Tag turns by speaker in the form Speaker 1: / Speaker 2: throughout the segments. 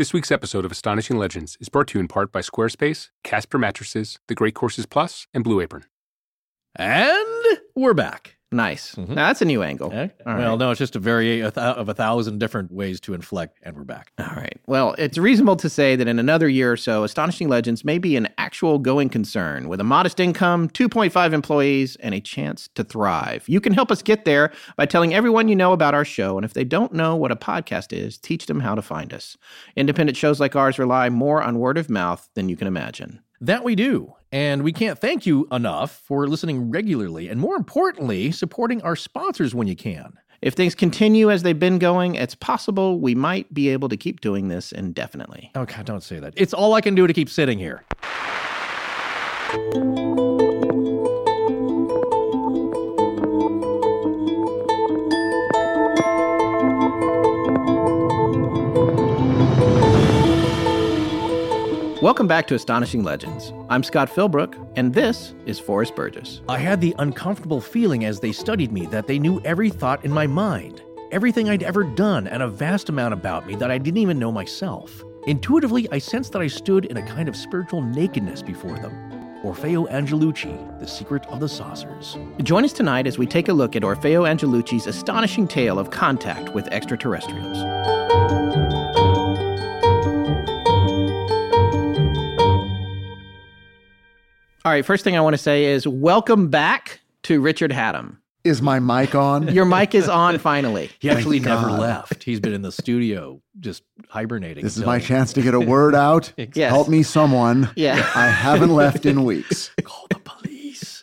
Speaker 1: This week's episode of Astonishing Legends is brought to you in part by Squarespace, Casper Mattresses, The Great Courses Plus, and Blue Apron.
Speaker 2: And we're back.
Speaker 3: Nice.
Speaker 2: Mhm.
Speaker 3: Now, that's a new angle.
Speaker 2: Okay. Well,
Speaker 3: right.
Speaker 2: no, it's just a very of a thousand different ways to inflect, and we're back.
Speaker 3: All right. Well, it's reasonable to say that in another year or so, Astonishing Legends may be an actual going concern with a modest income, 2.5 employees, and a chance to thrive. You can help us get there by telling everyone you know about our show. And if they don't know what a podcast is, teach them how to find us. Independent shows like ours rely more on word of mouth than you can imagine.
Speaker 2: That we do. And we can't thank you enough for listening regularly and more importantly, supporting our sponsors when you can.
Speaker 3: If things continue as they've been going, it's possible we might be able to keep doing this indefinitely.
Speaker 2: Oh, God, don't say that. It's all I can do to keep sitting here.
Speaker 3: Welcome back to Astonishing Legends. I'm Scott Philbrook, and this is Forrest Burgess.
Speaker 2: I had the uncomfortable feeling as they studied me that they knew every thought in my mind, everything I'd ever done, and a vast amount about me that I didn't even know myself. Intuitively, I sensed that I stood in a kind of spiritual nakedness before them. Orfeo Angelucci, The Secret of the Saucers.
Speaker 3: Join us tonight as we take a look at Orfeo Angelucci's astonishing tale of contact with extraterrestrials. All right, first thing I want to say is welcome back to Richard Hatem.
Speaker 4: Is my mic on?
Speaker 3: Your mic is on finally.
Speaker 2: He actually
Speaker 4: Thank
Speaker 2: never
Speaker 4: God.
Speaker 2: left. He's been in the studio just hibernating.
Speaker 4: This is my chance to get a word out.
Speaker 3: Yes.
Speaker 4: Help me, someone.
Speaker 3: Yeah.
Speaker 4: I haven't left in weeks.
Speaker 2: Call the police.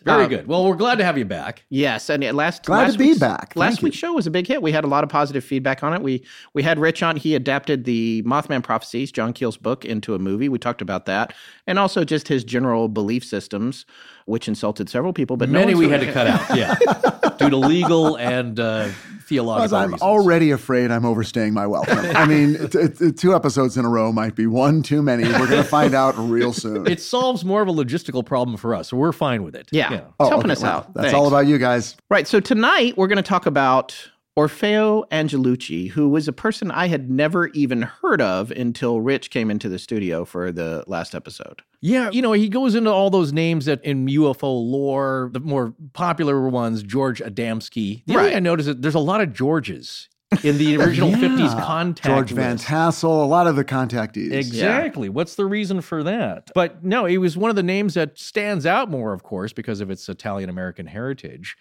Speaker 2: Very
Speaker 3: Um,
Speaker 2: good. Well, we're glad to have you back.
Speaker 3: Yes, and last
Speaker 4: Glad to be
Speaker 3: week's-
Speaker 4: back. Thank
Speaker 3: last
Speaker 4: you.
Speaker 3: week's show was a big hit. We had a lot of positive feedback on it. We we had Rich on. He adapted the Mothman prophecies, John Keel's book, into a movie. We talked about that, and also just his general belief systems, which insulted several people. But
Speaker 2: Many
Speaker 3: one's
Speaker 2: we had to cut out, yeah, due to legal and uh,
Speaker 4: Because
Speaker 2: theological
Speaker 4: I'm
Speaker 2: reasons.
Speaker 4: already afraid I'm overstaying my welcome. I mean, t- t- two episodes in a row might be one too many. We're going to find out real soon.
Speaker 2: It solves more of a logistical problem for us, so we're fine with it.
Speaker 3: Yeah,
Speaker 2: Yeah.
Speaker 3: it's
Speaker 4: Oh,
Speaker 3: helping
Speaker 4: okay,
Speaker 3: us
Speaker 4: well,
Speaker 3: out.
Speaker 4: That's
Speaker 3: Thanks.
Speaker 4: all about you guys.
Speaker 3: Right. So tonight we're going to talk about Orfeo Angelucci, who was a person I had never even heard of until Rich came into the studio for the last episode.
Speaker 2: Yeah, you know, he goes into all those names that in UFO lore, the more popular ones, George Adamski. The other
Speaker 3: Right.
Speaker 2: thing I noticed is that there's a lot of Georges in the original 50s
Speaker 4: Yeah.
Speaker 2: contact
Speaker 4: George Van
Speaker 2: list.
Speaker 4: Tassel, a lot of the contactees.
Speaker 2: Exactly. What's the reason for that? But no, he was one of the names that stands out more, of course, because of its Italian American heritage.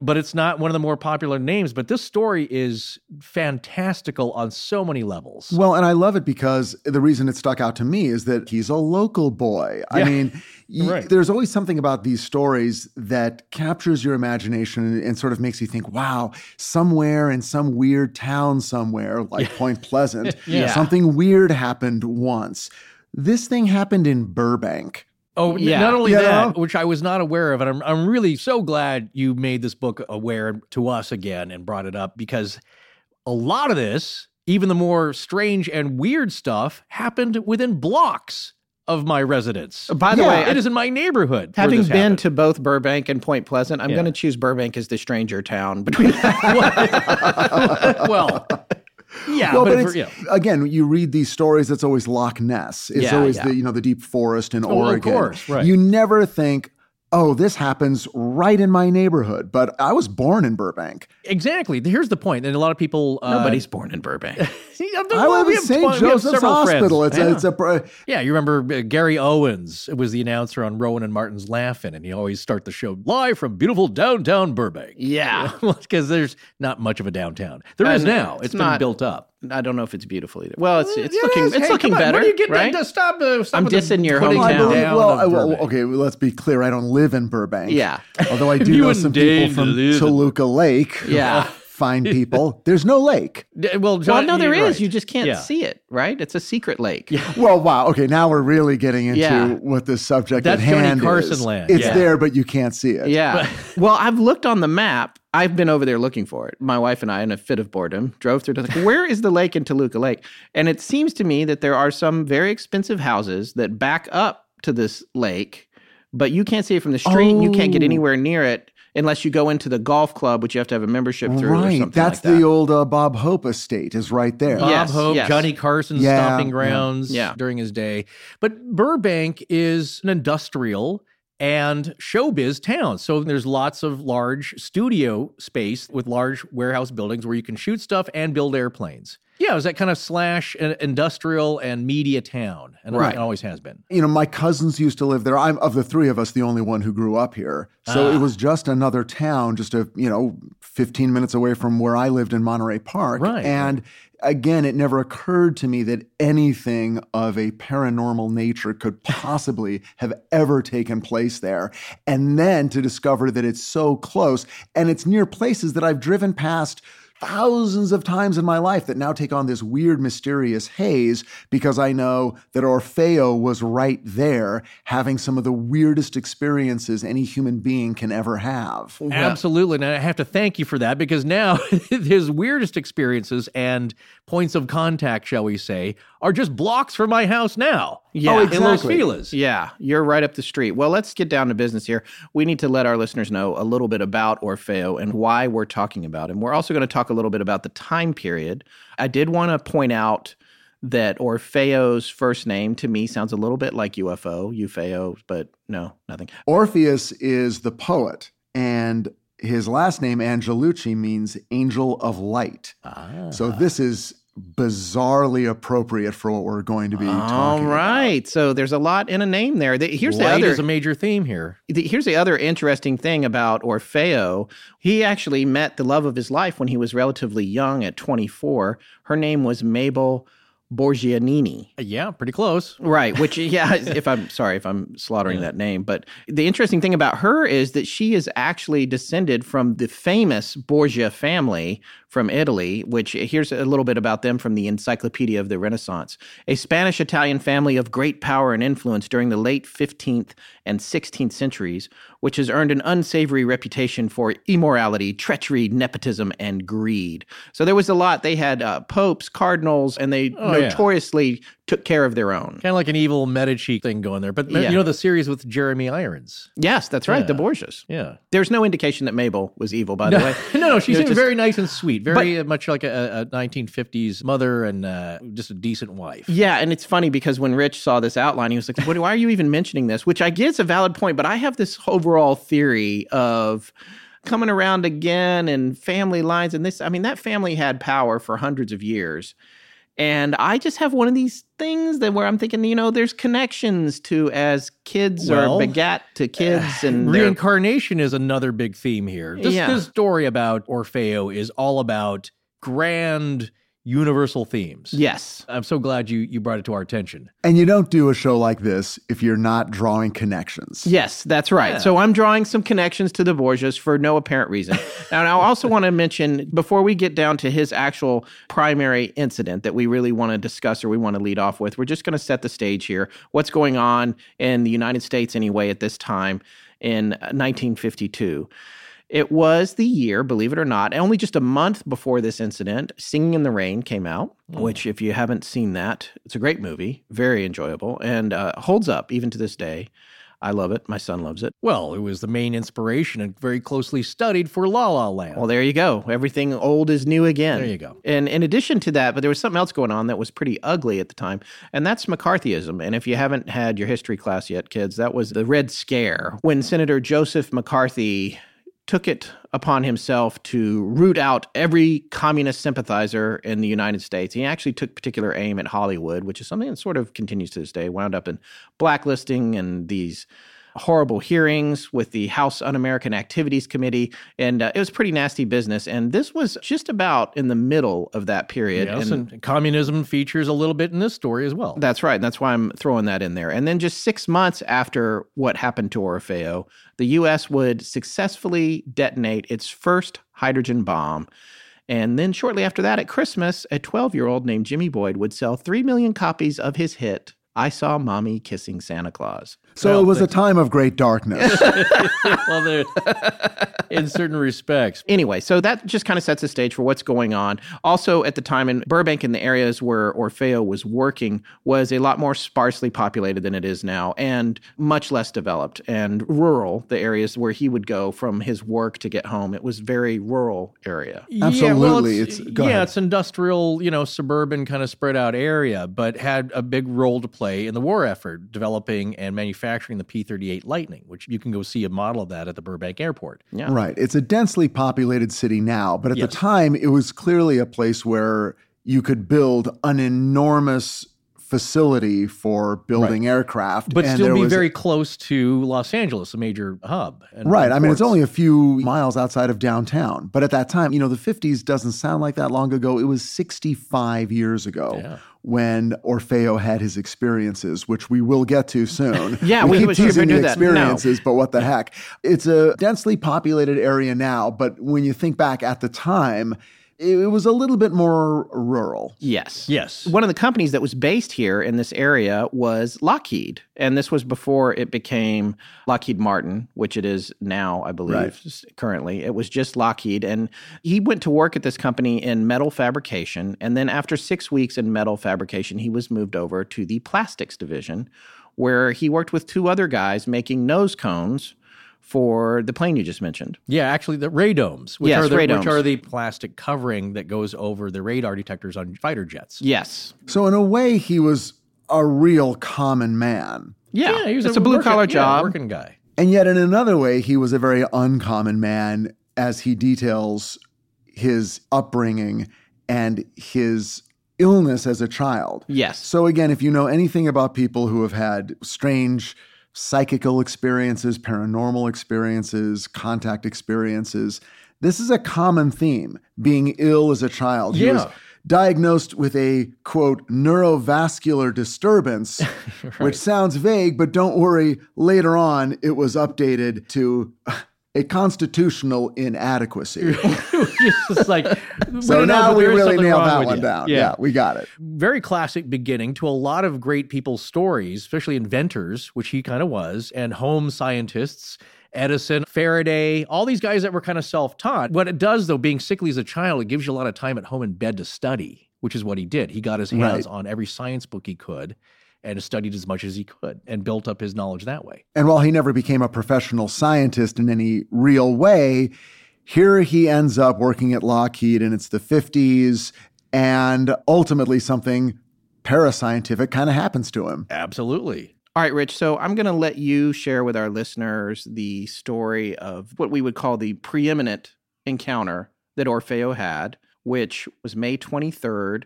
Speaker 2: But it's not one of the more popular names. But this story is fantastical on so many levels.
Speaker 4: Well, and I love it because the reason it stuck out to me is that he's a local boy.
Speaker 2: Yeah.
Speaker 4: I mean, y- there's always something about these stories that captures your imagination and, and sort of makes you think, wow, somewhere in some weird town somewhere, like Point Pleasant,
Speaker 3: Yeah.
Speaker 4: something weird happened once. This thing happened in Burbank.
Speaker 2: Oh,
Speaker 3: Yeah.
Speaker 2: not only
Speaker 4: You
Speaker 2: that,
Speaker 4: know?
Speaker 2: which I was not aware of, and I'm I'm really so glad you made this book aware to us again and brought it up because a lot of this, even the more strange and weird stuff, happened within blocks of my residence.
Speaker 3: By the
Speaker 4: Yeah.
Speaker 3: way,
Speaker 2: it is in my neighborhood.
Speaker 3: Having been
Speaker 2: happened.
Speaker 3: to both Burbank and Point Pleasant, I'm
Speaker 2: Yeah.
Speaker 3: going to choose Burbank as the stranger town between.
Speaker 2: well, yeah,
Speaker 4: well,
Speaker 2: but,
Speaker 4: but,
Speaker 2: for-
Speaker 4: it's,
Speaker 2: yeah.
Speaker 4: again, you read these stories, it's always Loch Ness. It's
Speaker 3: Yeah,
Speaker 4: always
Speaker 3: yeah.
Speaker 4: the, you know, the deep forest in oh,
Speaker 2: of
Speaker 4: Oregon.
Speaker 2: course, right.
Speaker 4: You never think, oh, this happens right in my neighborhood. But I was born in Burbank.
Speaker 2: exactly. Here's the point, and a lot of people. Uh,
Speaker 3: Nobody's born in Burbank.
Speaker 2: I'm-
Speaker 4: I live in St.
Speaker 2: twen-
Speaker 4: Joseph's
Speaker 2: several friends.
Speaker 4: Hospital. It's,
Speaker 2: Yeah.
Speaker 4: a, it's a
Speaker 2: Yeah, you remember uh, Gary Owens was the announcer on Rowan and Martin's Laugh-In, and he always start the show live from beautiful downtown Burbank.
Speaker 3: yeah.
Speaker 2: because there's not much of a downtown. There
Speaker 3: Uh,
Speaker 2: is now.
Speaker 3: it's
Speaker 2: it's been
Speaker 3: not-
Speaker 2: built up.
Speaker 3: I don't know if it's beautiful either. Well, it's it's
Speaker 2: Yeah,
Speaker 3: looking
Speaker 2: is.
Speaker 3: it's
Speaker 2: Hey,
Speaker 3: looking
Speaker 2: come on.
Speaker 3: better,
Speaker 2: What are you getting
Speaker 3: right?
Speaker 2: to stop? Uh, stop
Speaker 3: I'm
Speaker 2: with
Speaker 3: dissing your
Speaker 2: putting
Speaker 4: Well,
Speaker 3: hometown.
Speaker 4: well, I- well, okay, well, let's be clear. I don't live in Burbank.
Speaker 3: Yeah.
Speaker 4: Although I do
Speaker 2: You
Speaker 4: know some people from
Speaker 2: live
Speaker 4: Toluca Lake.
Speaker 3: Yeah.
Speaker 4: Fine people. There's no lake.
Speaker 2: D- Well,
Speaker 3: Well,
Speaker 2: John,
Speaker 3: no, there is.
Speaker 2: you're right.
Speaker 3: You just can't
Speaker 2: Yeah.
Speaker 3: see it, right? It's a secret lake.
Speaker 4: Well, wow. Okay, now we're really getting into
Speaker 3: Yeah.
Speaker 4: what the subject
Speaker 2: That's
Speaker 4: at
Speaker 2: Johnny
Speaker 4: hand
Speaker 2: Carson
Speaker 4: is.
Speaker 2: land.
Speaker 4: It's
Speaker 2: Yeah.
Speaker 4: there, but you can't see it.
Speaker 3: Yeah. well, I've looked on the map. I've been over there looking for it. My wife and I, in a fit of boredom, drove through to like, where is the lake in Toluca Lake? And it seems to me that there are some very expensive houses that back up to this lake, but you can't see it from the street and you can't get
Speaker 4: Oh.
Speaker 3: anywhere near it unless you go into the golf club, which you have to have a membership through. or
Speaker 4: Right.
Speaker 3: something
Speaker 4: That's
Speaker 3: like that.
Speaker 4: the old uh, Bob Hope estate is right there.
Speaker 2: Bob
Speaker 3: Yes,
Speaker 2: Hope,
Speaker 3: yes.
Speaker 2: Johnny Carson's
Speaker 4: Yeah,
Speaker 2: stomping grounds
Speaker 3: Yeah.
Speaker 2: during his day. But Burbank is an industrial and showbiz town. So there's lots of large studio space with large warehouse buildings where you can shoot stuff and build airplanes. Yeah, it was that kind of slash uh, industrial and media town. And
Speaker 3: Right.
Speaker 2: it always has been.
Speaker 4: you know, my cousins used to live there. I'm of the three of us the only one who grew up here. So
Speaker 2: Ah.
Speaker 4: it was just another town, just a, you know, 15 minutes away from where I lived in Monterey Park.
Speaker 2: Right.
Speaker 4: And again, it never occurred to me that anything of a paranormal nature could possibly have ever taken place there. And then to discover that it's so close and it's near places that I've driven past thousands of times in my life that now take on this weird, mysterious haze because I know that Orfeo was right there having some of the weirdest experiences any human being can ever have.
Speaker 2: Absolutely. And I have to thank you for that because now his weirdest experiences and points of contact, shall we say, are just blocks from my house now.
Speaker 3: Yeah.
Speaker 2: Oh, in Los
Speaker 4: exactly.
Speaker 2: Feliz.
Speaker 3: Yeah, you're right up the street. Well, let's get down to business here. We need to let our listeners know a little bit about Orfeo and why we're talking about him. We're also going to talk a little bit about the time period. I did want to point out that Orfeo's first name to me sounds a little bit like UFO, UFO, but no, nothing.
Speaker 4: Orpheus is the poet, and his last name, Angelucci, means angel of light.
Speaker 2: Ah.
Speaker 4: So this is bizarrely appropriate for what we're going to be
Speaker 3: All
Speaker 4: talking about.
Speaker 3: right, so there's a lot in a name there. The- Here's the
Speaker 2: Light
Speaker 3: other
Speaker 2: is a major theme here.
Speaker 3: the, here's the other interesting thing about Orfeo. He actually met the love of his life when he was relatively young at 24. Her name was Mabel Borgianini.
Speaker 2: Yeah, pretty close.
Speaker 3: Right, which yeah, if I'm sorry if I'm slaughtering that name, but the interesting thing about her is that she is actually descended from the famous Borgia family from Italy, which here's a little bit about them from the Encyclopedia of the Renaissance. A Spanish Italian family of great power and influence during the late 15th and 16th centuries, which has earned an unsavory reputation for immorality, treachery, nepotism, and greed. So there was a lot. They had uh, popes, cardinals, and they
Speaker 2: Oh, yeah.
Speaker 3: Took care of their own.
Speaker 2: Kind of like an evil Medici thing going there. But
Speaker 3: Yeah.
Speaker 2: you know the series with Jeremy Irons?
Speaker 3: Yes, that's right. The Borgias.
Speaker 2: Yeah.
Speaker 3: There's no indication that Mabel was evil, by the way.
Speaker 2: no, no, she
Speaker 3: just-
Speaker 2: very nice and sweet, very uh, much like a, a 1950s mother and uh, just a decent wife.
Speaker 3: Yeah, and it's funny because when Rich saw this outline, he was like, Why are you even mentioning this?" Which I is a valid point, but I have this overall theory of coming around again and family lines and this. I mean, that family had power for hundreds of years. And I just have one of these things that where I'm thinking, you know, there's connections to as kids
Speaker 2: Well,
Speaker 3: are begat to uh, kids and
Speaker 2: Reincarnation is another big theme here. This,
Speaker 3: Yeah.
Speaker 2: this story about Orfeo is all about grand universal themes.
Speaker 3: yes,
Speaker 2: I'm so glad you you brought it to our attention.
Speaker 4: And you don't do a show like this if you're not drawing connections.
Speaker 3: Yes, that's right.
Speaker 2: Yeah.
Speaker 3: So I'm drawing some connections to the Borgias for no apparent reason. and I also want to mention before we get down to his actual primary incident that we really want to discuss or we want to lead off with, we're just going to set the stage here. What's going on in the United States anyway at this time in 1952? It was the year, believe it or not, only just a month before this incident, Singing in the Rain came out, which, if you haven't seen that, it's a great movie, very enjoyable, and uh, holds up even to this day. I love it. My son loves it.
Speaker 2: Well, it was the main inspiration and very closely studied for La La Land.
Speaker 3: Well, there you go. Everything old is new again.
Speaker 2: There you go.
Speaker 3: And in addition to that, but there was something else going on that was pretty ugly at the time, and that's McCarthyism. And if you haven't had your history class yet, kids, that was the Red Scare when Senator Joseph McCarthy took it upon himself to root out every communist sympathizer in the United States. He actually took particular aim at Hollywood, which is something that sort of continues to this day, wound up in blacklisting and these horrible hearings with the House Un American Activities Committee. And uh, it was pretty nasty business. And this was just about in the middle of that period.
Speaker 2: yes,
Speaker 3: and
Speaker 2: and communism features a little bit in this story as well.
Speaker 3: that's right. and That's why I'm throwing that in there. And then just six months after what happened to Orfeo, the U.S. would successfully detonate its first hydrogen bomb. And then shortly after that, at Christmas, a 12 year old named Jimmy Boyd would sell 3 million copies of his hit, I saw mommy kissing Santa Claus.
Speaker 4: So
Speaker 2: Well,
Speaker 4: it was a
Speaker 2: thank
Speaker 4: time of great darkness.
Speaker 2: well, there, in certain respects.
Speaker 3: Anyway, so that just kind of sets the stage for what's going on. Also, at the time in Burbank and the areas where Orfeo was working was a lot more sparsely populated than it is now and much less developed and rural, the areas where he would go from his work to get home. It was very rural area.
Speaker 4: Absolutely.
Speaker 2: Yeah, well,
Speaker 4: It's- go
Speaker 2: yeah,
Speaker 4: ahead.
Speaker 2: it's industrial, you know, suburban kind of spread out area, but had a big role to play in the war effort, developing and manufacturing the P 38 Lightning, which you can go see a model of that at the Burbank Airport.
Speaker 3: Yeah.
Speaker 4: Right. It's a densely populated city now, but at
Speaker 2: Yes.
Speaker 4: the time, it was clearly a place where you could build an enormous facility for building aircraft.
Speaker 2: But still be very close to Los Angeles, a major hub.
Speaker 4: Right. I mean, it's only a few miles outside of downtown. But at that time, you know, the 50s doesn't sound like that long ago. It was 65 years ago
Speaker 2: Yeah.
Speaker 4: when Orfeo had his experiences, which we will get to soon.
Speaker 3: Yeah, we-
Speaker 4: keep
Speaker 3: we should
Speaker 4: teasing
Speaker 3: do
Speaker 4: the
Speaker 3: that. No.
Speaker 4: experiences, but what the heck? It's a densely populated area now, but when you think back at the time, it, it was a little bit more rural.
Speaker 3: Yes.
Speaker 2: Yes.
Speaker 3: One of the companies that was based here in this area was Lockheed. And this was before it became Lockheed Martin, which it is now, I believe,
Speaker 4: Right.
Speaker 3: currently. It was just Lockheed. And he went to work at this company in metal fabrication. And then after six weeks in metal fabrication, he was moved over to the plastics division, where he worked with two other guys making nose cones for the plane you just mentioned.
Speaker 2: Yeah, actually, the radomes, which,
Speaker 3: Yes,
Speaker 2: are the,
Speaker 3: radomes.
Speaker 2: which are the plastic covering that goes over the radar detectors on fighter jets.
Speaker 3: Yes.
Speaker 4: So, in a way, he was a real common man.
Speaker 3: Yeah.
Speaker 2: he was
Speaker 3: it's a, blue collar
Speaker 2: working- yeah,
Speaker 3: job.
Speaker 2: working guy.
Speaker 4: And yet, in another way, he was a very uncommon man as he details his upbringing and his illness as a child.
Speaker 3: Yes.
Speaker 4: So, again, if you know anything about people who have had strange psychical experiences, paranormal experiences, contact experiences, this is a common theme being ill as a child. He was
Speaker 2: Yeah.
Speaker 4: diagnosed with a quote neurovascular disturbance, which sounds vague, but don't worry, later on it was updated to a constitutional inadequacy.
Speaker 2: Just like
Speaker 4: so now we really nailed that one
Speaker 2: you.
Speaker 4: down. Yeah. we got it.
Speaker 2: very classic beginning to a lot of great people's stories, especially inventors, which he kind of was, and home scientists. Edison, Faraday, all these guys that were kind of self taught. What it does, though, being sickly as a child, it gives you a lot of time at home in bed to study, which is what he did. He got his hands
Speaker 4: Right.
Speaker 2: on every science book he could and studied as much as he could and built up his knowledge that way.
Speaker 4: And while he never became a professional scientist in any real way, here he ends up working at Lockheed and it's the 50s, and ultimately something parascientific kind of happens to him.
Speaker 2: Absolutely.
Speaker 3: All right, Rich. So I'm going to let you share with our listeners the story of what we would call the preeminent encounter that Orfeo had, which was May 23rd,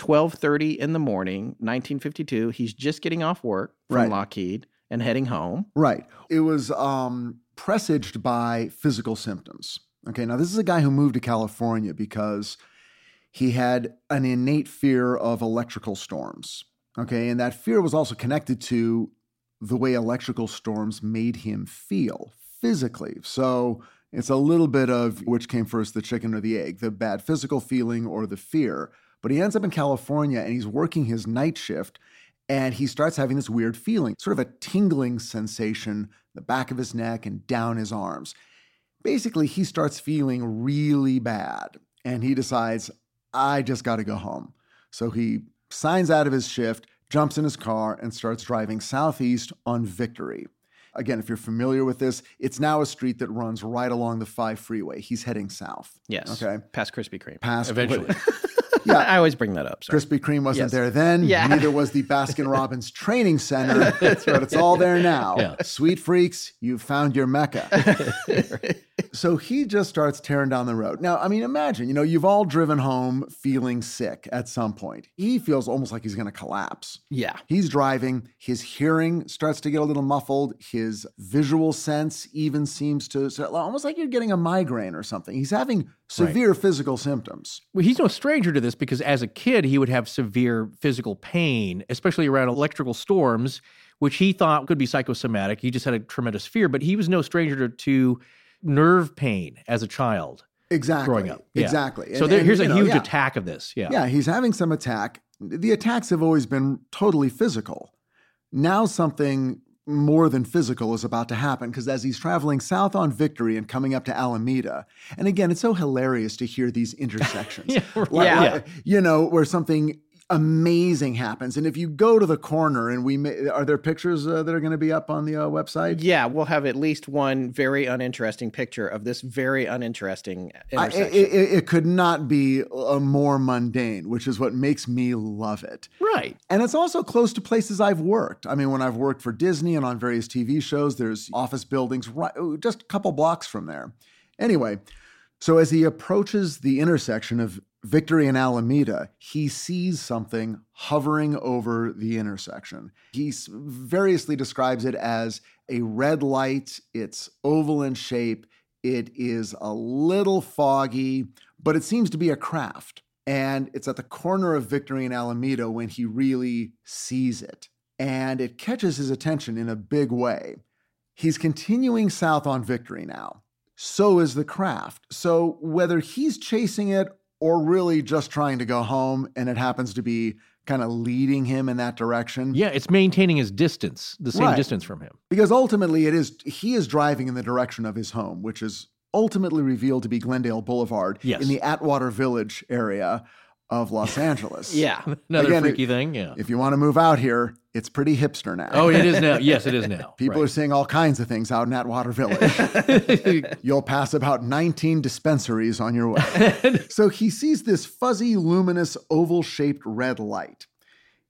Speaker 3: 12:30 in the morning, 1952. He's just getting off work from
Speaker 4: Right.
Speaker 3: Lockheed and heading home.
Speaker 4: Right. It was um, presaged by physical symptoms. Okay, now this is a guy who moved to California because he had an innate fear of electrical storms. Okay, and that fear was also connected to the way electrical storms made him feel physically. So it's a little bit of which came first, the chicken or the egg, the bad physical feeling or the fear. But he ends up in California and he's working his night shift and he starts having this weird feeling, sort of a tingling sensation the back of his neck and down his arms. Basically, he starts feeling really bad and he decides, I just got to go home. So he signs out of his shift, jumps in his car, and starts driving southeast on Victory. Again, if you're familiar with this, it's now a street that runs right along the 5 freeway. He's heading south.
Speaker 3: Yes.
Speaker 4: Okay.
Speaker 3: Past Krispy Kreme.
Speaker 4: Past
Speaker 2: Eventually.
Speaker 4: Yeah.
Speaker 3: I always bring that up. Sorry.
Speaker 4: Krispy Kreme wasn't
Speaker 3: Yes.
Speaker 4: there then.
Speaker 3: Yeah.
Speaker 4: Neither was the Baskin Robbins Training Center. But it's all there now.
Speaker 2: Yeah.
Speaker 4: Sweet freaks, you've found your mecca. so he just starts tearing down the road. Now, I mean, imagine, you know, you've all driven home feeling sick at some point. He feels almost like he's going to collapse.
Speaker 3: Yeah.
Speaker 4: He's driving, his hearing starts to get a little muffled, his visual sense even seems to almost like you're getting a migraine or something. He's having severe physical symptoms.
Speaker 2: Well, he's no stranger to this because as a kid, he would have severe physical pain, especially around electrical storms, which he thought could be psychosomatic. He just had a tremendous fear, but he was no stranger to, to nerve pain as a child
Speaker 4: Exactly.
Speaker 2: growing up. Yeah.
Speaker 4: Exactly.
Speaker 2: So
Speaker 4: And-
Speaker 2: there,
Speaker 4: and,
Speaker 2: here's a
Speaker 4: know,
Speaker 2: huge
Speaker 4: yeah.
Speaker 2: attack of this. Yeah.
Speaker 4: Yeah, he's having some attack. The attacks have always been totally physical. now something more than physical is about to happen because as he's traveling south on Victory and coming up to Alameda, and again, it's so hilarious to hear these intersections.
Speaker 3: Yeah, yeah.
Speaker 4: You know, where something amazing happens. And if you go to the corner and we may, are there pictures uh, that are going to be up on the uh, website?
Speaker 3: Yeah, we'll have at least one very uninteresting picture of this very uninteresting
Speaker 4: I,
Speaker 3: intersection.
Speaker 4: it, it, it could not be uh, more mundane, which is what makes me love it.
Speaker 3: right.
Speaker 4: And it's also close to places I've worked. I mean, when I've worked for Disney and on various TV shows, there's office buildings right just a couple blocks from there. Anyway, so as he approaches the intersection of Victory and Alameda, he sees something hovering over the intersection. He variously describes it as a red light. It's oval in shape. It is a little foggy, but it seems to be a craft. And it's at the corner of Victory and Alameda when he really sees it. And it catches his attention in a big way. He's continuing south on Victory now. So is the craft. So whether he's chasing it or really just trying to go home and it happens to be kind of leading him in that direction.
Speaker 2: Yeah, it's maintaining his distance, the same
Speaker 4: Right.
Speaker 2: distance from him.
Speaker 4: Because ultimately it is he is driving in the direction of his home, which is ultimately revealed to be Glendale Boulevard
Speaker 2: Yes.
Speaker 4: in the Atwater Village area of Los Angeles.
Speaker 3: yeah.
Speaker 2: Another
Speaker 4: Again,
Speaker 2: freaky
Speaker 4: it-
Speaker 2: thing. Yeah.
Speaker 4: If you want to move out here, it's pretty hipster now.
Speaker 2: Oh, it is now. Yes, it is now.
Speaker 4: People are seeing all kinds of things out in Atwater Village. You'll pass about 19 dispensaries on your way. so he sees this fuzzy, luminous, oval shaped red light.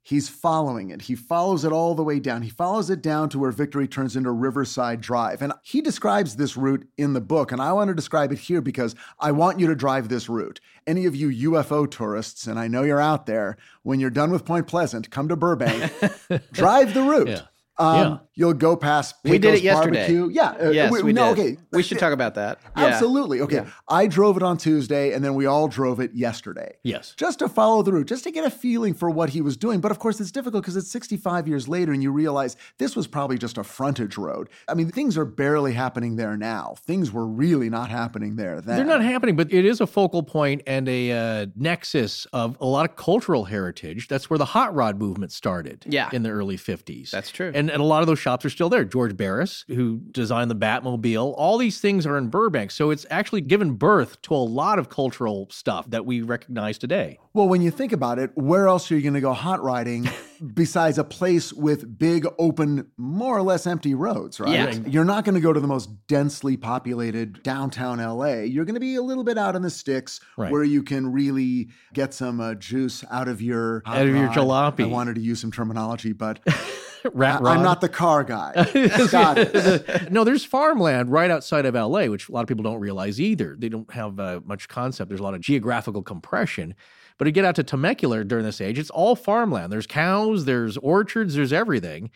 Speaker 4: He's following it. He follows it all the way down. He follows it down to where Victory turns into Riverside Drive. And he describes this route in the book, and I want to describe it here because I want you to drive this route. Any of you UFO tourists, and I know you're out there, when you're done with Point Pleasant, come to Burbank, drive the route.
Speaker 2: Yeah.
Speaker 4: Um,
Speaker 2: Yeah.
Speaker 4: You'll go past
Speaker 3: We did
Speaker 4: Pecos
Speaker 3: it yesterday.
Speaker 4: Barbecue. Yeah. uh,
Speaker 3: Yes, we,
Speaker 4: no,
Speaker 3: did.
Speaker 4: okay.
Speaker 3: We should talk about that. Yeah.
Speaker 4: Absolutely. Okay. I drove it on Tuesday and then we all drove it yesterday.
Speaker 2: Yes.
Speaker 4: Just to follow the route, just to get a feeling for what he was doing. But of course, it's difficult because it's 65 years later and you realize this was probably just a frontage road. I mean, things are barely happening there now. Things were really not happening there then.
Speaker 2: They're not happening, but it is a focal point and a uh, nexus of a lot of cultural heritage. That's where the hot rod movement started.
Speaker 3: Yeah.
Speaker 2: in the early '50s.
Speaker 3: That's true.
Speaker 2: And, and a lot of those shops are still there. George Barris, who designed the Batmobile, all these things are in Burbank. So it's actually given birth to a lot of cultural stuff that we recognize today.
Speaker 4: Well, when you think about it, where else are you going to go hot riding besides a place with big, open, more or less empty roads, right?
Speaker 3: Yeah.
Speaker 4: You're not going to go to the most densely populated downtown LA. You're going to be a little bit out in the sticks
Speaker 2: Right.
Speaker 4: where you can really get some uh, juice out of your hot
Speaker 2: Out of your jalopy.
Speaker 4: I wanted to use some terminology, but
Speaker 2: Rat
Speaker 4: I- I'm not the car guy. Scott is.
Speaker 2: no, there's farmland right outside of LA, which a lot of people don't realize either. They don't have uh, much concept. There's a lot of geographical compression. But to get out to Temecula during this age, it's all farmland. There's cows, there's orchards, there's everything.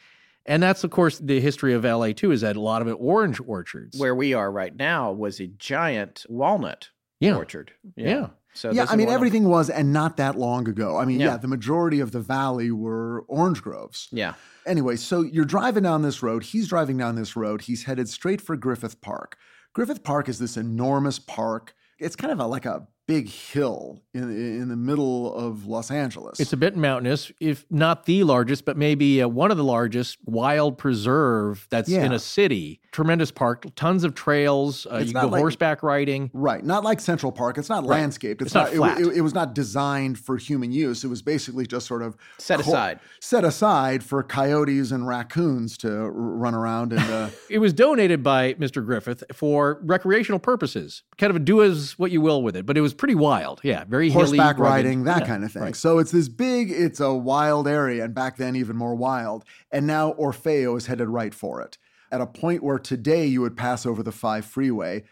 Speaker 2: And that's, of course, the history of LA too, is that a lot of it orange orchards.
Speaker 3: Where we are right now was a giant walnut
Speaker 2: Yeah.
Speaker 3: orchard.
Speaker 2: Yeah.
Speaker 3: So
Speaker 4: yeah, I mean, everything was, and not that long ago. I mean,
Speaker 3: Yeah.
Speaker 4: yeah, the majority of the valley were orange groves.
Speaker 3: Yeah.
Speaker 4: Anyway, so you're driving down this road. He's driving down this road. He's headed straight for Griffith Park. Griffith Park is this enormous park. It's kind of a, like a big hill in in the middle of Los Angeles.
Speaker 2: It's a bit mountainous, if not the largest, but maybe uh, one of the largest wild preserve that's
Speaker 4: Yeah.
Speaker 2: in a city. Tremendous park, tons of trails. Uh,
Speaker 4: It's
Speaker 2: you
Speaker 4: not
Speaker 2: can go
Speaker 4: like-
Speaker 2: horseback riding.
Speaker 4: Right, not like Central Park. It's not landscaped. It's,
Speaker 2: It's not
Speaker 4: it-
Speaker 2: flat.
Speaker 4: It, it was not designed for human use. It was basically just sort of
Speaker 3: Set
Speaker 4: co-
Speaker 3: aside.
Speaker 4: set aside for coyotes and raccoons to r- run around and. Uh,
Speaker 2: It was donated by Mr. Griffith for recreational purposes. Kind of a do as what you will with it, but it was pretty wild. Yeah, very hilly,
Speaker 4: horseback
Speaker 2: rugged.
Speaker 4: riding, that
Speaker 2: Yeah,
Speaker 4: kind of thing.
Speaker 2: right.
Speaker 4: So it's this big, it's a wild area, and back then even more wild. And now Orfeo is headed right for it. At a point where today you would pass over the 5 freeway,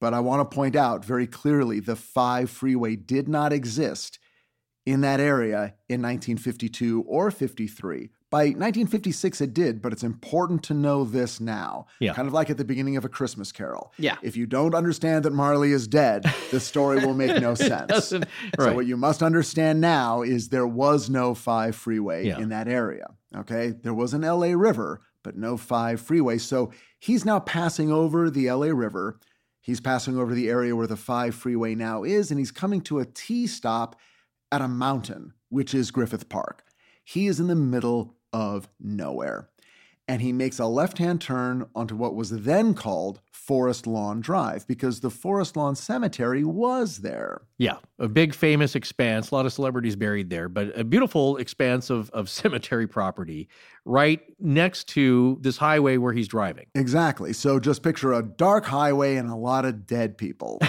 Speaker 4: but I want to point out very clearly the 5 freeway did not exist in that area in 1952 or 53. By 1956, it did, but it's important to know this now.
Speaker 2: Yeah.
Speaker 4: Kind of like at the beginning of A Christmas Carol.
Speaker 3: Yeah.
Speaker 4: If you don't understand that Marley is dead, the story will make no sense.
Speaker 2: doesn't-
Speaker 4: So what you must understand now is there was no 5 freeway
Speaker 2: Yeah.
Speaker 4: in that area. Okay? There was an LA River, but no 5 freeway. So he's now passing over the LA River. He's passing over the area where the 5 freeway now is and he's coming to a T stop at a mountain, which is Griffith Park. He is in the middle of nowhere. And he makes a left hand turn onto what was then called Forest Lawn Drive because the Forest Lawn Cemetery was there.
Speaker 2: Yeah, a big famous expanse, a lot of celebrities buried there, but a beautiful expanse of, of cemetery property right next to this highway where he's driving.
Speaker 4: Exactly. So just picture a dark highway and a lot of dead people.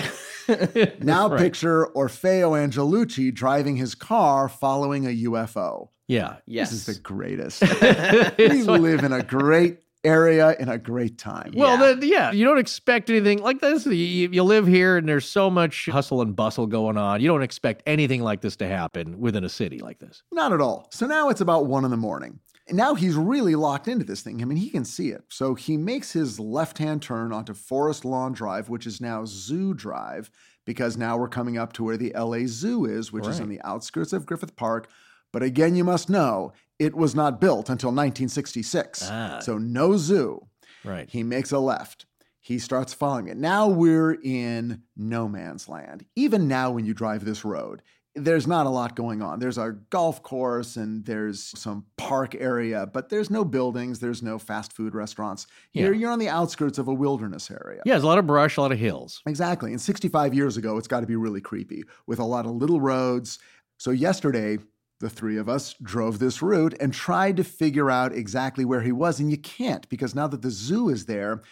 Speaker 4: now
Speaker 2: Right.
Speaker 4: picture Orfeo Angelucci driving his car following a UFO.
Speaker 2: Yeah.
Speaker 3: Yes.
Speaker 4: This is the greatest. we live in a great area in a great time.
Speaker 2: Well,
Speaker 3: Yeah.
Speaker 2: then, yeah, you don't expect anything like this. You, you live here and there's so much hustle and bustle going on. You don't expect anything like this to happen within a city like this.
Speaker 4: Not at all. So now it's about one in the morning. And now he's really locked into this thing. I mean, he can see it. So he makes his left hand turn onto Forest Lawn Drive, which is now Zoo Drive, because now we're coming up to where the LA Zoo is, which is on the outskirts of Griffith Park. But again, you must know it was not built until 1966.
Speaker 2: Ah.
Speaker 4: So no zoo.
Speaker 2: Right.
Speaker 4: He makes a left. He starts following it. Now we're in no man's land. Even now, when you drive this road, there's not a lot going on. There's a golf course and there's some park area, but there's no buildings, there's no fast food restaurants. Here,
Speaker 2: Yeah.
Speaker 4: you're on the outskirts of a wilderness area.
Speaker 2: Yeah, there's a lot of brush, a lot of hills.
Speaker 4: Exactly. And 65 years ago, it's got to be really creepy with a lot of little roads. So, yesterday, the three of us drove this route and tried to figure out exactly where he was. And you can't because now that the zoo is there,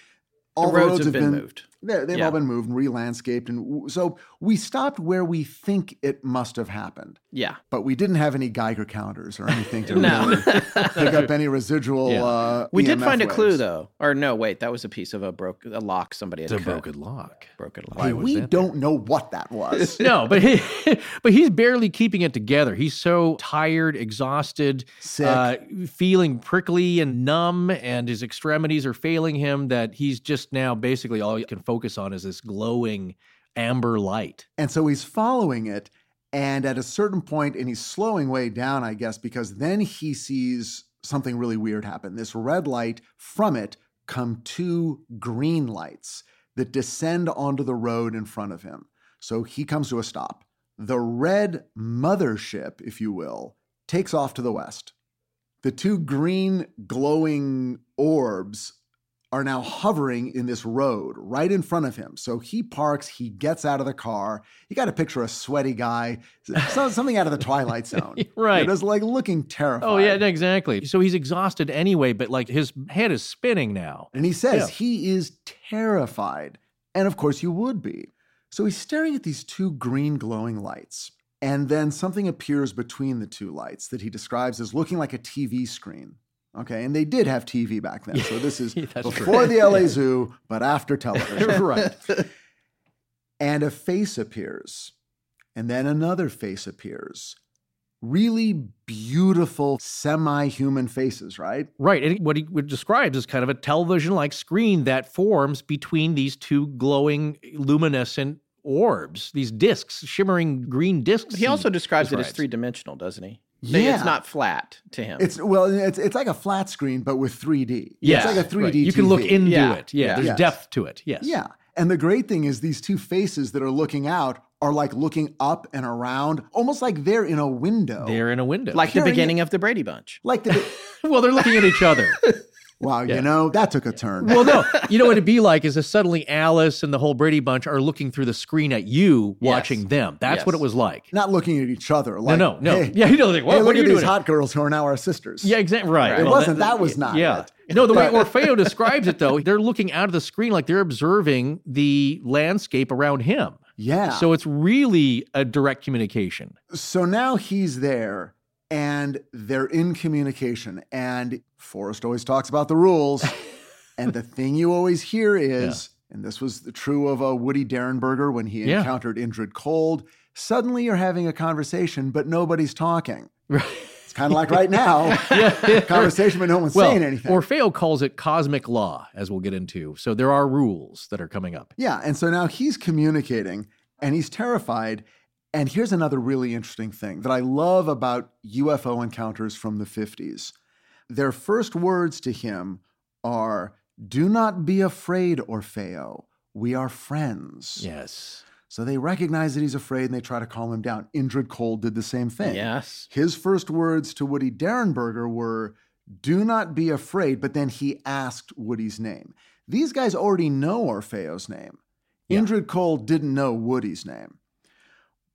Speaker 4: all the,
Speaker 3: roads have been moved.
Speaker 4: They're- They've
Speaker 3: Yeah.
Speaker 4: all been moved and re-landscaped, and w- so we stopped where we think it must have happened.
Speaker 3: Yeah.
Speaker 4: But we didn't have any Geiger counters or anything to
Speaker 3: No.
Speaker 4: really pick up any residual.
Speaker 2: Yeah.
Speaker 4: Uh,
Speaker 3: We did
Speaker 4: EMF
Speaker 3: find a clue though. Or no, wait, that was a piece of a broke a lock somebody had
Speaker 2: It's a
Speaker 3: cut.
Speaker 2: broken lock.
Speaker 3: broken lock.
Speaker 2: Why
Speaker 4: Hey, we don't know what that was.
Speaker 2: No, but he, but he's barely keeping it together. He's so tired, exhausted,
Speaker 4: Sick.
Speaker 2: uh, feeling prickly and numb, and his extremities are failing him. That he's just now basically all he can focus on is this glowing amber light.
Speaker 4: And so he's following it. And at a certain point, and he's slowing way down, I guess, because then he sees something really weird happen. This red light, from it come two green lights that descend onto the road in front of him. So he comes to a stop. The red mothership, if you will, takes off to the west. The two green glowing orbs are now hovering in this road right in front of him. So he parks, he gets out of the car. You got to picture a sweaty guy, something out of the Twilight Zone.
Speaker 2: Right.
Speaker 4: Just like looking terrified.
Speaker 2: Oh yeah, exactly. So he's exhausted anyway, but like his head is spinning now.
Speaker 4: And he says
Speaker 2: Yeah.
Speaker 4: he is terrified. And of course, you would be. So he's staring at these two green glowing lights. And then something appears between the two lights that he describes as looking like a TV screen. Okay. And they did have TV back then. So this is
Speaker 2: That's true.
Speaker 4: before the LA Zoo, but after television.
Speaker 2: right.
Speaker 4: and a face appears. And then another face appears. Really beautiful semi human faces, right?
Speaker 2: Right. And what he describes is kind of a television like screen that forms between these two glowing luminescent orbs, these discs, shimmering green discs.
Speaker 3: He also describes, it as three dimensional, doesn't he?
Speaker 4: Yeah.
Speaker 3: It's not flat to him.
Speaker 4: It's well, it's it's like a flat screen, but with 3D.
Speaker 2: Yeah,
Speaker 4: it's like a 3D.
Speaker 2: right. You can look into
Speaker 3: Yeah.
Speaker 2: it. Yeah,
Speaker 3: Yeah.
Speaker 2: there's
Speaker 4: Yes.
Speaker 2: depth to it. Yes.
Speaker 4: Yeah, and the great thing is these two faces that are looking out are like looking up and around, almost like they're in a window.
Speaker 2: They're in a window.
Speaker 3: like the
Speaker 4: Carrie-
Speaker 3: beginning of the Brady Bunch.
Speaker 4: like the
Speaker 2: well, they're looking at each other.
Speaker 4: wow,
Speaker 2: Yeah.
Speaker 4: you know that took a turn.
Speaker 2: well, no, you know what it'd be like is if suddenly Alice and the whole Brady Bunch are looking through the screen at you,
Speaker 3: Yes.
Speaker 2: watching them. That's what it was like.
Speaker 4: Not looking at each other. Like,
Speaker 2: no, no,
Speaker 4: Hey,
Speaker 2: yeah, you know, like, what,
Speaker 4: hey,
Speaker 2: what
Speaker 4: look
Speaker 2: are you
Speaker 4: at
Speaker 2: doing?
Speaker 4: these hot girls who are now our sisters.
Speaker 2: Yeah, exactly. Right.
Speaker 3: Right.
Speaker 4: It
Speaker 2: Well,
Speaker 4: wasn't. That was not
Speaker 2: Yeah.
Speaker 4: it.
Speaker 2: No, the way Orfeo describes it, though, they're looking out of the screen like they're observing the landscape around him.
Speaker 4: Yeah.
Speaker 2: So it's really a direct communication.
Speaker 4: So now he's there and they're in communication. And Forrest always talks about the rules. and the thing you always hear is, and this was true of a Woody Derenberger when he
Speaker 2: Yeah.
Speaker 4: encountered Indrid Cold, suddenly you're having a conversation, but nobody's talking. It's kind of like right now. Conversation, but no one's
Speaker 2: Well,
Speaker 4: saying anything.
Speaker 2: Orfeo calls it cosmic law, as we'll get into. So there are rules that are coming up.
Speaker 4: Yeah. And so now he's communicating and he's terrified. And here's another really interesting thing that I love about UFO encounters from the 50s. Their first words to him are Do not be afraid, Orfeo. We are friends.
Speaker 2: Yes.
Speaker 4: So they recognize that he's afraid and they try to calm him down. Indrid Cold did the same thing.
Speaker 3: Yes.
Speaker 4: His first words to Woody Derenberger were, Do not be afraid. But then he asked Woody's name. These guys already know Orfeo's name.
Speaker 2: Yeah.
Speaker 4: Indrid Cold didn't know Woody's name.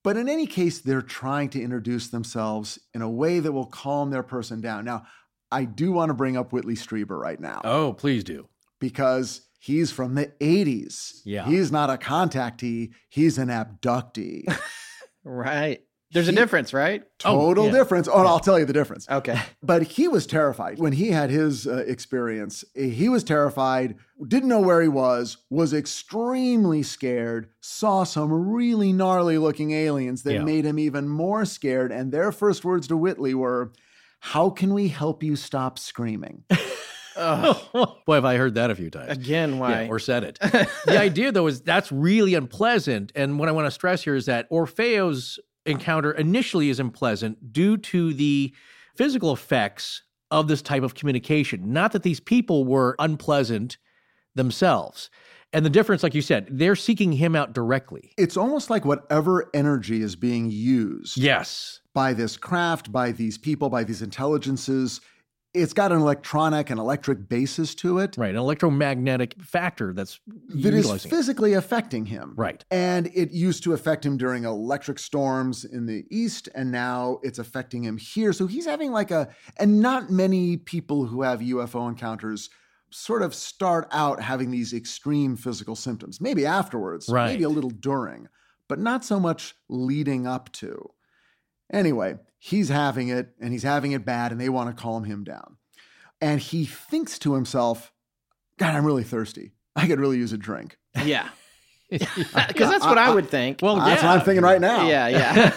Speaker 4: But in any case, they're trying to introduce themselves in a way that will calm their person down. Now, I do want to bring up Whitley Strieber right now
Speaker 2: Oh, please do.
Speaker 4: because he's from the 80s.
Speaker 2: Yeah.
Speaker 4: He's not a contactee, he's an abductee.
Speaker 3: Right. There's
Speaker 4: He-
Speaker 3: a difference, right?
Speaker 4: Total
Speaker 2: yeah.
Speaker 4: difference. Oh, and I'll tell you the difference.
Speaker 3: Okay.
Speaker 4: But he was terrified when he had his uh, experience. He was terrified, didn't know where he was, was extremely scared, saw some really gnarly looking aliens that
Speaker 2: Yeah.
Speaker 4: made him even more scared. And their first words to Whitley were, How can we help you stop screaming?
Speaker 3: Ugh.
Speaker 2: Boy, have I heard that a few times.
Speaker 3: Again, why?
Speaker 2: Yeah, or said it. the idea, though, is that's really unpleasant. And what I want to stress here is that Orfeo's encounter initially is unpleasant due to the physical effects of this type of communication. Not that these people were unpleasant themselves. And the difference, like you said, they're seeking him out directly.
Speaker 4: It's almost like whatever energy is being used
Speaker 2: Yes.
Speaker 4: by this craft, by these people, by these intelligences, it's got an electronic and electric basis to it
Speaker 2: Right. An electromagnetic factor that's
Speaker 4: that is
Speaker 2: utilizing it.
Speaker 4: physically affecting him.
Speaker 2: Right.
Speaker 4: And it used to affect him during electric storms in the east, and now it's affecting him here. So he's having like a, and not many people who have UFO encounters sort of start out having these extreme physical symptoms. Maybe afterwards,
Speaker 2: Right.
Speaker 4: maybe a little during, but not so much leading up to. Anyway, he's having it, and he's having it bad, and they want to calm him down. And he thinks to himself, God, I'm really thirsty. I could really use a drink.
Speaker 3: Yeah. Because that's what I would think.
Speaker 2: Well,
Speaker 4: That's
Speaker 2: yeah.
Speaker 4: what I'm thinking right now.
Speaker 3: yeah,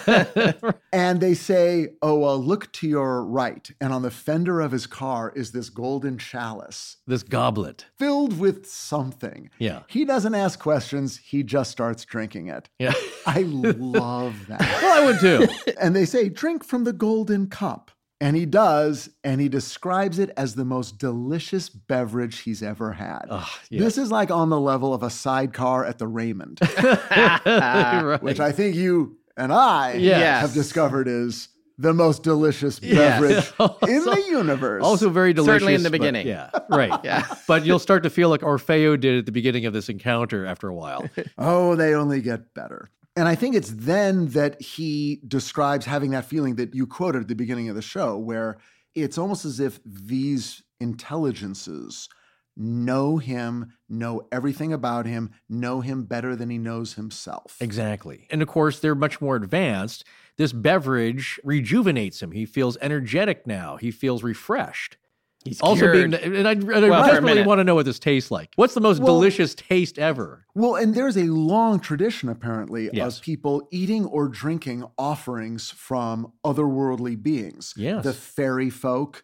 Speaker 3: yeah.
Speaker 4: And they say, Oh, uh, look to your right. And on the fender of his car is this golden chalice
Speaker 2: this goblet.
Speaker 4: filled with something.
Speaker 2: Yeah.
Speaker 4: He doesn't ask questions, he just starts drinking it.
Speaker 2: Yeah.
Speaker 4: I love that.
Speaker 2: well, I would too.
Speaker 4: and they say, Drink from the golden cup. And he does, and he describes it as the most delicious beverage he's ever had.
Speaker 2: Ugh, yeah.
Speaker 4: This is like on the level of a sidecar at the Raymond,
Speaker 2: Right.
Speaker 4: which I think you and I
Speaker 2: Yes.
Speaker 4: have discovered is the most delicious
Speaker 3: Yes.
Speaker 4: beverage in the universe.
Speaker 2: Also very delicious.
Speaker 3: Certainly in the beginning.
Speaker 2: yeah, right.
Speaker 3: Yeah.
Speaker 2: But you'll start to feel like Orfeo did at the beginning of this encounter after a while.
Speaker 4: oh, they only get better. And I think it's then that he describes having that feeling that you quoted at the beginning of the show, where it's almost as if these intelligences know him, know everything about him, know him better than he knows himself.
Speaker 2: Exactly. And of course, they're much more advanced. This beverage rejuvenates him. He feels energetic now. He feels refreshed.
Speaker 3: He's
Speaker 2: Also,
Speaker 3: cured.
Speaker 2: being, and I, and I
Speaker 3: Well, for a
Speaker 2: desperately want to know what this tastes like. What's the most
Speaker 4: Well-
Speaker 2: delicious taste ever?
Speaker 4: Well, and there's a long tradition, apparently,
Speaker 2: Yes.
Speaker 4: of people eating or drinking offerings from otherworldly beings.
Speaker 2: Yes.
Speaker 4: The fairy folk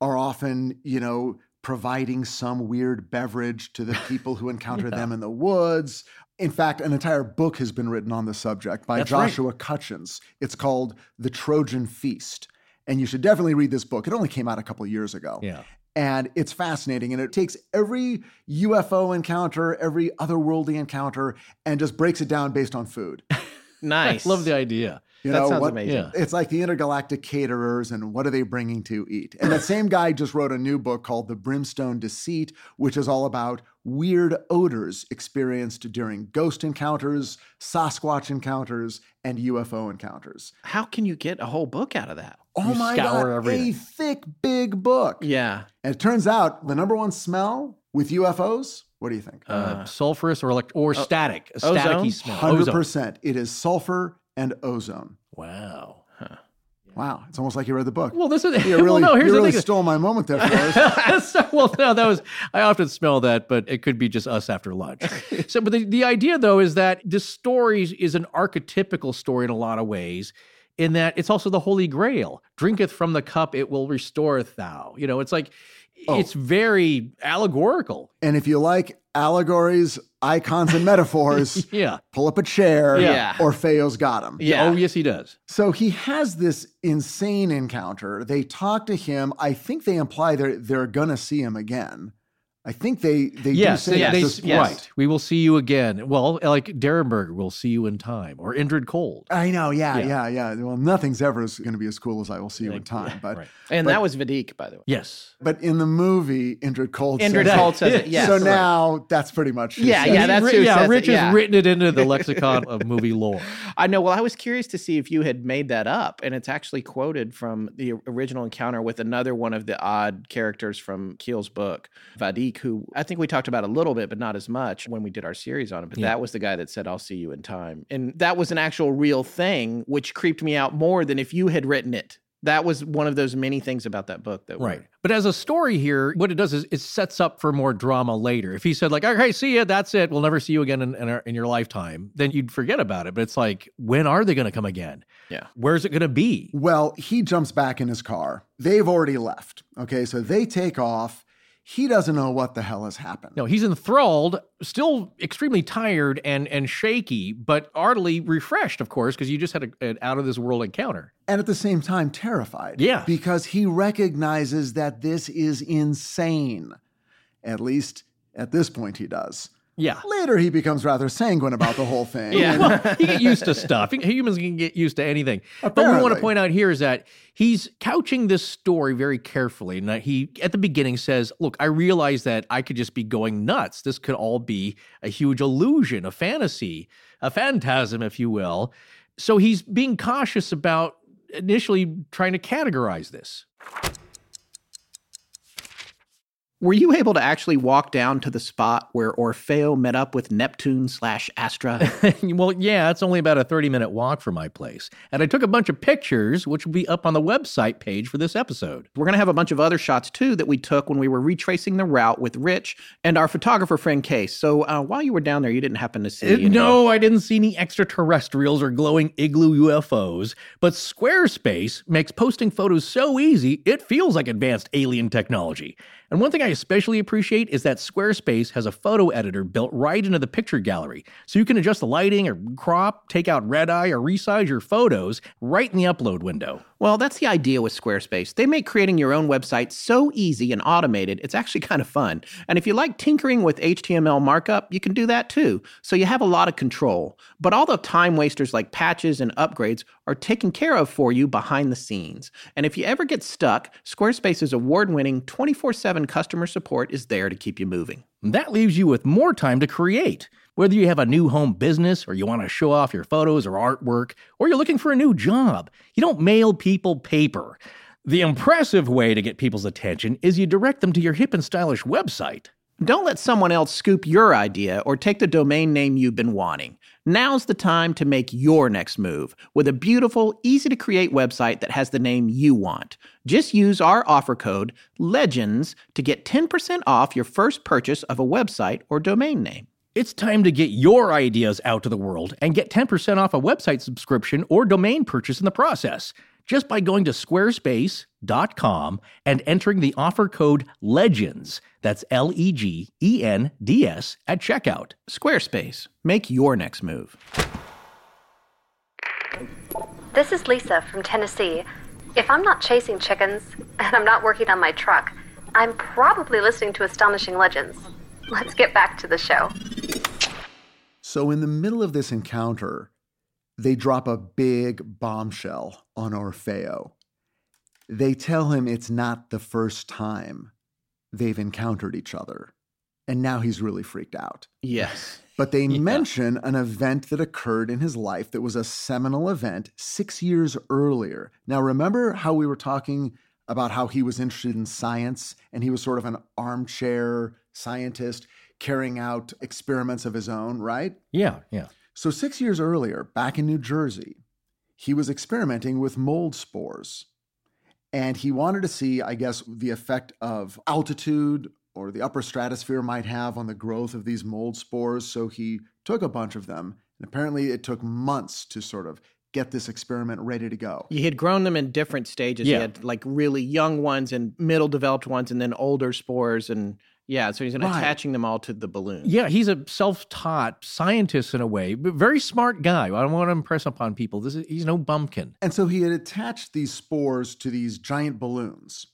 Speaker 4: are often, you know, providing some weird beverage to the people who encounter them in the woods. In fact, an entire book has been written on the subject by
Speaker 2: That's right.
Speaker 4: Joshua Cutchins. It's called The Trojan Feast. And you should definitely read this book. It only came out a couple years ago.
Speaker 2: Yeah.
Speaker 4: And it's fascinating. And it takes every UFO encounter, every otherworldly encounter, and just breaks it down based on food.
Speaker 3: nice.
Speaker 2: Love the idea.
Speaker 4: You
Speaker 3: That
Speaker 4: know,
Speaker 3: sounds
Speaker 4: what,
Speaker 3: amazing.
Speaker 2: Yeah.
Speaker 4: It's like the intergalactic caterers and what are they bringing to eat? And that same guy just wrote a new book called The Brimstone Deceit, which is all about weird odors experienced during ghost encounters, Sasquatch encounters, and UFO encounters.
Speaker 3: How can you get a whole book out of that?
Speaker 4: Oh
Speaker 2: You
Speaker 4: my
Speaker 2: scour
Speaker 4: God,
Speaker 2: everything.
Speaker 4: a thick, big book.
Speaker 3: Yeah.
Speaker 4: And it turns out the number one smell with UFOs, what do you think?
Speaker 2: Uh, sulfurous or elect- or static, a
Speaker 3: ozone?
Speaker 2: staticky smell.
Speaker 4: Hundred percent. It is sulfur and ozone.
Speaker 2: Wow.
Speaker 4: Wow, it's almost like you read the book.
Speaker 2: Well, this is
Speaker 4: you
Speaker 2: well,
Speaker 4: really,
Speaker 2: no. Here's
Speaker 4: you
Speaker 2: the
Speaker 4: really
Speaker 2: thing.
Speaker 4: stole my moment there, Forrest.
Speaker 2: So- well, no, that was I often smell that, but it could be just us after lunch. so, but the, the idea though is that this story is an archetypical story in a lot of ways, in that it's also the Holy Grail. Drinketh from the cup, it will restoreth thou. You know, it's like
Speaker 4: Oh.
Speaker 2: it's very allegorical.
Speaker 4: and if you like allegories, icons, and metaphors,
Speaker 2: Yeah.
Speaker 4: pull up a chair.
Speaker 3: Yeah.
Speaker 4: Orfeo's got him.
Speaker 3: Yeah.
Speaker 2: Oh, yes, he does.
Speaker 4: So he has this insane encounter. They talk to him. I think they imply they're they're gonna see him again. I think they they
Speaker 2: yes,
Speaker 4: do say
Speaker 2: they,
Speaker 4: that
Speaker 2: they-
Speaker 4: this
Speaker 3: yes.
Speaker 2: right. We will see you again. Well, like Derenberg, we'll see you in time, or Indrid Cold.
Speaker 4: I know, yeah,
Speaker 2: Yeah.
Speaker 4: yeah, yeah, Well, nothing's ever going to be as cool as I will see you in time. but
Speaker 2: right.
Speaker 3: And
Speaker 4: But-
Speaker 3: that was Vadik, by the way.
Speaker 2: Yes.
Speaker 4: but in the movie, Indrid Cold
Speaker 3: Indrid
Speaker 4: says
Speaker 3: Cold
Speaker 4: it.
Speaker 3: says it, yes.
Speaker 4: so
Speaker 3: Right.
Speaker 4: now that's pretty much who
Speaker 3: Yeah,
Speaker 4: says
Speaker 3: yeah, that's
Speaker 2: Ri-
Speaker 3: who
Speaker 2: yeah.
Speaker 3: says it,
Speaker 2: Rich
Speaker 3: yeah.
Speaker 2: has written it into the lexicon of movie lore.
Speaker 3: I know. Well, I was curious to see if you had made that up, and it's actually quoted from the original encounter with another one of the odd characters from Keel's book, Vadik, who I think we talked about a little bit, but not as much when we did our series on it. But
Speaker 2: Yeah.
Speaker 3: that was the guy that said, "I'll see you in time," and that was an actual real thing, which creeped me out more than if you had written it. That was one of those many things about that book that were-
Speaker 2: Right. But as a story here, what it does is it sets up for more drama later. If he said like, "Okay, see ya, that's it. We'll never see you again in in, our, in your lifetime," then you'd forget about it. But it's like, when are they going to come again?
Speaker 3: Yeah.
Speaker 2: Where's it going to be?
Speaker 4: Well, he jumps back in his car. They've already left. Okay, so they take off. He doesn't know what the hell has happened.
Speaker 2: No, he's enthralled, still extremely tired and and shaky, but heartily refreshed, of course, because you just had a, an out of this world encounter.
Speaker 4: and at the same time terrified.
Speaker 2: Yeah.
Speaker 4: Because he recognizes that this is insane. At least at this point, he does.
Speaker 2: Yeah.
Speaker 4: Later, he becomes rather sanguine about the whole thing.
Speaker 3: Yeah.
Speaker 2: Well, you get used to stuff. Humans can get used to anything. Apparently. But what we want to point out here is that he's couching this story very carefully. And that he, at the beginning, says, Look, I realize that I could just be going nuts. This could all be a huge illusion, a fantasy, a phantasm, if you will. So he's being cautious about initially trying to categorize this.
Speaker 3: Were you able to actually walk down to the spot where Orfeo met up with Neptune slash Astra?
Speaker 2: well, yeah, it's only about a 30 minute walk from my place. And I took a bunch of pictures, which will be up on the website page for this episode.
Speaker 3: We're going to have a bunch of other shots too that we took when we were retracing the route with Rich and our photographer friend Case. So uh, while you were down there, you didn't happen to see.
Speaker 2: Uh,
Speaker 3: any-
Speaker 2: no, I didn't see any extraterrestrials or glowing igloo UFOs, but Squarespace makes posting photos so easy, it feels like advanced alien technology. And one thing I especially appreciate is that Squarespace has a photo editor built right into the picture gallery, so you can adjust the lighting or crop, take out red eye, or resize your photos right in the upload window.
Speaker 3: Well, that's the idea with Squarespace. They make creating your own website so easy and automated, it's actually kind of fun. And if you like tinkering with HTML markup, you can do that too. So you have a lot of control. But all the time wasters like patches and upgrades are taken care of for you behind the scenes. And if you ever get stuck, Squarespace's award winning 24 7 customer support is there to keep you moving.
Speaker 2: That leaves you with more time to create. Whether you have a new home business or you want to show off your photos or artwork, or you're looking for a new job, you don't mail people paper. The impressive way to get people's attention is you direct them to your hip and stylish website.
Speaker 3: Don't let someone else scoop your idea or take the domain name you've been wanting. Now's the time to make your next move with a beautiful, easy to create website that has the name you want. Just use our offer code LEGENDS to get 10% off your first purchase of a website or domain name.
Speaker 2: It's time to get your ideas out to the world and get 10% off a website subscription or domain purchase in the process just by going to squarespace.com and entering the offer code LEGENDS. That's L E G E N D S at checkout.
Speaker 3: Squarespace, make your next move.
Speaker 5: This is Lisa from Tennessee. If I'm not chasing chickens and I'm not working on my truck, I'm probably listening to Astonishing Legends. Let's get back to the show.
Speaker 4: So, in the middle of this encounter, they drop a big bombshell on Orfeo. They tell him it's not the first time they've encountered each other. And now he's really freaked out.
Speaker 3: Yes.
Speaker 4: But they
Speaker 2: Yeah.
Speaker 4: mention an event that occurred in his life that was a seminal event six years earlier. Now, remember how we were talking about how he was interested in science and he was sort of an armchair scientist carrying out experiments of his own, right?
Speaker 2: Yeah, yeah.
Speaker 4: So, six years earlier, back in New Jersey, he was experimenting with mold spores. And he wanted to see, I guess, the effect of altitude or the upper stratosphere might have on the growth of these mold spores. So he took a bunch of them. And apparently, it took months to sort of get this experiment ready to go.
Speaker 3: You had grown them in different stages.
Speaker 2: Yeah.
Speaker 3: You had like really young ones and middle developed ones and then older spores and yeah, so he's
Speaker 4: Right.
Speaker 3: attaching them all to the balloon.
Speaker 2: Yeah, he's a self-taught scientist in a way, but very smart guy. I don't want to impress upon people. This is he's no bumpkin.
Speaker 4: And so he had attached these spores to these giant balloons.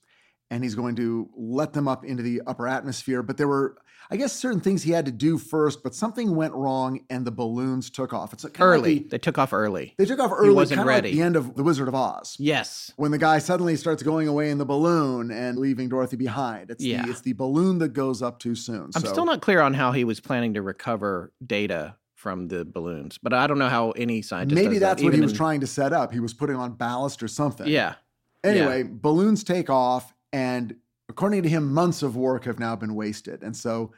Speaker 4: and he's going to let them up into the upper atmosphere. But there were, I guess, certain things he had to do first, but something went wrong and the balloons took off. It's
Speaker 3: Early.
Speaker 4: Like the-
Speaker 3: they took off early.
Speaker 4: they took off early,
Speaker 3: wasn't
Speaker 4: kind of like
Speaker 3: ready.
Speaker 4: the end of The Wizard of Oz.
Speaker 3: yes.
Speaker 4: When the guy suddenly starts going away in the balloon and leaving Dorothy behind. It's,
Speaker 3: Yeah.
Speaker 4: the, it's the balloon that goes up too soon.
Speaker 3: I'm
Speaker 4: So-
Speaker 3: still not clear on how he was planning to recover data from the balloons, but I don't know how any scientist.
Speaker 4: Maybe
Speaker 3: does that,
Speaker 4: that's what he was
Speaker 3: in-
Speaker 4: trying to set up. He was putting on ballast or something.
Speaker 3: Yeah.
Speaker 4: Anyway, balloons take off, and according to him, months of work have now been wasted. And so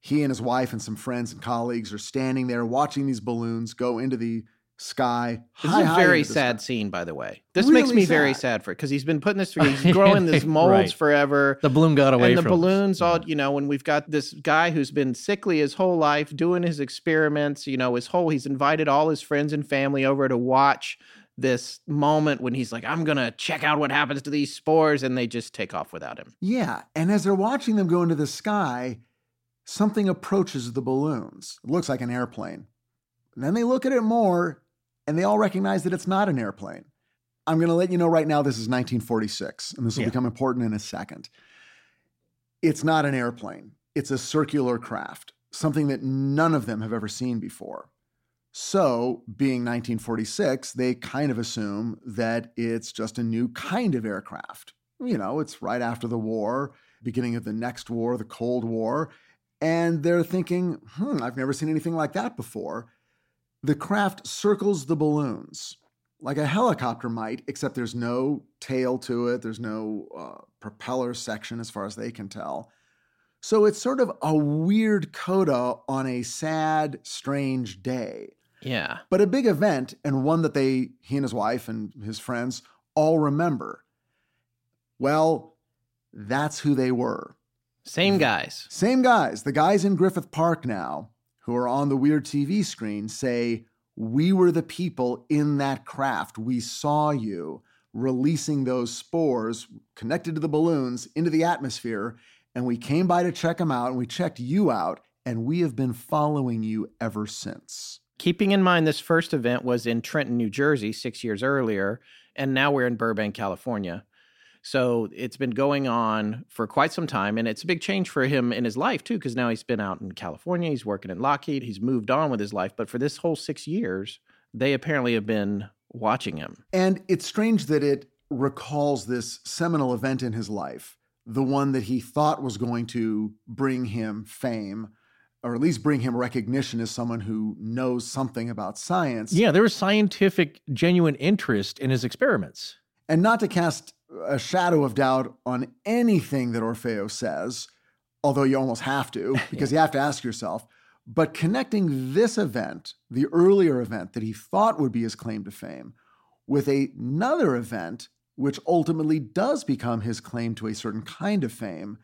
Speaker 4: he and his wife and some friends and colleagues are standing there watching these balloons go into the sky.
Speaker 3: This
Speaker 4: high,
Speaker 3: is a very sad
Speaker 4: sky.
Speaker 3: scene, by the way. This makes
Speaker 4: Really
Speaker 3: me very
Speaker 4: sad.
Speaker 3: sad for it because he's been putting this through. He's growing these molds
Speaker 2: Right.
Speaker 3: forever.
Speaker 2: The balloon got away
Speaker 3: and the
Speaker 2: from us.
Speaker 3: balloons all you know when we've got this guy who's been sickly his whole life doing his experiments you know his whole he's invited all his friends and family over to watch this moment when he's like i'm gonna check out what happens to these spores and they just take off without him
Speaker 4: Yeah. And as they're watching them go into the sky, something approaches the balloons. It looks like an airplane. And then they look at it more and they all recognize that it's not an airplane. I'm going to let you know right now this is 1946, and this will
Speaker 2: Yeah.
Speaker 4: become important in a second. It's not an airplane, it's a circular craft, something that none of them have ever seen before. So, being 1946, they kind of assume that it's just a new kind of aircraft. You know, it's right after the war, beginning of the next war, the Cold War. And they're thinking, hmm, I've never seen anything like that before. The craft circles the balloons like a helicopter might, except there's no tail to it, there's no uh, propeller section as far as they can tell. So it's sort of a weird coda on a sad, strange day
Speaker 3: yeah.
Speaker 4: But a big event and one that they he and his wife and his friends all remember. Well that's who they were.
Speaker 3: Same guys.
Speaker 4: same guys. The guys in griffith park now who are on the weird tv screen say we were the people in that craft. We saw you releasing those spores connected to the balloons into the atmosphere and we came by to check them out and we checked you out and we have been following you ever since
Speaker 3: keeping in mind this first event was in trenton new jersey six years earlier and now we're in burbank california. So it's been going on for quite some time and it's a big change for him in his life too because now he's been out in california he's working at lockheed he's moved on with his life but for this whole six years they apparently have been watching him.
Speaker 4: And it's strange that it recalls this seminal event in his life, the one that he thought was going to bring him fame, or at least bring him recognition as someone who knows something about science.
Speaker 2: Yeah, there was scientific, genuine interest in his experiments.
Speaker 4: And not to cast a shadow of doubt on anything that Orfeo says, although you almost have to, because you have to ask yourself. But connecting this event, the earlier event that he thought would be his claim to fame, with another event which ultimately does become his claim to a certain kind of fame,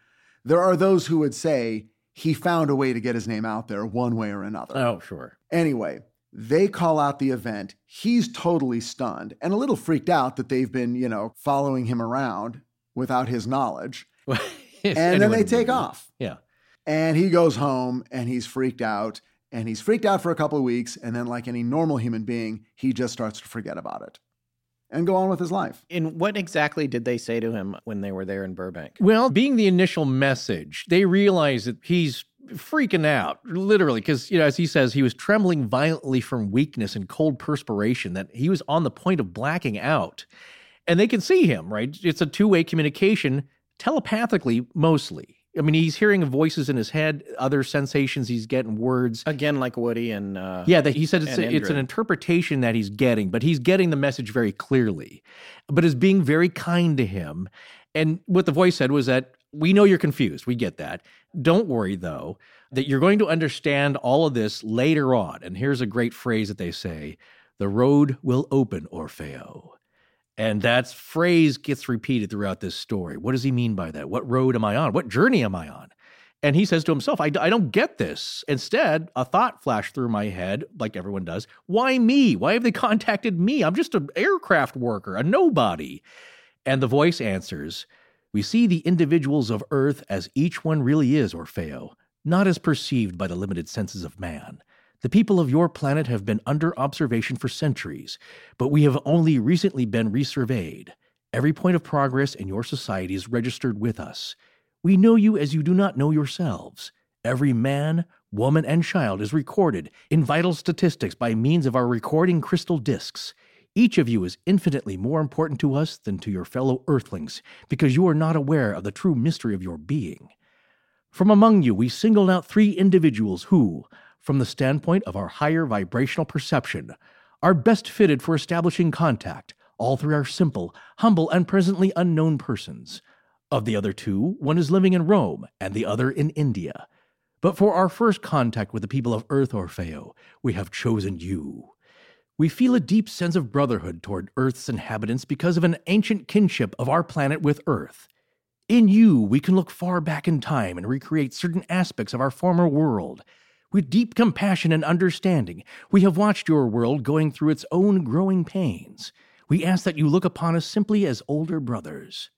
Speaker 4: there are those who would say he found a way to get his name out there one way or another.
Speaker 2: Oh, sure.
Speaker 4: Anyway, they call out the event. He's totally stunned and a little freaked out that they've been, you know, following him around without his knowledge. And then they take off.
Speaker 2: Yeah.
Speaker 4: And he goes home and he's freaked out. And he's freaked out for a couple of weeks. And then, like any normal human being, he just starts to forget about it and go on with his life.
Speaker 3: and what exactly did they say to him when they were there in burbank
Speaker 2: Well, being the initial message, they realize that he's freaking out, literally, because, you know, as he says, he was trembling violently from weakness and cold perspiration, that he was on the point of blacking out. And they can see him, right? It's a two way communication, telepathically mostly. I mean, he's hearing voices in his head, other sensations he's getting, words.
Speaker 3: again like woody and uh,
Speaker 2: Yeah, that he said it's, a, it's an interpretation that he's getting, but he's getting the message very clearly, but is being very kind to him. And what the voice said was that we know you're confused. We get that. Don't worry, though, that you're going to understand all of this later on. And here's a great phrase that they say the road will open, Orfeo. And that phrase gets repeated throughout this story. What does he mean by that? What road am I on? What journey am I on? And he says to himself, I, I don't get this. Instead, a thought flashed through my head, like everyone does. Why me? Why have they contacted me? I'm just an aircraft worker, a nobody. And the voice answers, We see the individuals of Earth as each one really is, Orfeo, not as perceived by the limited senses of man. The people of your planet have been under observation for centuries, but we have only recently been resurveyed. Every point of progress in your society is registered with us. We know you as you do not know yourselves. Every man, woman, and child is recorded in vital statistics by means of our recording crystal discs. Each of you is infinitely more important to us than to your fellow earthlings because you are not aware of the true mystery of your being. From among you, we singled out three individuals who, from the standpoint of our higher vibrational perception, are best fitted for establishing contact. All three are simple, humble, and presently unknown persons. Of the other two, one is living in Rome and the other in India. But for our first contact with the people of Earth, Orfeo, we have chosen you. We feel a deep sense of brotherhood toward Earth's inhabitants because of an ancient kinship of our planet with Earth. In you, we can look far back in time and recreate certain aspects of our former world. With deep compassion and understanding, we have watched your world going through its own growing pains. We ask that you look upon us simply as older brothers.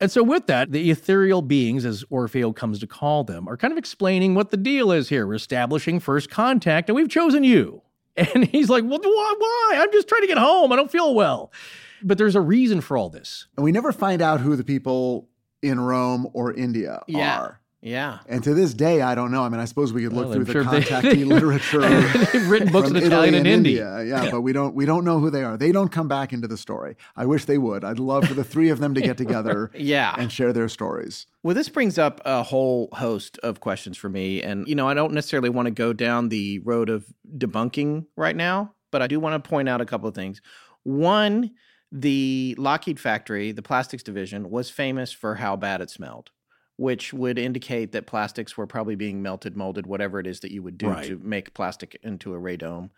Speaker 2: And so, with that, the ethereal beings, as Orfeo comes to call them, are kind of explaining what the deal is here. We're establishing first contact, and we've chosen you. And he's like, Well, why? why? I'm just trying to get home. I don't feel well. But there's a reason for all this.
Speaker 4: And we never find out who the people in Rome or India
Speaker 3: Yeah.
Speaker 4: are.
Speaker 3: Yeah.
Speaker 4: And to this day, I don't know. I mean, I suppose we could look
Speaker 2: Well,
Speaker 4: through the
Speaker 2: they-
Speaker 4: contactee literature.
Speaker 2: They've written books in
Speaker 4: Italy
Speaker 2: Italian and Hindi.
Speaker 4: Yeah, but we don't we don't know who they are. They don't come back into the story. I wish they would. I'd love for the three of them to get together
Speaker 3: Yeah.
Speaker 4: and share their stories.
Speaker 3: Well, this brings up a whole host of questions for me. And, you know, I don't necessarily want to go down the road of debunking right now, but I do want to point out a couple of things. One, the Lockheed factory, the plastics division, was famous for how bad it smelled, which would indicate that plastics were probably being melted, molded, whatever it is that you would do
Speaker 2: Right.
Speaker 3: to make plastic into a radome.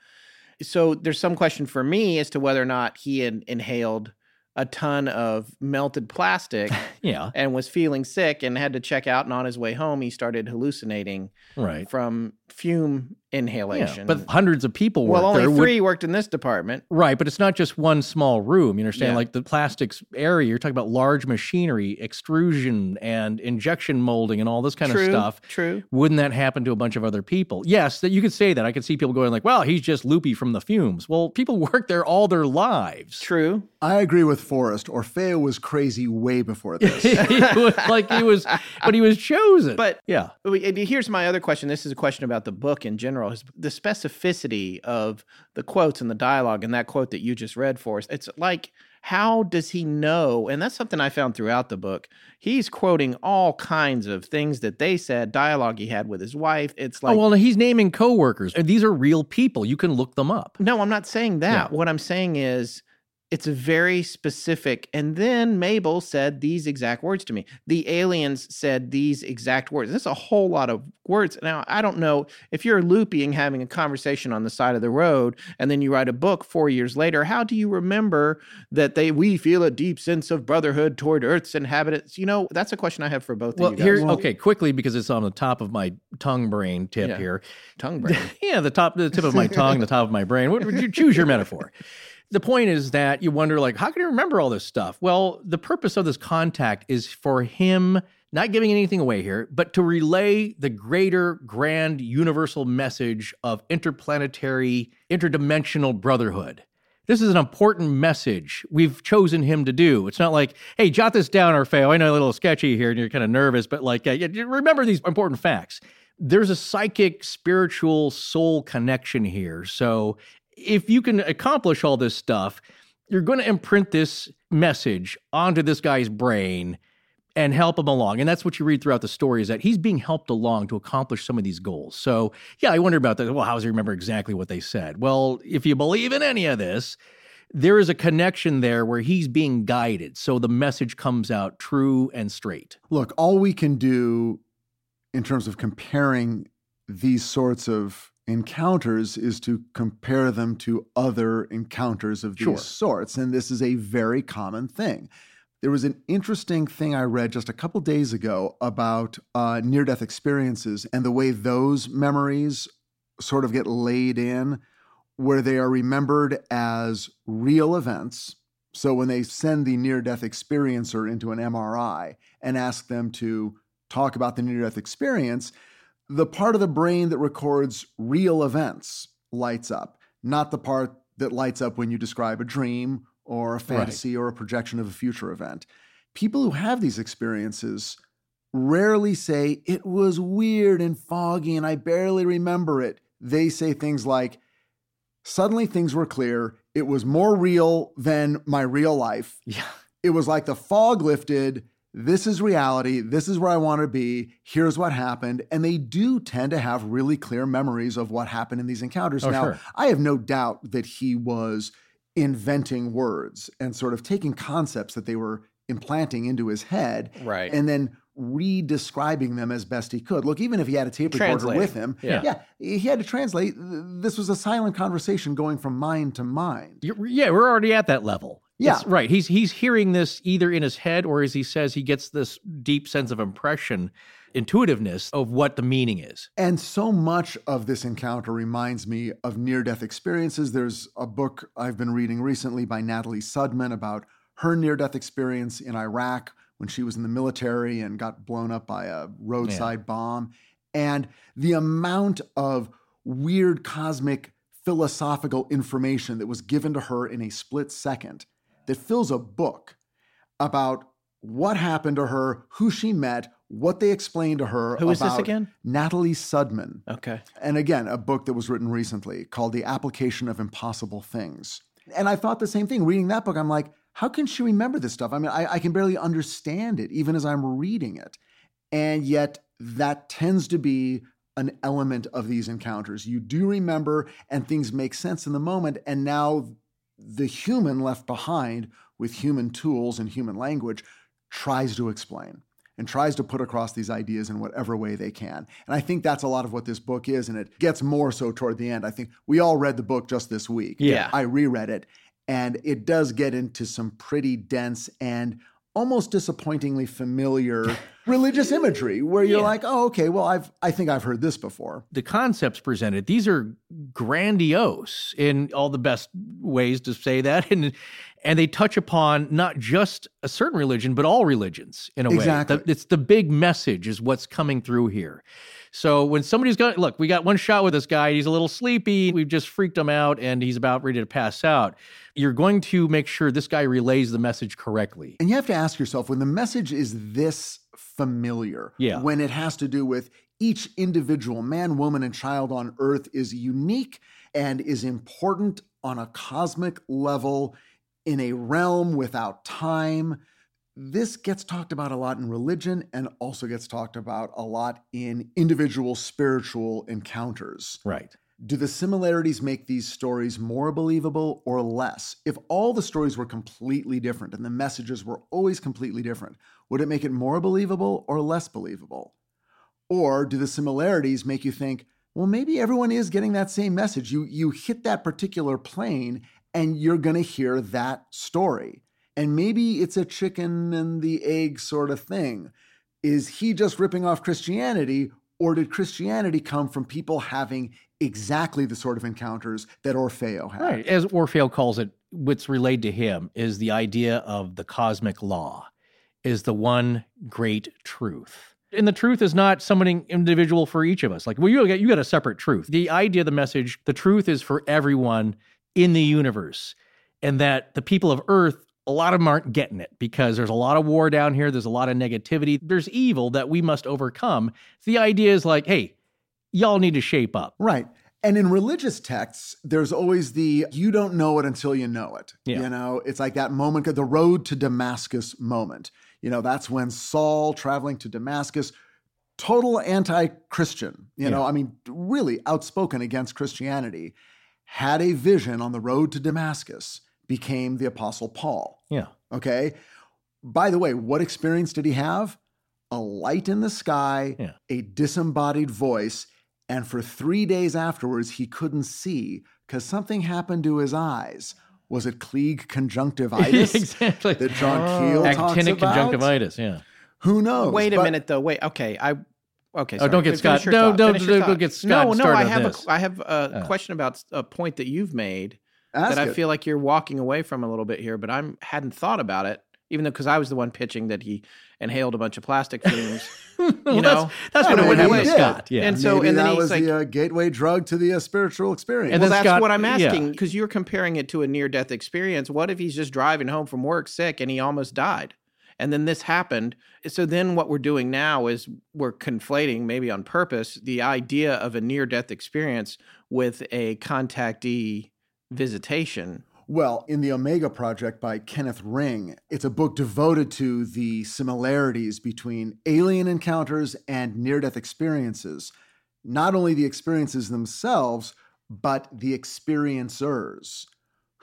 Speaker 3: So there's some question for me as to whether or not he had inhaled a ton of melted plastic
Speaker 2: Yeah,
Speaker 3: and was feeling sick and had to check out. And on his way home, he started hallucinating
Speaker 2: right.
Speaker 3: from fume
Speaker 2: Yeah,
Speaker 3: inhalation.
Speaker 2: but hundreds of people
Speaker 3: well, only
Speaker 2: there. would-
Speaker 3: three worked in this department.
Speaker 2: Right, but it's not just one small room. You understand?
Speaker 3: Yeah.
Speaker 2: Like the plastics area, you're talking about large machinery, extrusion, and injection molding, and all this kind
Speaker 3: true,
Speaker 2: of stuff.
Speaker 3: True.
Speaker 2: Wouldn't that happen to a bunch of other people? Yes, that you could say that. I could see people going like, "Well, he's just loopy from the fumes." Well, people work there all their lives.
Speaker 3: True.
Speaker 4: I agree with Forrest. Orfeo was crazy way before this.
Speaker 2: he was like he was, but he was chosen.
Speaker 3: But-
Speaker 2: yeah,
Speaker 3: Here's my other question. This is a question about the book in general. Is the specificity of the quotes and the dialogue and that quote that you just read for us. It's like, how does he know? And that's something I found throughout the book. He's quoting all kinds of things that they said, dialogue he had with his wife. It's oh, like,
Speaker 2: oh well, he's naming coworkers. These are real people. You can look them up.
Speaker 3: No, I'm not saying that.
Speaker 2: Yeah.
Speaker 3: What I'm saying is it's very specific. And then Mabel said these exact words to me. The aliens said these exact words. That's a whole lot of words. Now, I don't know if you're looping having a conversation on the side of the road and then you write a book 4 years later, how do you remember that they we feel a deep sense of brotherhood toward Earth's inhabitants? You know, that's a question I have for both
Speaker 2: Well,
Speaker 3: of you guys.
Speaker 2: here's okay. Quickly, because it's on the top of my tongue brain tip
Speaker 3: Yeah.
Speaker 2: here.
Speaker 3: tongue brain.
Speaker 2: Yeah, the top, the tip of my tongue, the top of my brain. What would you choose your metaphor? The point is that you wonder, like, how can he remember all this stuff? Well, the purpose of this contact is for him, not giving anything away here, but to relay the greater, grand, universal message of interplanetary, interdimensional brotherhood. This is an important message we've chosen him to do. It's not like, hey, jot this down, Orfeo. I know a little sketchy here and you're kind of nervous, but like, uh, remember these important facts. There's a psychic, spiritual, soul connection here. So if you can accomplish all this stuff, you're going to imprint this message onto this guy's brain and help him along. And that's what you read throughout the story is that he's being helped along to accomplish some of these goals. So, yeah, I wonder about that. Well, how does he remember exactly what they said? Well, if you believe in any of this, there is a connection there where he's being guided. So the message comes out true and straight.
Speaker 4: Look, all we can do in terms of comparing these sorts of encounters is to compare them to other encounters of these
Speaker 2: Sure.
Speaker 4: sorts. And this is a very common thing. There was an interesting thing I read just a couple days ago about uh, near death experiences and the way those memories sort of get laid in, where they are remembered as real events. So when they send the near death experiencer into an MRI and ask them to talk about the near death experience, the part of the brain that records real events lights up, not the part that lights up when you describe a dream or a fantasy or a projection of a future event. People who have these experiences rarely say, It was weird and foggy and I barely remember it. They say things like, Suddenly things were clear. It was more real than my real life.
Speaker 3: Yeah.
Speaker 4: It was like the fog lifted. This is reality. This is where I want to be. Here's what happened. And they do tend to have really clear memories of what happened in these encounters.
Speaker 3: Oh,
Speaker 4: now,
Speaker 3: sure.
Speaker 4: I have no doubt that he was inventing words and sort of taking concepts that they were implanting into his head
Speaker 3: Right.
Speaker 4: and then re-describing them as best he could. Look, even if he had a tape recorder with him,
Speaker 3: Yeah.
Speaker 4: he had to translate. This was a silent conversation going from mind to mind.
Speaker 2: You're, yeah, we're already at that level.
Speaker 4: Yeah.
Speaker 2: It's- right. He's he's hearing this either in his head or as he says he gets this deep sense of impression, intuitiveness of what the meaning is.
Speaker 4: And so much of this encounter reminds me of near death experiences. There's a book I've been reading recently by Natalie Sudman about her near death experience in Iraq when she was in the military and got blown up by a roadside bomb. And the amount of weird cosmic philosophical information that was given to her in a split second that fills a book about what happened to her, who she met, what they explained to her.
Speaker 3: Who is this again?
Speaker 4: Natalie Sudman.
Speaker 3: Okay.
Speaker 4: And again, a book that was written recently called The Application of Impossible Things. And I thought the same thing. Reading that book, I'm like, how can she remember this stuff? I mean, I, I can barely understand it, even as I'm reading it. And yet, that tends to be an element of these encounters. You do remember, and things make sense in the moment. And now, the human left behind with human tools and human language tries to explain and tries to put across these ideas in whatever way they can. And I think that's a lot of what this book is. And it gets more so toward the end. I think we all read the book just this week.
Speaker 3: Yeah.
Speaker 4: I reread it, and it does get into some pretty dense and almost disappointingly familiar religious imagery where you're
Speaker 2: Yeah.
Speaker 4: like, oh, okay, well, I've I think I've heard this before.
Speaker 2: The concepts presented, these are grandiose in all the best ways to say that. And and they touch upon not just a certain religion, but all religions in a
Speaker 4: Exactly.
Speaker 2: way. The- it's the big message is what's coming through here. So when somebody's got look, we got one shot with this guy, he's a little sleepy, we've just freaked him out and he's about ready to pass out. You're going to make sure this guy relays the message correctly.
Speaker 4: And you have to ask yourself when the message is this familiar,
Speaker 2: Yeah.
Speaker 4: when it has to do with each individual man, woman, and child on earth is unique and is important on a cosmic level in a realm without time. This gets talked about a lot in religion and also gets talked about a lot in individual spiritual encounters.
Speaker 2: Right.
Speaker 4: Do the similarities make these stories more believable or less? If all the stories were completely different and the messages were always completely different, would it make it more believable or less believable? Or do the similarities make you think, well, maybe everyone is getting that same message? You, you hit that particular plane and you're going to hear that story. And maybe it's a chicken and the egg sort of thing. Is he just ripping off Christianity, or did Christianity come from people having exactly the sort of encounters that Orfeo had?
Speaker 2: Right. As Orfeo calls it, what's relayed to him is the idea of the cosmic law is the one great truth. And the truth is not something individual for each of us. Like, well, you got, you got a separate truth. The idea, the message, the truth is for everyone in the universe. And that the people of Earth, a lot of them aren't getting it because there's a lot of war down here. There's a lot of negativity. There's evil that we must overcome. The idea is like, hey, y'all need to shape up.
Speaker 4: Right. And in religious texts, there's always the you don't know it until you know it.
Speaker 2: Yeah.
Speaker 4: You know, it's like that moment, the road to Damascus moment. You know, that's when Saul traveling to Damascus, total anti Christian, you know, I mean, really outspoken against Christianity, had a vision on the road to Damascus, became the Apostle Paul.
Speaker 2: Yeah.
Speaker 4: Okay. By the way, what experience did he have? A light in the sky,
Speaker 2: Yeah.
Speaker 4: a disembodied voice, and for three days afterwards, he couldn't see because something happened to his eyes. Was it Klieg conjunctivitis
Speaker 2: exactly.
Speaker 4: that John Keel oh. talks
Speaker 2: Actinic
Speaker 4: about?
Speaker 2: conjunctivitis. Yeah.
Speaker 4: Who knows?
Speaker 3: Wait a
Speaker 4: But-
Speaker 3: minute, though. Wait. Okay. I. Okay.
Speaker 2: Oh, don't get
Speaker 3: Finish
Speaker 2: Scott-
Speaker 3: your
Speaker 2: no,
Speaker 3: thought.
Speaker 2: don't-
Speaker 3: Finish your
Speaker 2: don't get Scott
Speaker 3: No, no. I have
Speaker 2: this.
Speaker 3: a. I have a
Speaker 2: Uh.
Speaker 3: question about a point that you've made
Speaker 4: Ask
Speaker 3: that I
Speaker 4: it.
Speaker 3: feel like you're walking away from a little bit here, but I'm hadn't thought about it, even though because I was the one pitching that he inhaled a bunch of plastic fumes.
Speaker 2: Well,
Speaker 3: you know,
Speaker 2: that's, that's what
Speaker 3: And
Speaker 2: would
Speaker 3: then
Speaker 2: happen to
Speaker 4: did.
Speaker 2: Scott. Yeah.
Speaker 3: And so-
Speaker 4: Maybe
Speaker 3: and then
Speaker 4: that
Speaker 3: he's
Speaker 4: was
Speaker 3: like-
Speaker 4: the uh, gateway drug to the uh, spiritual experience.
Speaker 2: And
Speaker 3: well, that's
Speaker 2: Scott-
Speaker 3: what I'm asking because you're comparing it to a near death experience. What if he's just driving home from work sick and he almost died? And then this happened. So then what we're doing now is we're conflating, maybe on purpose, the idea of a near death experience with a contactee visitation.
Speaker 4: Well, in the Omega Project by Kenneth Ring, it's a book devoted to the similarities between alien encounters and near death experiences. Not only the experiences themselves, but the experiencers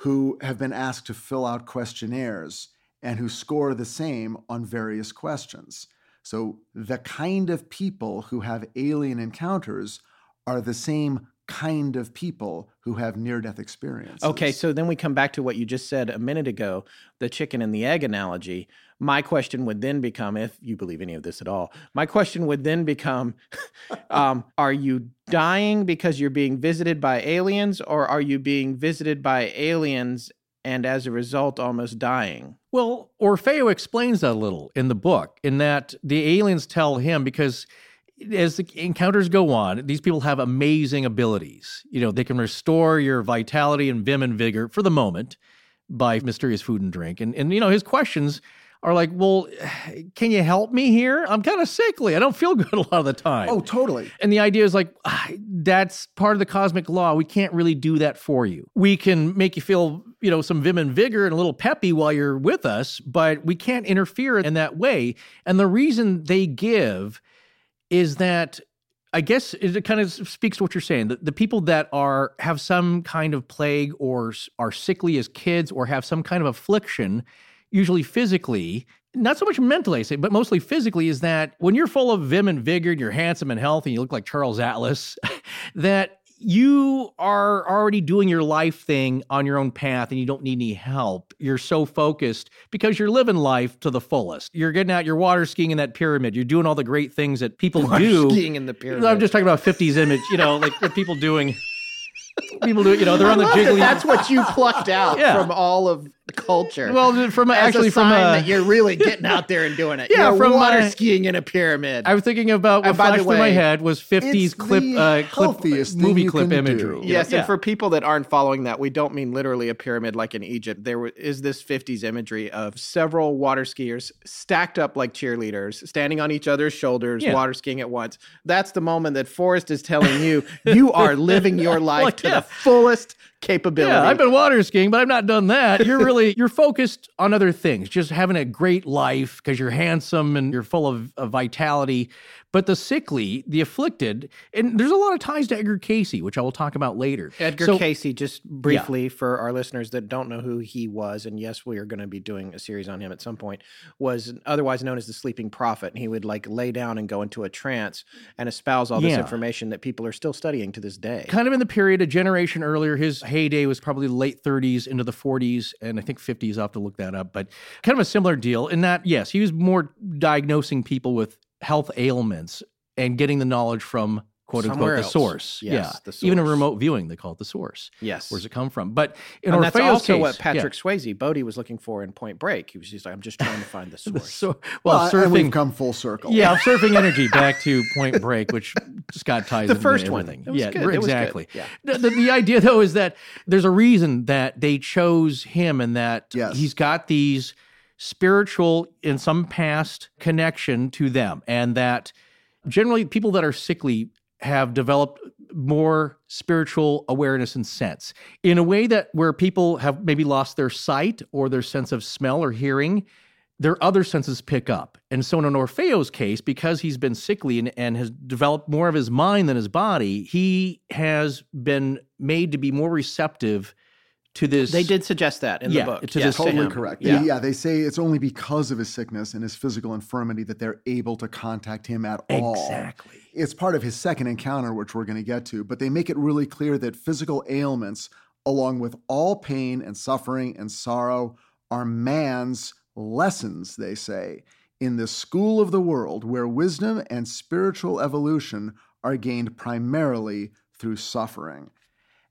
Speaker 4: who have been asked to fill out questionnaires and who score the same on various questions. So, the kind of people who have alien encounters are the same kind of people who have near death experiences.
Speaker 3: Okay, so then we come back to what you just said a minute ago the chicken and the egg analogy. My question would then become if you believe any of this at all, my question would then become um, Are you dying because you're being visited by aliens, or are you being visited by aliens and as a result almost dying?
Speaker 2: Well, Orfeo explains that a little in the book, in that the aliens tell him because as the encounters go on, these people have amazing abilities. You know, they can restore your vitality and vim and vigor for the moment by mysterious food and drink. And and you know, his questions are like, well, can you help me here? I'm kind of sickly. I don't feel good a lot of the time.
Speaker 4: Oh, totally.
Speaker 2: And the idea is like, that's part of the cosmic law. We can't really do that for you. We can make you feel, you know, some vim and vigor and a little peppy while you're with us, but we can't interfere in that way. And the reason they give is that I guess it kind of speaks to what you're saying. The, the people that are have some kind of plague or are sickly as kids or have some kind of affliction, usually physically, not so much mentally, I say, but mostly physically, is that when you're full of vim and vigor and you're handsome and healthy, and you look like Charles Atlas, that you are already doing your life thing on your own path and you don't need any help. You're so focused because you're living life to the fullest. You're getting out, you're water skiing in that pyramid. You're doing all the great things that people do.
Speaker 3: Skiing in the pyramid.
Speaker 2: I'm just talking about 50s image, you know, like the people doing people do it, you know, they're on the jiggly.
Speaker 3: That's what you plucked out
Speaker 2: Yeah.
Speaker 3: from all of culture.
Speaker 2: well, from
Speaker 3: As
Speaker 2: actually from uh,
Speaker 3: that you're really getting out there and doing it.
Speaker 2: Yeah,
Speaker 3: you're
Speaker 2: from
Speaker 3: water
Speaker 2: my-
Speaker 3: skiing in a pyramid.
Speaker 2: I was thinking about what
Speaker 3: And by the
Speaker 2: flashed through my head was 50s clip, uh, clip movie clip
Speaker 4: do.
Speaker 2: imagery.
Speaker 3: Yes,
Speaker 2: know?
Speaker 3: and for people that aren't following that, we don't mean literally a pyramid like in Egypt. There is this 50s imagery of several water skiers stacked up like cheerleaders, standing on each other's shoulders,
Speaker 2: Yeah.
Speaker 3: water skiing at once. That's the moment that Forrest is telling you you are living your life
Speaker 2: Well,
Speaker 3: to
Speaker 2: yeah.
Speaker 3: the fullest capability.
Speaker 2: Yeah, I've been water skiing, but I've not done that. You're really you're focused on other things, just having a great life because you're handsome and you're full of, of vitality. But the sickly, the afflicted, and there's a lot of ties to Edgar Cayce, which I will talk about later.
Speaker 3: Edgar
Speaker 2: So-
Speaker 3: Cayce, just briefly for our listeners that don't know who he was, and yes, we are going to be doing a series on him at some point, was otherwise known as the sleeping prophet. And he would like lay down and go into a trance and espouse all this
Speaker 2: Yeah.
Speaker 3: information that people are still studying to this day.
Speaker 2: kind of in the period a generation earlier. His heyday was probably late 30s into the 40s, and I think 50s. I'll have to look that up, but kind of a similar deal in that, yes, he was more diagnosing people with health ailments and getting the knowledge from quote
Speaker 3: Somewhere
Speaker 2: unquote the source.
Speaker 3: Yes,
Speaker 2: yeah,
Speaker 3: the
Speaker 2: even in remote viewing, they call it the source.
Speaker 3: Yes.
Speaker 2: Where's it come from? But in
Speaker 3: and that's
Speaker 2: Orfeo's
Speaker 3: also
Speaker 2: case,
Speaker 3: what
Speaker 2: yeah.
Speaker 3: Patrick Swayze, Bodhi, was looking for in Point Break. He was just like, I'm just trying to find the source.
Speaker 2: So, well,
Speaker 4: Well, and we've
Speaker 2: surfing.
Speaker 4: come full circle.
Speaker 2: Yeah, surfing energy back to Point Break, which Scott ties
Speaker 3: The
Speaker 2: into
Speaker 3: first one.
Speaker 2: everything.
Speaker 3: It was
Speaker 2: yeah,
Speaker 3: good. It was good.
Speaker 2: exactly.
Speaker 3: Yeah.
Speaker 2: The, the, the idea though is that there's a reason that they chose him, and that
Speaker 4: Yes.
Speaker 2: he's got these spiritual, in some past connection to them, and that generally people that are sickly have developed more spiritual awareness and sense in a way that where people have maybe lost their sight or their sense of smell or hearing their other senses pick up. And so in Orfeo's case, because he's been sickly and, and has developed more of his mind than his body, he has been made to be more receptive to this.
Speaker 3: they did suggest that in
Speaker 2: Yeah,
Speaker 3: the book.
Speaker 2: to
Speaker 3: Yes,
Speaker 2: this-
Speaker 4: Totally
Speaker 3: him.
Speaker 4: correct.
Speaker 3: Yeah.
Speaker 4: Yeah. they say it's only because of his sickness and his physical infirmity that they're able to contact him at all.
Speaker 2: Exactly.
Speaker 4: It's part of his second encounter, which we're going to get to, but they make it really clear that physical ailments, along with all pain and suffering and sorrow, are man's lessons, they say, in the school of the world where wisdom and spiritual evolution are gained primarily through suffering.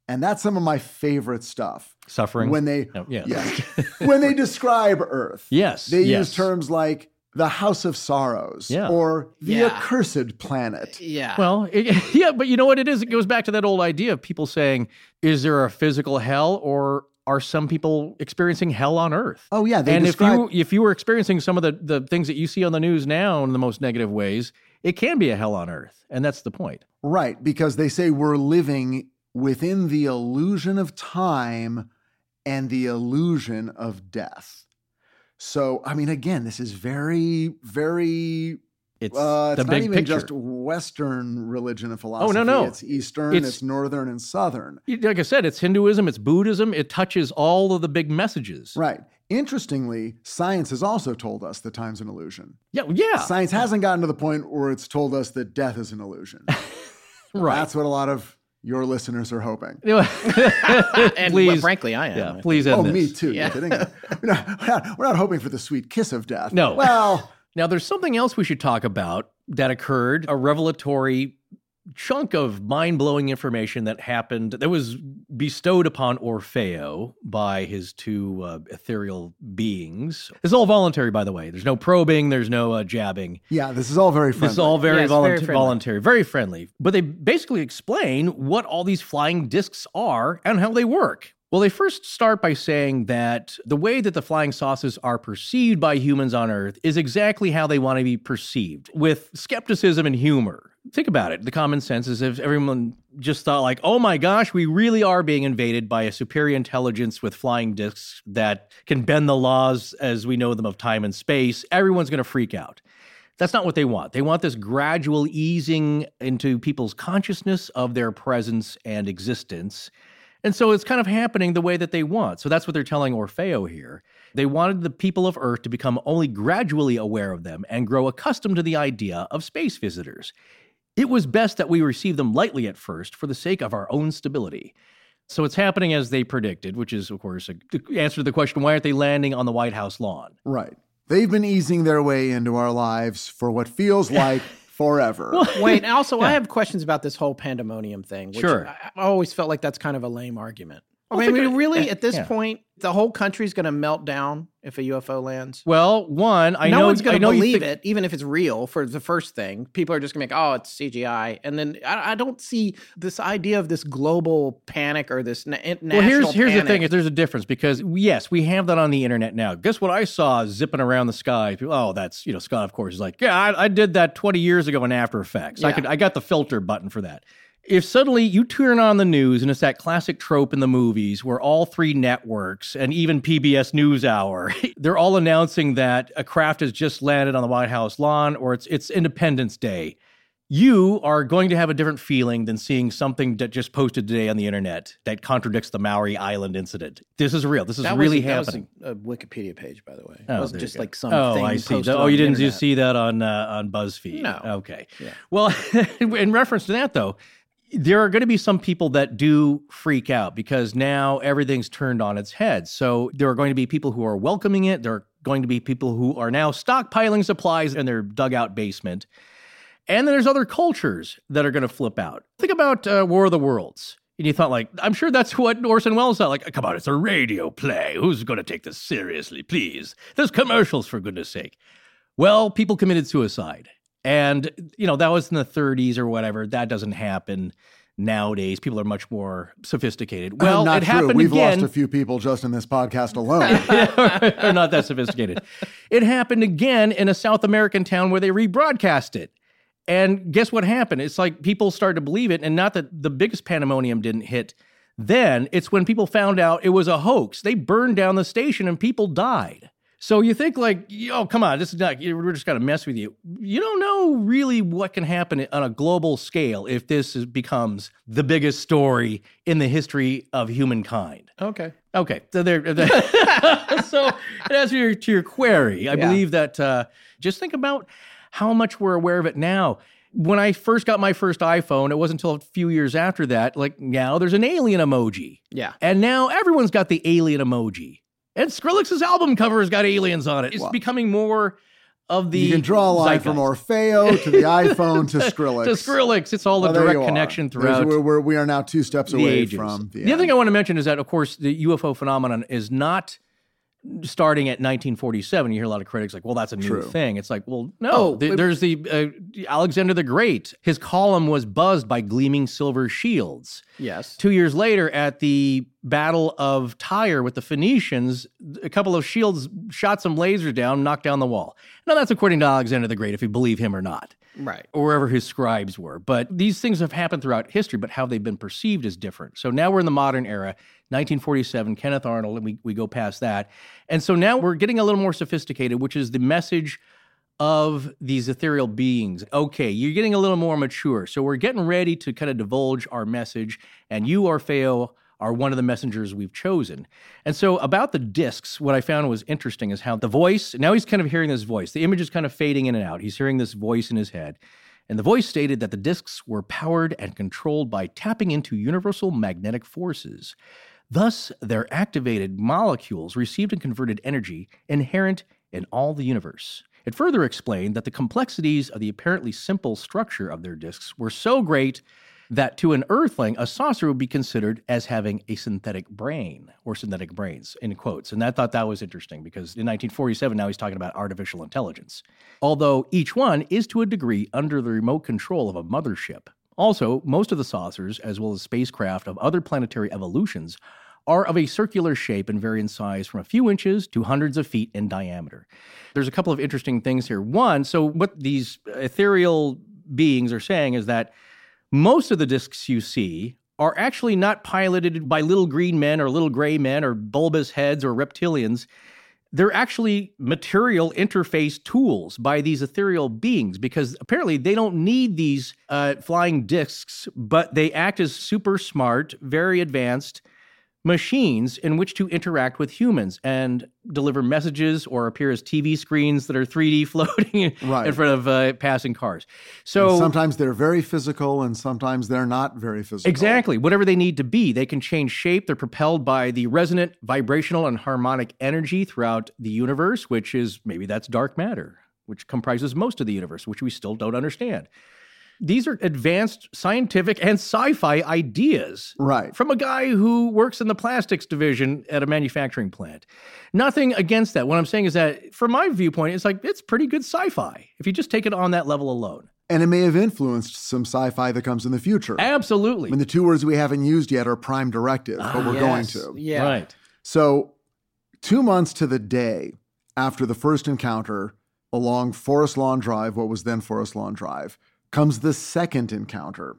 Speaker 4: And that's some of my favorite stuff.
Speaker 2: Suffering.
Speaker 4: When they
Speaker 2: Oh, yes.
Speaker 4: yeah. when they describe Earth.
Speaker 2: Yes,
Speaker 4: They
Speaker 2: yes.
Speaker 4: use terms like the House of Sorrows
Speaker 2: Yeah.
Speaker 4: or the
Speaker 3: Yeah.
Speaker 4: accursed planet.
Speaker 3: Yeah.
Speaker 2: Well, it, yeah, but you know what it is? It goes back to that old idea of people saying, is there a physical hell or are some people experiencing hell on earth?
Speaker 4: Oh yeah, they
Speaker 2: and
Speaker 4: describe
Speaker 2: if you if you were experiencing some of the, the things that you see on the news now in the most negative ways, it can be a hell on earth. And that's the point.
Speaker 4: right because they say we're living within the illusion of time and the illusion of death. So, I mean, again, this is very, very
Speaker 2: It's
Speaker 4: Uh, it's
Speaker 2: the
Speaker 4: not
Speaker 2: big
Speaker 4: even
Speaker 2: picture.
Speaker 4: Just Western religion and philosophy.
Speaker 2: Oh no.
Speaker 4: No, it's Eastern,
Speaker 2: It's-
Speaker 4: it's, Northern, and Southern.
Speaker 2: like I said, it's Hinduism, it's Buddhism, it touches all of the big messages.
Speaker 4: Right. Interestingly, science has also told us that time's an illusion.
Speaker 2: Yeah, yeah.
Speaker 4: Science hasn't gotten to the point where it's told us that death is an illusion.
Speaker 2: right.
Speaker 4: That's what a lot of your listeners are hoping.
Speaker 3: and
Speaker 2: please,
Speaker 3: well, frankly, I am.
Speaker 2: yeah, please end
Speaker 4: Oh,
Speaker 2: this.
Speaker 4: me too.
Speaker 3: Yeah.
Speaker 4: Kidding? We're not, we're, not, we're not hoping for the sweet kiss of death.
Speaker 2: No.
Speaker 4: Well,
Speaker 2: Now, there's something else we should talk about that occurred a revelatory chunk of mind blowing information that happened that was bestowed upon Orfeo by his two uh, ethereal beings. It's all voluntary, by the way. There's no probing, there's no uh, jabbing.
Speaker 4: yeah, this is all very friendly.
Speaker 2: This is all very,
Speaker 3: Yes,
Speaker 2: volun-
Speaker 3: very
Speaker 2: voluntary, very friendly. But they basically explain what all these flying discs are and how they work. Well, they first start by saying that the way that the flying saucers are perceived by humans on Earth is exactly how they want to be perceived, with skepticism and humor. Think about it. The common sense is if everyone just thought, like, oh my gosh, we really are being invaded by a superior intelligence with flying discs that can bend the laws as we know them of time and space, everyone's going to freak out. That's not what they want. They want this gradual easing into people's consciousness of their presence and existence. And so it's kind of happening the way that they want. So that's what they're telling Orfeo here. They wanted the people of Earth to become only gradually aware of them and grow accustomed to the idea of space visitors. It was best that we receive them lightly at first for the sake of our own stability. So it's happening as they predicted, which is, of course, the answer to the question why aren't they landing on the White House lawn?
Speaker 4: Right. They've been easing their way into our lives for what feels like forever.
Speaker 3: Wait, and also I have questions about this whole pandemonium thing. Which
Speaker 2: Sure.
Speaker 3: I, I always felt like that's kind of a lame argument. I mean,
Speaker 2: think-
Speaker 3: really, at this
Speaker 2: yeah.
Speaker 3: point, the whole country's going to melt down if a UFO lands.
Speaker 2: Well, one, I
Speaker 3: no
Speaker 2: know
Speaker 3: one's going to believe
Speaker 2: think-
Speaker 3: it, even if it's real. For the first thing, people are just going to be like, "Oh, it's CGI," and then I, I don't see this idea of this global panic or this na- national.
Speaker 2: Well, here's here's the thing: is there's a difference because yes, we have that on the internet now. Guess what I saw zipping around the sky? People, oh, that's you know Scott, of course, is like, yeah, I, I did that 20 years ago in After Effects. I could I got the filter button for that. If suddenly you turn on the news and it's that classic trope in the movies where all three networks and even PBS NewsHour, they're all announcing that a craft has just landed on the White House lawn or it's it's Independence Day. You are going to have a different feeling than seeing something that just posted today on the internet that contradicts the Maury Island incident. This is real. This is
Speaker 3: That
Speaker 2: really
Speaker 3: was, was
Speaker 2: happening.
Speaker 3: a, Wikipedia page, by the way.
Speaker 2: Oh,
Speaker 3: it wasn't
Speaker 2: you
Speaker 3: just like some
Speaker 2: oh, I see. oh, you didn't just see that on uh, on BuzzFeed?
Speaker 3: No.
Speaker 2: Okay.
Speaker 3: Yeah.
Speaker 2: Well, in reference to that, though, there are going to be some people that do freak out because now everything's turned on its head. So there are going to be people who are welcoming it. There are going to be people who are now stockpiling supplies in their dugout basement. And then there's other cultures that are going to flip out. Think about uh, War of the Worlds. And you thought, like, I'm sure that's what Orson Welles thought. Like, come on, it's a radio play. Who's going to take this seriously, please? There's commercials, for goodness sake. Well, people committed suicide. And, you know, that was in the 30s or whatever. That doesn't happen nowadays. People are much more sophisticated. Oh, well,
Speaker 4: not
Speaker 2: it
Speaker 4: true.
Speaker 2: happened
Speaker 4: We've
Speaker 2: again.
Speaker 4: lost a few people just in this podcast alone.
Speaker 2: They're not that sophisticated. It happened again in a South American town where they rebroadcast it. And guess what happened? It's like people started to believe it. And not that the biggest pandemonium didn't hit then, it's when people found out it was a hoax. They burned down the station and people died. So you think like, oh, come on, this is not, we're just going to mess with you. You don't know really what can happen on a global scale if this is, becomes the biggest story in the history of humankind.
Speaker 3: Okay.
Speaker 2: Okay, so there. so and as to your, to your query, I
Speaker 3: Yeah.
Speaker 2: believe that uh, just think about how much we're aware of it now. When I first got my first iPhone, it wasn't until a few years after that. Like now, there's an alien emoji,
Speaker 3: Yeah.
Speaker 2: and now everyone's got the alien emoji. And Skrillex's album cover has got aliens on it. It's
Speaker 4: Wow.
Speaker 2: becoming more of the.
Speaker 4: you can draw a line from
Speaker 2: zeitgeist.
Speaker 4: Orfeo to the iPhone to Skrillex.
Speaker 2: to Skrillex. It's all the
Speaker 4: there
Speaker 2: direct connection throughout.
Speaker 4: We're, we're, we are now two steps
Speaker 2: the
Speaker 4: away
Speaker 2: ages.
Speaker 4: from the,
Speaker 2: the other thing I want to mention is that, of course, the UFO phenomenon is not starting at 1947. You hear a lot of critics like, well, that's a new
Speaker 4: True.
Speaker 2: thing. It's like, well, no,
Speaker 3: Oh,
Speaker 2: th- there's the uh, Alexander the Great. His column was buzzed by gleaming silver shields.
Speaker 3: Yes.
Speaker 2: Two years later, at the Battle of Tyre with the Phoenicians, a couple of shields shot some lasers down, knocked down the wall. Now, that's according to Alexander the Great, if you believe him or not
Speaker 3: Right.
Speaker 2: or wherever his scribes were. But these things have happened throughout history, but how they've been perceived is different. So now we're in the modern era, 1947, Kenneth Arnold, and we, we go past that. And so now we're getting a little more sophisticated, which is the message of these ethereal beings. Okay, you're getting a little more mature. So we're getting ready to kind of divulge our message, and you, Orfeo, are one of the messengers we've chosen. And so, about the discs, what I found was interesting is how the voice, now he's kind of hearing this voice. The image is kind of fading in and out. He's hearing this voice in his head. And the voice stated that the discs were powered and controlled by tapping into universal magnetic forces. Thus, their activated molecules received and converted energy inherent in all the universe. It further explained that the complexities of the apparently simple structure of their discs were so great that to an earthling, a saucer would be considered as having a synthetic brain or synthetic brains, in quotes. And I thought that was interesting because in 1947, now he's talking about artificial intelligence. Although each one is to a degree under the remote control of a mothership. Also, most of the saucers, as well as spacecraft of other planetary evolutions, are of a circular shape and vary in size from a few inches to hundreds of feet in diameter. There's a couple of interesting things here. One, so what these ethereal beings are saying is that most of the discs you see are actually not piloted by little green men or little gray men or bulbous heads or reptilians. They're actually material interface tools by these ethereal beings because apparently they don't need these uh, flying discs, but they act as super smart, very advanced machines in which to interact with humans and deliver messages or appear as TV screens that are 3D floating in,
Speaker 4: Right.
Speaker 2: in front of uh, passing cars.
Speaker 4: And
Speaker 2: So
Speaker 4: sometimes they're very physical and sometimes they're not very physical.
Speaker 2: Exactly. Whatever they need to be, they can change shape. They're propelled by the resonant, vibrational, and harmonic energy throughout the universe, which is maybe that's dark matter, which comprises most of the universe, which we still don't understand. These are advanced scientific and sci fi ideas
Speaker 4: Right.
Speaker 2: from a guy who works in the plastics division at a manufacturing plant. Nothing against that. What I'm saying is that, from my viewpoint, it's like it's pretty good sci fi if you just take it on that level alone.
Speaker 4: And it may have influenced some sci fi that comes in the future.
Speaker 2: Absolutely.
Speaker 4: I mean, the two words we haven't used yet are prime directive, but we're ah,
Speaker 3: going
Speaker 4: to.
Speaker 3: Yeah.
Speaker 2: Right.
Speaker 4: So, two months to the day after the first encounter along Forest Lawn Drive, what was then Forest Lawn Drive, comes the second encounter.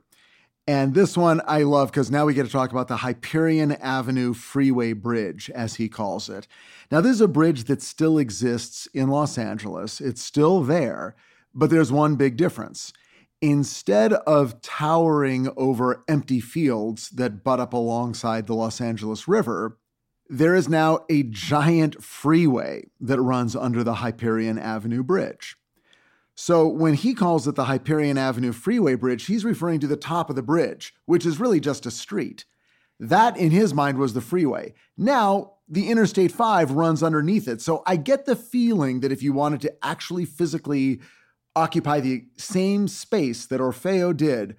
Speaker 4: And this one I love because now we get to talk about the Hyperion Avenue Freeway Bridge, as he calls it. Now, this is a bridge that still exists in Los Angeles. It's still there, but there's one big difference. Instead of towering over empty fields that butt up alongside the Los Angeles River, there is now a giant freeway that runs under the Hyperion Avenue Bridge. So when he calls it the Hyperion Avenue Freeway Bridge, he's referring to the top of the bridge, which is really just a street. That, in his mind, was the freeway. Now, the Interstate 5 runs underneath it. So I get the feeling that if you wanted to actually physically occupy the same space that Orfeo did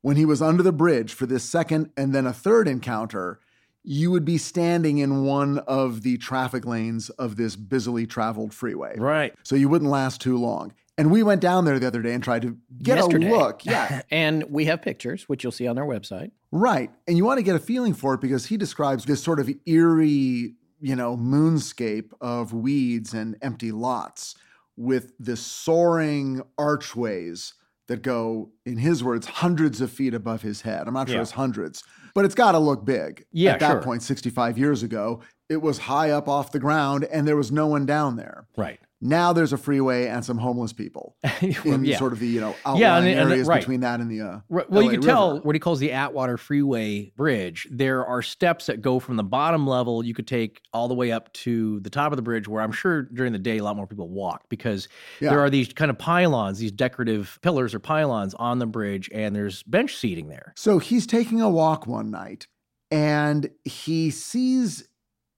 Speaker 4: when he was under the bridge for this second and then a third encounter, you would be standing in one of the traffic lanes of this busily traveled freeway.
Speaker 2: Right.
Speaker 4: So you wouldn't last too long. And we went down there the other day and tried to get
Speaker 3: Yesterday.
Speaker 4: a look. Yeah.
Speaker 3: And we have pictures, which you'll see on their website.
Speaker 4: Right. And you want to get a feeling for it because he describes this sort of eerie, you know, moonscape of weeds and empty lots with the soaring archways that go, in his words, hundreds of feet above his head. I'm not sure
Speaker 2: Yeah.
Speaker 4: it's hundreds, but it's got to look big.
Speaker 2: Yeah,
Speaker 4: At that
Speaker 2: sure.
Speaker 4: point, 65 years ago, it was high up off the ground and there was no one down there.
Speaker 2: Right.
Speaker 4: Now there's a freeway and some homeless people in
Speaker 2: yeah.
Speaker 4: sort of the, you know, outlying
Speaker 2: Yeah, and- and-
Speaker 4: areas
Speaker 2: right.
Speaker 4: between that and the uh,
Speaker 2: Right. Well,
Speaker 4: LA
Speaker 2: you can tell what he calls the Atwater Freeway Bridge. There are steps that go from the bottom level. You could take all the way up to the top of the bridge, where I'm sure during the day a lot more people walk because
Speaker 4: Yeah.
Speaker 2: there are these kind of pylons, these decorative pillars or pylons on the bridge, and there's bench seating there.
Speaker 4: So he's taking a walk one night and he sees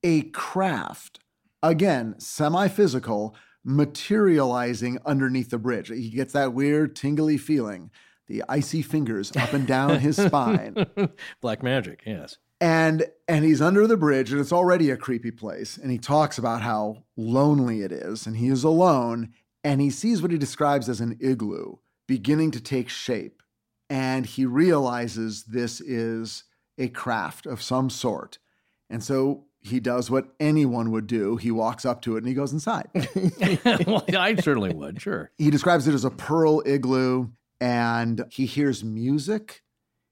Speaker 4: a craft, again, semi physical, materializing underneath the bridge. He gets that weird, tingly feeling, the icy fingers up and down his spine.
Speaker 2: Black magic, yes.
Speaker 4: And and he's under the bridge and it's already a creepy place. And he talks about how lonely it is. And he is alone. And he sees what he describes as an igloo beginning to take shape. And he realizes this is a craft of some sort. And so he does what anyone would do. He walks up to it and he goes inside.
Speaker 2: well, I certainly would, sure.
Speaker 4: he describes it as a pearl igloo and he hears music.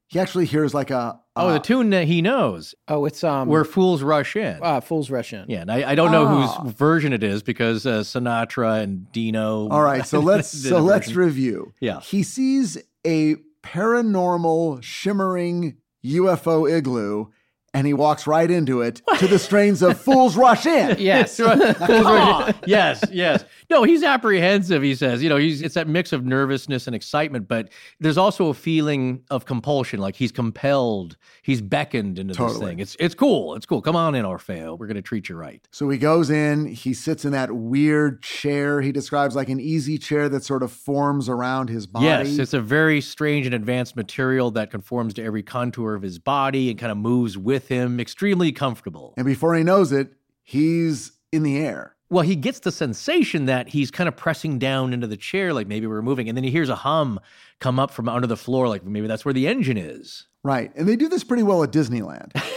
Speaker 4: He actually hears like a,
Speaker 2: Oh, the tune that he knows,
Speaker 3: Oh, it's um
Speaker 2: where fools rush in.
Speaker 3: uh, Fools Rush In.
Speaker 2: yeah, and I, I don't know
Speaker 4: Ah.
Speaker 2: whose version it is because uh, Sinatra and Dino.
Speaker 4: All right, so let's so let's review.
Speaker 2: Yeah.
Speaker 4: He sees a paranormal shimmering UFO igloo and he walks right into it to the strains of Fools Rush In.
Speaker 3: Yes.
Speaker 2: yes, yes. No, he's apprehensive. He says, you know, he's it's that mix of nervousness and excitement, but there's also a feeling of compulsion, like he's compelled, he's beckoned into this thing. It's it's cool. It's cool. Come on in, Orfeo. We're gonna treat you right.
Speaker 4: So he goes in, he sits in that weird chair he describes like an easy chair that sort of forms around his body.
Speaker 2: Yes, it's a very strange and advanced material that conforms to every contour of his body and kind of moves with him. Extremely comfortable.
Speaker 4: and before he knows it, he's in the air.
Speaker 2: Well, he gets the sensation that he's kind of pressing down into the chair, like maybe we're moving, and then he hears a hum come up from under the floor, like maybe that's where the engine is.
Speaker 4: Right. And they do this pretty well at Disneyland.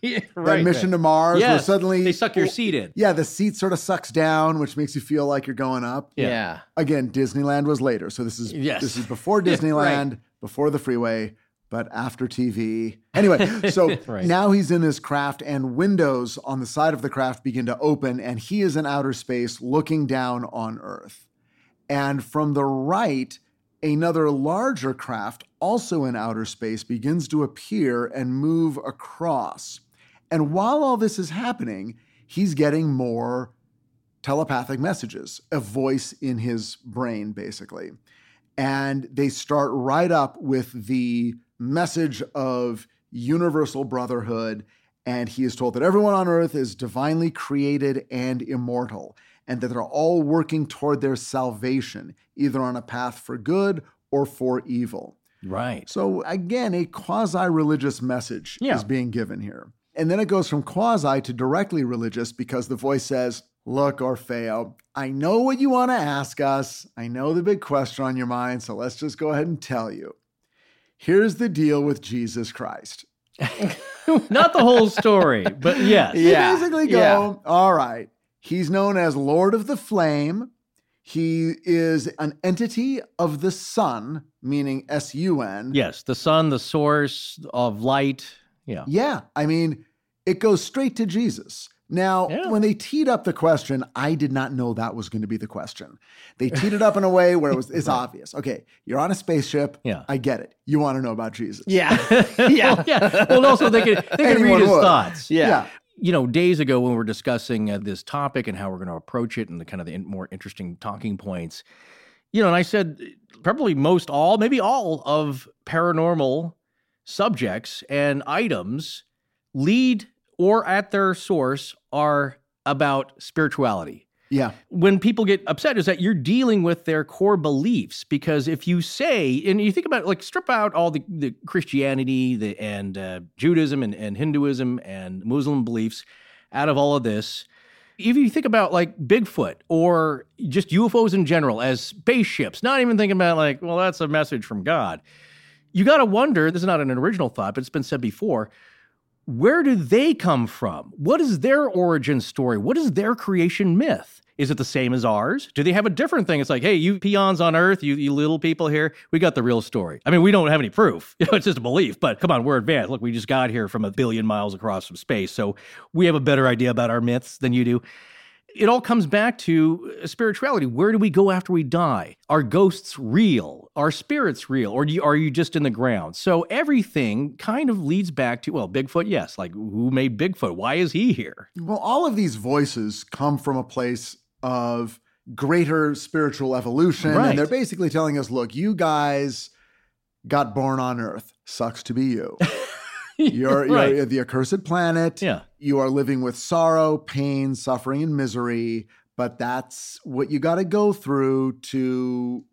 Speaker 2: Yeah,
Speaker 4: that mission to Mars where suddenly
Speaker 2: they suck your seat in.
Speaker 4: Yeah, the seat sort of sucks down, which makes you feel like you're going up.
Speaker 3: Yeah.
Speaker 4: Again, Disneyland was later. So this is
Speaker 2: Yes.
Speaker 4: this is before
Speaker 2: Yeah,
Speaker 4: Disneyland, before the freeway, but after TV. Anyway, so
Speaker 2: Right.
Speaker 4: now he's in this craft and windows on the side of the craft begin to open and he is in outer space looking down on Earth. And from the right, another larger craft, also in outer space, begins to appear and move across. And while all this is happening, he's getting more telepathic messages, a voice in his brain, basically. And they start right up with the message of universal brotherhood. And he is told that everyone on earth is divinely created and immortal, and that they're all working toward their salvation, either on a path for good or for evil.
Speaker 2: Right.
Speaker 4: So again, a quasi-religious message
Speaker 2: Yeah.
Speaker 4: is being given here. And then it goes from quasi to directly religious because the voice says, Look, Orfeo, I know what you want to ask us. I know the big question on your mind, so let's just go ahead and tell you. Here's the deal with Jesus Christ.
Speaker 2: Not the whole story, but yes.
Speaker 4: You
Speaker 3: Yeah,
Speaker 4: basically go,
Speaker 3: yeah.
Speaker 4: all right. He's known as Lord of the Flame. He is an entity of the sun, meaning S U N.
Speaker 2: Yes, the sun, the source of light. Yeah.
Speaker 4: Yeah, I mean, it goes straight to Jesus. Now,
Speaker 2: Yeah.
Speaker 4: when they teed up the question, I did not know that was going to be the question. They teed it up in a way where it was it's obvious. Okay, you're on a spaceship.
Speaker 2: Yeah.
Speaker 4: I get it. You want to know about Jesus.
Speaker 3: Yeah. yeah.
Speaker 2: Well, yeah. Well, also they could they could read his
Speaker 4: would.
Speaker 2: thoughts.
Speaker 3: Yeah.
Speaker 4: Yeah.
Speaker 2: You know, days ago when we were discussing uh, this topic and how we're going to approach it and the kind of the in- more interesting talking points, you know, and I said probably most all, maybe all of paranormal subjects and items lead or at their source are about spirituality
Speaker 4: Yeah.
Speaker 2: when people get upset is that you're dealing with their core beliefs because if you say and you think about like strip out all the, the christianity the, and uh, judaism and, and hinduism and muslim beliefs out of all of this if you think about like bigfoot or just ufos in general as spaceships not even thinking about like well that's a message from god you got to wonder this is not an original thought but it's been said before where do they come from? What is their origin story? What is their creation myth? Is it the same as ours? Do they have a different thing? It's like, hey, you peons on Earth, you, you little people here, we got the real story. I mean, we don't have any proof. It's just a belief, but come on, we're advanced. Look, we just got here from a billion miles across from space, so we have a better idea about our myths than you do. It all comes back to uh, spirituality. Where do we go after we die? Are ghosts real? Are spirits real? Or do you, are you just in the ground? So everything kind of leads back to, well, Bigfoot, yes. Like, who made Bigfoot? Why is he here?
Speaker 4: Well, all of these voices come from a place of greater spiritual evolution.
Speaker 2: Right.
Speaker 4: And they're basically telling us look, you guys got born on Earth. Sucks to be you. You're,
Speaker 2: Right.
Speaker 4: you're the accursed planet.
Speaker 2: Yeah.
Speaker 4: You are living with sorrow, pain, suffering, and misery. But that's what you got to go through to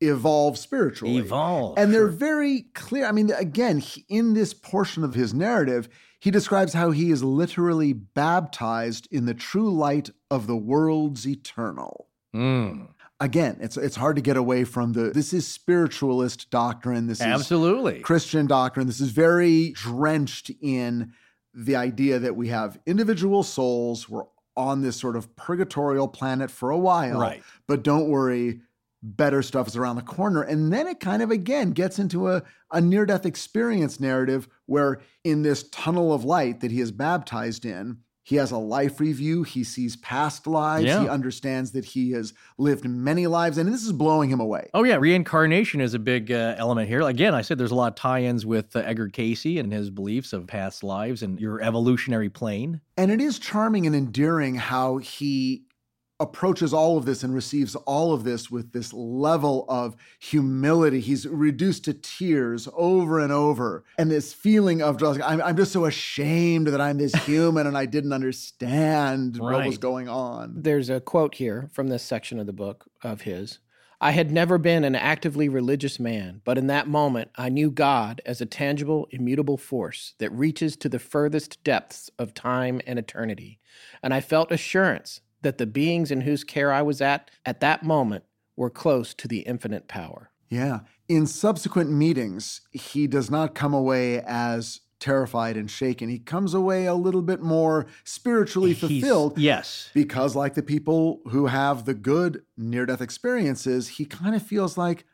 Speaker 4: evolve spiritually.
Speaker 2: Evolve.
Speaker 4: And they're very clear. I mean, again, he- in this portion of his narrative, He describes how he is literally baptized in the true light of the world's eternal.
Speaker 2: Mm,
Speaker 4: Again, it's it's hard to get away from the this is spiritualist doctrine. This is
Speaker 2: absolutely.
Speaker 4: Christian doctrine. This is very drenched in the idea that we have individual souls. We're on this sort of purgatorial planet for a while.
Speaker 2: Right.
Speaker 4: But don't worry, better stuff is around the corner. And then it kind of again gets into a, a near death experience narrative where in this tunnel of light that he is baptized in, he has a life review. He sees past lives.
Speaker 2: Yeah.
Speaker 4: He understands that he has lived many lives. And this is blowing him away.
Speaker 2: Oh yeah, reincarnation is a big uh, element here. Again, I said there's a lot of tie-ins with uh, Edgar Cayce and his beliefs of past lives and your evolutionary plane.
Speaker 4: And it is charming and endearing how he approaches all of this and receives all of this with this level of humility. He's reduced to tears over and over. And this feeling of just, I'm, I'm just so ashamed that I'm this human and I didn't understand what was going on.
Speaker 3: There's a quote here from this section of the book of his. I had never been an actively religious man, but in that moment I knew God as a tangible, immutable force that reaches to the furthest depths of time and eternity. And I felt assurance that the beings in whose care I was at at that moment were close to the infinite power.
Speaker 4: Yeah. In subsequent meetings, he does not come away as terrified and shaken. He comes away a little bit more spiritually
Speaker 2: He's-
Speaker 4: fulfilled.
Speaker 2: yes.
Speaker 4: because like the people who have the good near death experiences he kind of feels like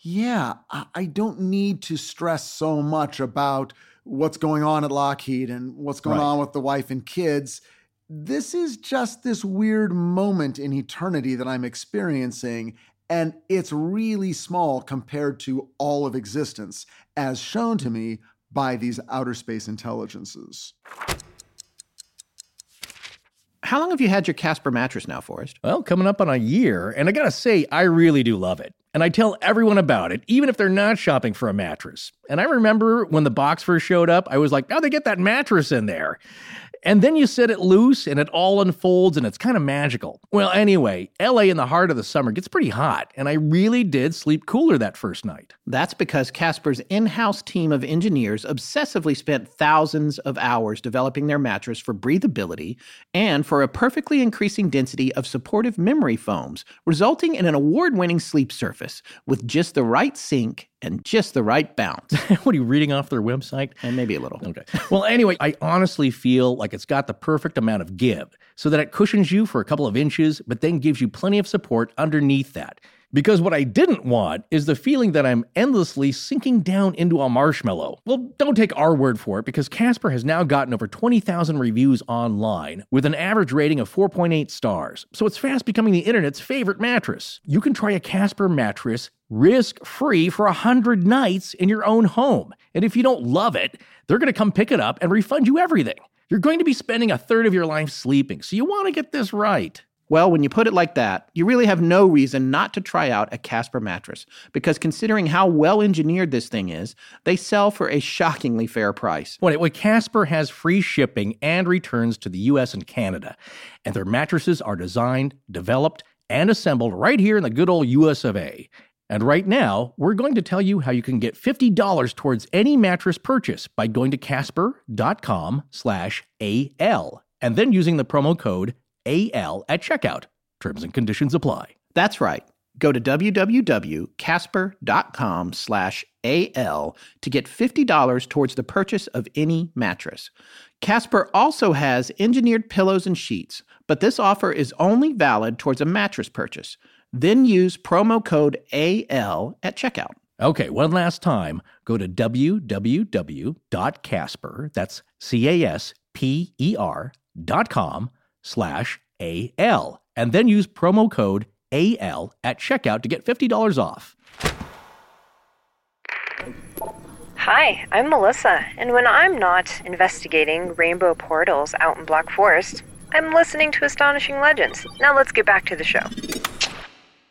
Speaker 4: yeah I, I don't need to stress so much about what's going on at lockheed and what's going
Speaker 2: Right.
Speaker 4: on with the wife and kids this is just this weird moment in eternity that i'm experiencing and it's really small compared to all of existence as shown to me by these outer space intelligences
Speaker 3: How long have you had your Casper mattress now, Forrest?
Speaker 2: Well, coming up on a year, and I gotta say, I really do love it. And I tell everyone about it, even if they're not shopping for a mattress. And I remember when the box first showed up, I was like, oh, they get that mattress in there? And then you set it loose and it all unfolds and it's kind of magical. Well, anyway, LA in the heart of the summer gets pretty hot, and I really did sleep cooler that first night.
Speaker 3: That's because Casper's in house team of engineers obsessively spent thousands of hours developing their mattress for breathability and for a perfectly increasing density of supportive memory foams, resulting in an award winning sleep surface with just the right sink and just the right bounce.
Speaker 2: what are you reading off their website?
Speaker 3: and maybe a little.
Speaker 2: Okay. Well, anyway, I honestly feel like it's got the perfect amount of give so that it cushions you for a couple of inches, but then gives you plenty of support underneath that. Because what I didn't want is the feeling that I'm endlessly sinking down into a marshmallow. Well, don't take our word for it because Casper has now gotten over 20,000 reviews online with an average rating of 4.8 stars. So it's fast becoming the internet's favorite mattress. You can try a Casper mattress risk free for 100 nights in your own home. And if you don't love it, they're going to come pick it up and refund you everything. You're going to be spending a third of your life sleeping, so you want to get this right.
Speaker 3: Well, when you put it like that, you really have no reason not to try out a Casper mattress because considering how well engineered this thing is, they sell for a shockingly fair price.
Speaker 2: Anyway, Casper has free shipping and returns to the US and Canada, and their mattresses are designed, developed, and assembled right here in the good old US of A. And right now, we're going to tell you how you can get $50 towards any mattress purchase by going to casper.com slash AL and then using the promo code AL at checkout. Terms and conditions apply.
Speaker 3: That's right. Go to www.casper.com slash AL to get $50 towards the purchase of any mattress. Casper also has engineered pillows and sheets, but this offer is only valid towards a mattress purchase. Then use promo code AL at checkout.
Speaker 2: Okay, one last time. Go to www.casper, that's C-A-S-P-E-R dot com slash A-L, and then use promo code A-L at checkout to get $50 off.
Speaker 6: Hi, I'm Melissa, and when I'm not investigating rainbow portals out in Black Forest, I'm listening to Astonishing Legends. Now let's get back to the show.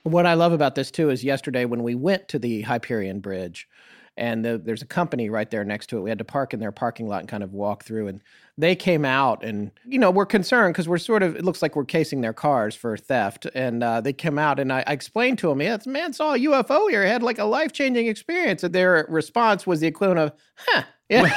Speaker 3: What I love about this too is yesterday when we went to the Hyperion Bridge, and the, there's a company right there next to it. We had to park in their parking lot and kind of walk through, and they came out, and you know we're concerned because we're sort of it looks like we're casing their cars for theft, and uh, they came out, and I, I explained to them, yeah, this man saw a UFO here, had like a life changing experience, and their response was the equivalent of, "Huh, Yeah.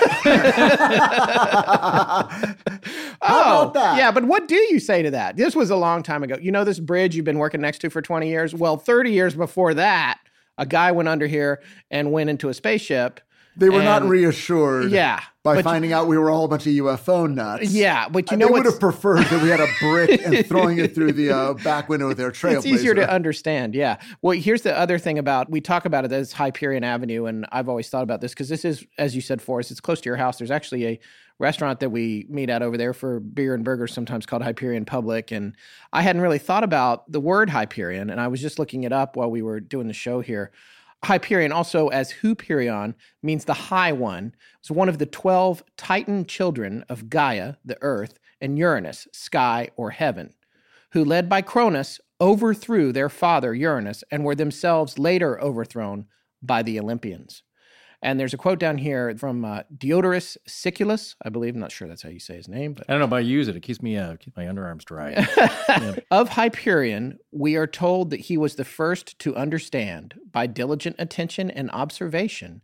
Speaker 4: How about that?
Speaker 3: Oh, Yeah, but what do you say to that? This was a long time ago. You know this bridge you've been working next to for 20 years? Well, 30 years before that, a guy went under here and went into a spaceship.
Speaker 4: They were not reassured
Speaker 3: Yeah.
Speaker 4: by finding out we were all a bunch of UFO nuts.
Speaker 3: Yeah, but you
Speaker 4: And
Speaker 3: know
Speaker 4: they would have preferred that we had a brick and throwing it through the uh, back window of their trailblazer.
Speaker 3: It's easier to understand. Yeah. Well, here's the other thing about we talk about it as Hyperion Avenue, and I've always thought about this because this is, as you said, Forrest, it's close to your house. There's actually a restaurant that we meet at over there for beer and burgers, sometimes called Hyperion Public. And I hadn't really thought about the word Hyperion, and I was just looking it up while we were doing the show here. Hyperion, also as Huperion, means the high one. It's one of the 12 Titan children of Gaia, the earth, and Uranus, sky or heaven who, led by Cronus, overthrew their father Uranus and were themselves later overthrown by the Olympians. And there's a quote down here from uh, Diodorus Siculus, I believe. I'm not sure that's how you say his name, but
Speaker 2: I don't know, but I use it. It keeps me uh, keeps my underarms dry.
Speaker 3: of Hyperion, we are told that he was the first to understand, by diligent attention and observation,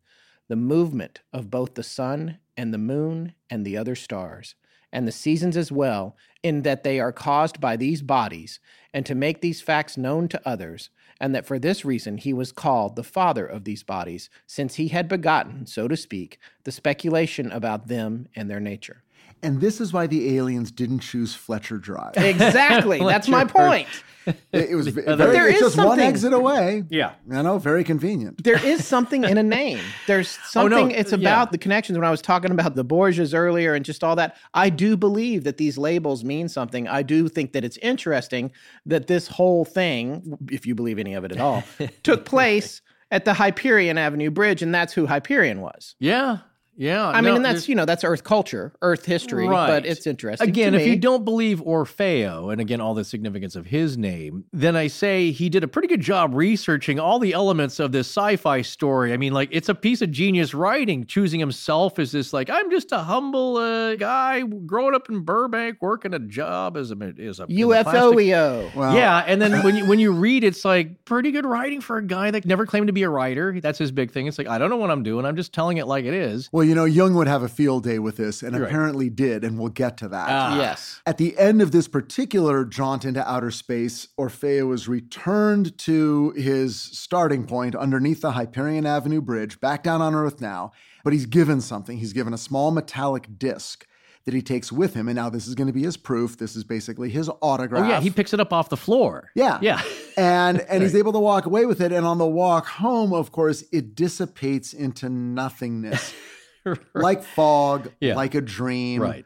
Speaker 3: the movement of both the sun and the moon and the other stars, and the seasons as well, in that they are caused by these bodies, and to make these facts known to others, and that for this reason he was called the father of these bodies, since he had begotten, so to speak, the speculation about them and their nature.
Speaker 4: And this is why the aliens didn't choose Fletcher Drive.
Speaker 3: Exactly. That's my point.
Speaker 4: It, it was ve-
Speaker 3: But
Speaker 4: very,
Speaker 3: there
Speaker 4: it's
Speaker 3: is
Speaker 4: just one exit away.
Speaker 2: Yeah.
Speaker 4: I know, very convenient.
Speaker 3: there is something in a name. There's
Speaker 2: Oh, no,
Speaker 3: something. it's
Speaker 2: yeah.
Speaker 3: about the connections. When I was talking about the Borgias earlier and just all that, I do believe that these labels mean something. I do think that it's interesting that this whole thing, if you believe any of it at all, took place at the Hyperion Avenue Bridge, and that's who Hyperion was.
Speaker 2: yeah. Yeah.
Speaker 3: I mean, and that's you know that's Earth culture, Earth history,
Speaker 2: Right.
Speaker 3: but it's interesting.
Speaker 2: Again,
Speaker 3: to
Speaker 2: if you don't believe Orfeo, and again, all the significance of his name, then I say he did a pretty good job researching all the elements of this sci fi story. I mean, like, it's a piece of genius writing, choosing himself as this, like, I'm just a humble uh, guy growing up in Burbank, working a job as a, as a as a
Speaker 3: UFOEO.
Speaker 4: Well,
Speaker 2: yeah, and then when you when you read, it's like pretty good writing for a guy that never claimed to be a writer. That's his big thing. It's like I don't know what I'm doing. I'm just telling it like it is.
Speaker 4: Well, you know, Jung would have a field day with this, and
Speaker 2: Right.
Speaker 4: apparently did, and we'll get to that.
Speaker 2: Ah.
Speaker 3: Yes.
Speaker 4: At the end of this particular jaunt into outer space, Orfeo is returned to his starting point underneath the Hyperion Avenue Bridge, back down on Earth now, but he's given something. He's given a small metallic disc that he takes with him, and now this is going to be his proof. This is basically his autograph.
Speaker 2: Oh yeah, he picks it up off the floor.
Speaker 4: Yeah.
Speaker 2: yeah.
Speaker 4: and and he's able to walk away with it. And on the walk home, of course, it dissipates into nothingness, like fog,
Speaker 2: Yeah.
Speaker 4: like a dream.
Speaker 2: right.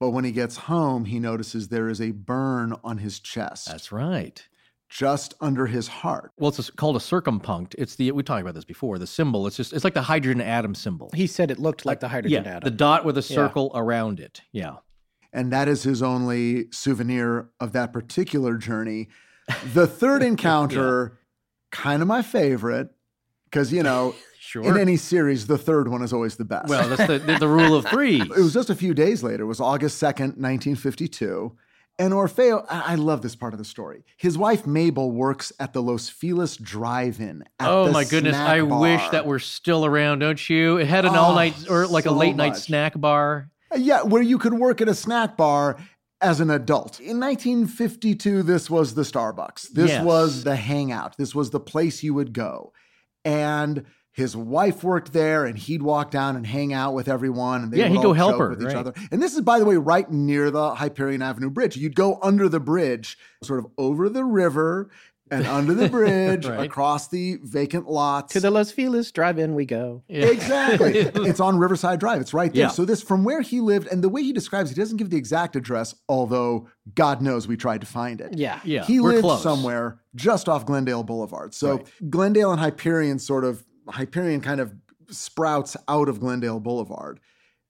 Speaker 4: But when he gets home, he notices there is a burn on his chest,
Speaker 2: That's right.
Speaker 4: just under his heart.
Speaker 2: Well, it's a, called a circumpunct. It's the we talked about this before. The symbol. It's just it's like the hydrogen atom symbol.
Speaker 3: He said it looked like uh, the hydrogen
Speaker 2: yeah,
Speaker 3: atom.
Speaker 2: the dot with a circle around it. Yeah.
Speaker 4: And that is his only souvenir of that particular journey. The third encounter, kind of my favorite, because, you know,
Speaker 2: Sure.
Speaker 4: in any series, the third one is always the best.
Speaker 2: well, that's the, the, the rule of three.
Speaker 4: It was just a few days later. It was August 2nd, 1952. And Orfeo, I love this part of the story. His wife Mabel works at the Los Feliz Drive-In.
Speaker 2: Oh
Speaker 4: the
Speaker 2: my goodness! I wish
Speaker 4: bar.
Speaker 2: that were still around. Don't you? It had an
Speaker 4: Oh,
Speaker 2: all night or like a late night snack bar.
Speaker 4: Uh, yeah, where you could work at a snack bar as an adult. In 1952, this was the Starbucks. This
Speaker 2: Yes.
Speaker 4: was the hangout. This was the place you would go. And his wife worked there, and he'd walk down and hang out with everyone. And they
Speaker 2: Yeah,
Speaker 4: would
Speaker 2: he'd go help her,
Speaker 4: with each
Speaker 2: right.
Speaker 4: other. And this is, by the way, right near the Hyperion Avenue Bridge. You'd go under the bridge, sort of over the river and under the bridge,
Speaker 2: Right.
Speaker 4: across the vacant lots.
Speaker 3: to the Los Feliz drive-in we go.
Speaker 2: Yeah.
Speaker 4: Exactly. it's on Riverside Drive. It's right there.
Speaker 2: Yeah.
Speaker 4: So this from where he lived and the way he describes, he doesn't give the exact address, although God knows we tried to find it.
Speaker 3: Yeah.
Speaker 2: Yeah,
Speaker 4: He
Speaker 2: we're
Speaker 4: lived
Speaker 2: close.
Speaker 4: somewhere just off Glendale Boulevard. So
Speaker 2: Right.
Speaker 4: Glendale and Hyperion sort of Hyperion kind of sprouts out of Glendale Boulevard.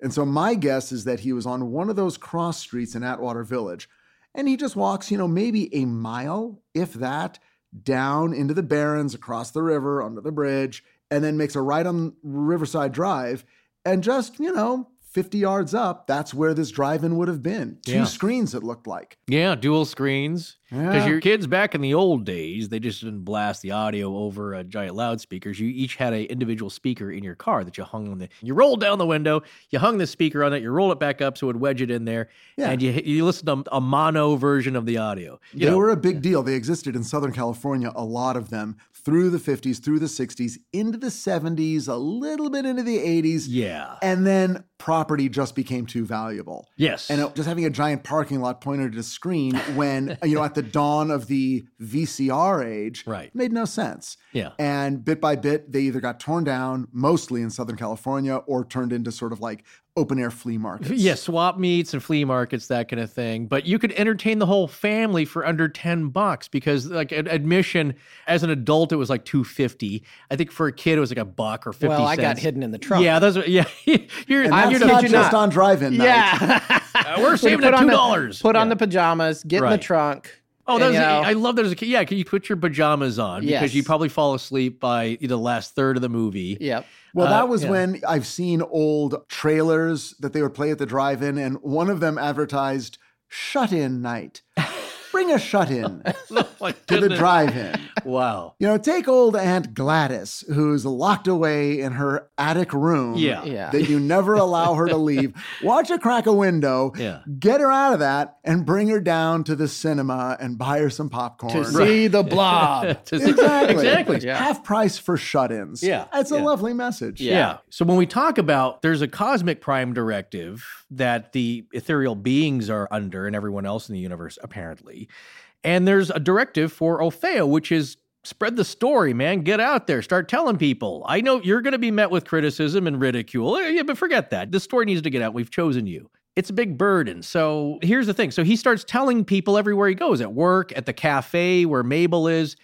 Speaker 4: And so my guess is that he was on one of those cross streets in Atwater Village. And he just walks, you know, maybe a mile, if that, down into the Barrens, across the river, under the bridge, and then makes a right on Riverside Drive. And just, you know, 50 yards up, that's where this drive in would have been. Two
Speaker 2: Yeah.
Speaker 4: screens, it looked like.
Speaker 2: Yeah, dual screens. Because
Speaker 4: Yeah.
Speaker 2: your kids back in the old days, they just didn't blast the audio over a giant loudspeakers. You each had a individual speaker in your car that you hung on the. You rolled down the window, you hung the speaker on it, you roll it back up so it would wedge it in there,
Speaker 4: Yeah.
Speaker 2: and you you listen to a mono version of the audio. You
Speaker 4: they
Speaker 2: know,
Speaker 4: were a big deal. They existed in Southern California, a lot of them, through the 50s, through the 60s, into the 70s, a little bit into the 80s.
Speaker 2: yeah,
Speaker 4: And then property just became too valuable.
Speaker 2: yes,
Speaker 4: And it, just having a giant parking lot pointed at a screen when, you know, at the dawn of the VCR age
Speaker 2: Right.
Speaker 4: made no sense.
Speaker 2: yeah.
Speaker 4: And bit by bit, they either got torn down, mostly in Southern California, or turned into sort of like open air flea markets.
Speaker 2: Yeah, swap meets and flea markets, that kind of thing. But you could entertain the whole family for under ten bucks because, like, ad- admission as an adult, it was like two fifty. I think for a kid, it was like a buck or fifty.
Speaker 3: Well, I got hidden in the trunk.
Speaker 2: Yeah, those are yeah. you're,
Speaker 4: And
Speaker 3: I'm
Speaker 4: that's
Speaker 3: kid
Speaker 4: not just
Speaker 3: not.
Speaker 4: on drive-in night.
Speaker 3: Yeah.
Speaker 2: Uh, we're saving
Speaker 3: put
Speaker 2: that
Speaker 3: on
Speaker 2: two
Speaker 3: the-
Speaker 2: dollars.
Speaker 3: Put on the pajamas, get in the trunk.
Speaker 2: Oh, that
Speaker 3: and,
Speaker 2: was,
Speaker 3: you know,
Speaker 2: I love that as a kid. Yeah, can you put your pajamas on because
Speaker 3: Yes.
Speaker 2: you probably fall asleep by the last third of the movie.
Speaker 3: Yep.
Speaker 4: Well,
Speaker 2: Uh,
Speaker 4: that was
Speaker 2: yeah.
Speaker 4: when I've seen old trailers that they would play at the drive in, and one of them advertised shut in night. Bring a shut in
Speaker 2: Oh,
Speaker 4: to the drive in.
Speaker 2: Wow.
Speaker 4: You know, take old Aunt Gladys, who's locked away in her attic room
Speaker 2: Yeah.
Speaker 3: Yeah.
Speaker 4: that you never allow her to leave. Watch her crack a window,
Speaker 2: Yeah.
Speaker 4: get her out of that, and bring her down to the cinema and buy her some popcorn.
Speaker 3: To see the blob.
Speaker 2: To see-
Speaker 4: Exactly.
Speaker 2: exactly.
Speaker 3: Yeah.
Speaker 4: Half price for shut ins.
Speaker 2: Yeah.
Speaker 4: That's a
Speaker 2: Yeah.
Speaker 4: lovely message.
Speaker 2: Yeah. So when we talk about there's a cosmic prime directive that the ethereal beings are under and everyone else in the universe apparently. And there's a directive for Orfeo which is spread the story, man. Get out there, start telling people. I know you're going to be met with criticism and ridicule. Eh, Yeah, but forget that. The story needs to get out. We've chosen you. It's a big burden. So here's the thing. So he starts telling people everywhere he goes at work, at the cafe where Mabel is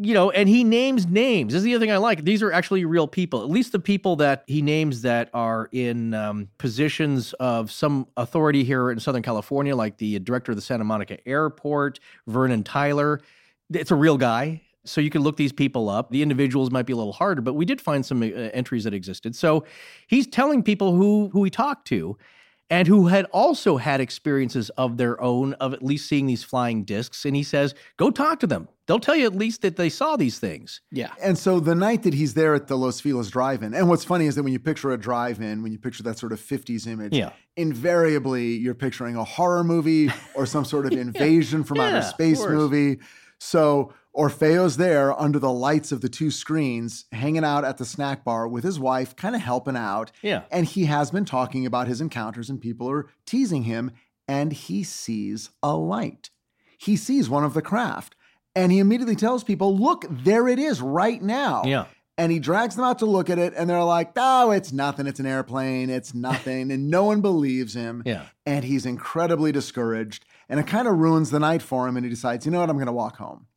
Speaker 2: you know, and he names names. This is the other thing I like. These are actually real people. At least the people that he names that are in um, positions of some authority here in Southern California, like the director of the Santa Monica Airport, Vernon Tyler. It's a real guy. So you can look these people up. The individuals might be a little harder, but we did find some uh, entries that existed. So he's telling people who who he talked to and who had also had experiences of their own of at least seeing these flying discs. And he says, go talk to them. They'll tell you at least that they saw these things.
Speaker 3: Yeah.
Speaker 4: And so the night that he's there at the Los Feliz drive-in, and what's funny is that when you picture a drive-in, when you picture that sort of 50s image,
Speaker 2: Yeah.
Speaker 4: invariably you're picturing a horror movie or some sort of invasion from
Speaker 2: Yeah,
Speaker 4: outer space movie. So Orfeo's there under the lights of the two screens, hanging out at the snack bar with his wife, kind of helping out.
Speaker 2: Yeah.
Speaker 4: And he has been talking about his encounters, and people are teasing him, and he sees a light. He sees one of the craft, and he immediately tells people, Look, there it is right now.
Speaker 2: Yeah.
Speaker 4: And he drags them out to look at it, and they're like, Oh, it's nothing. It's an airplane. It's nothing. and no one believes him.
Speaker 2: Yeah.
Speaker 4: And he's incredibly discouraged, and it kind of ruins the night for him. And he decides, You know what? I'm going to walk home.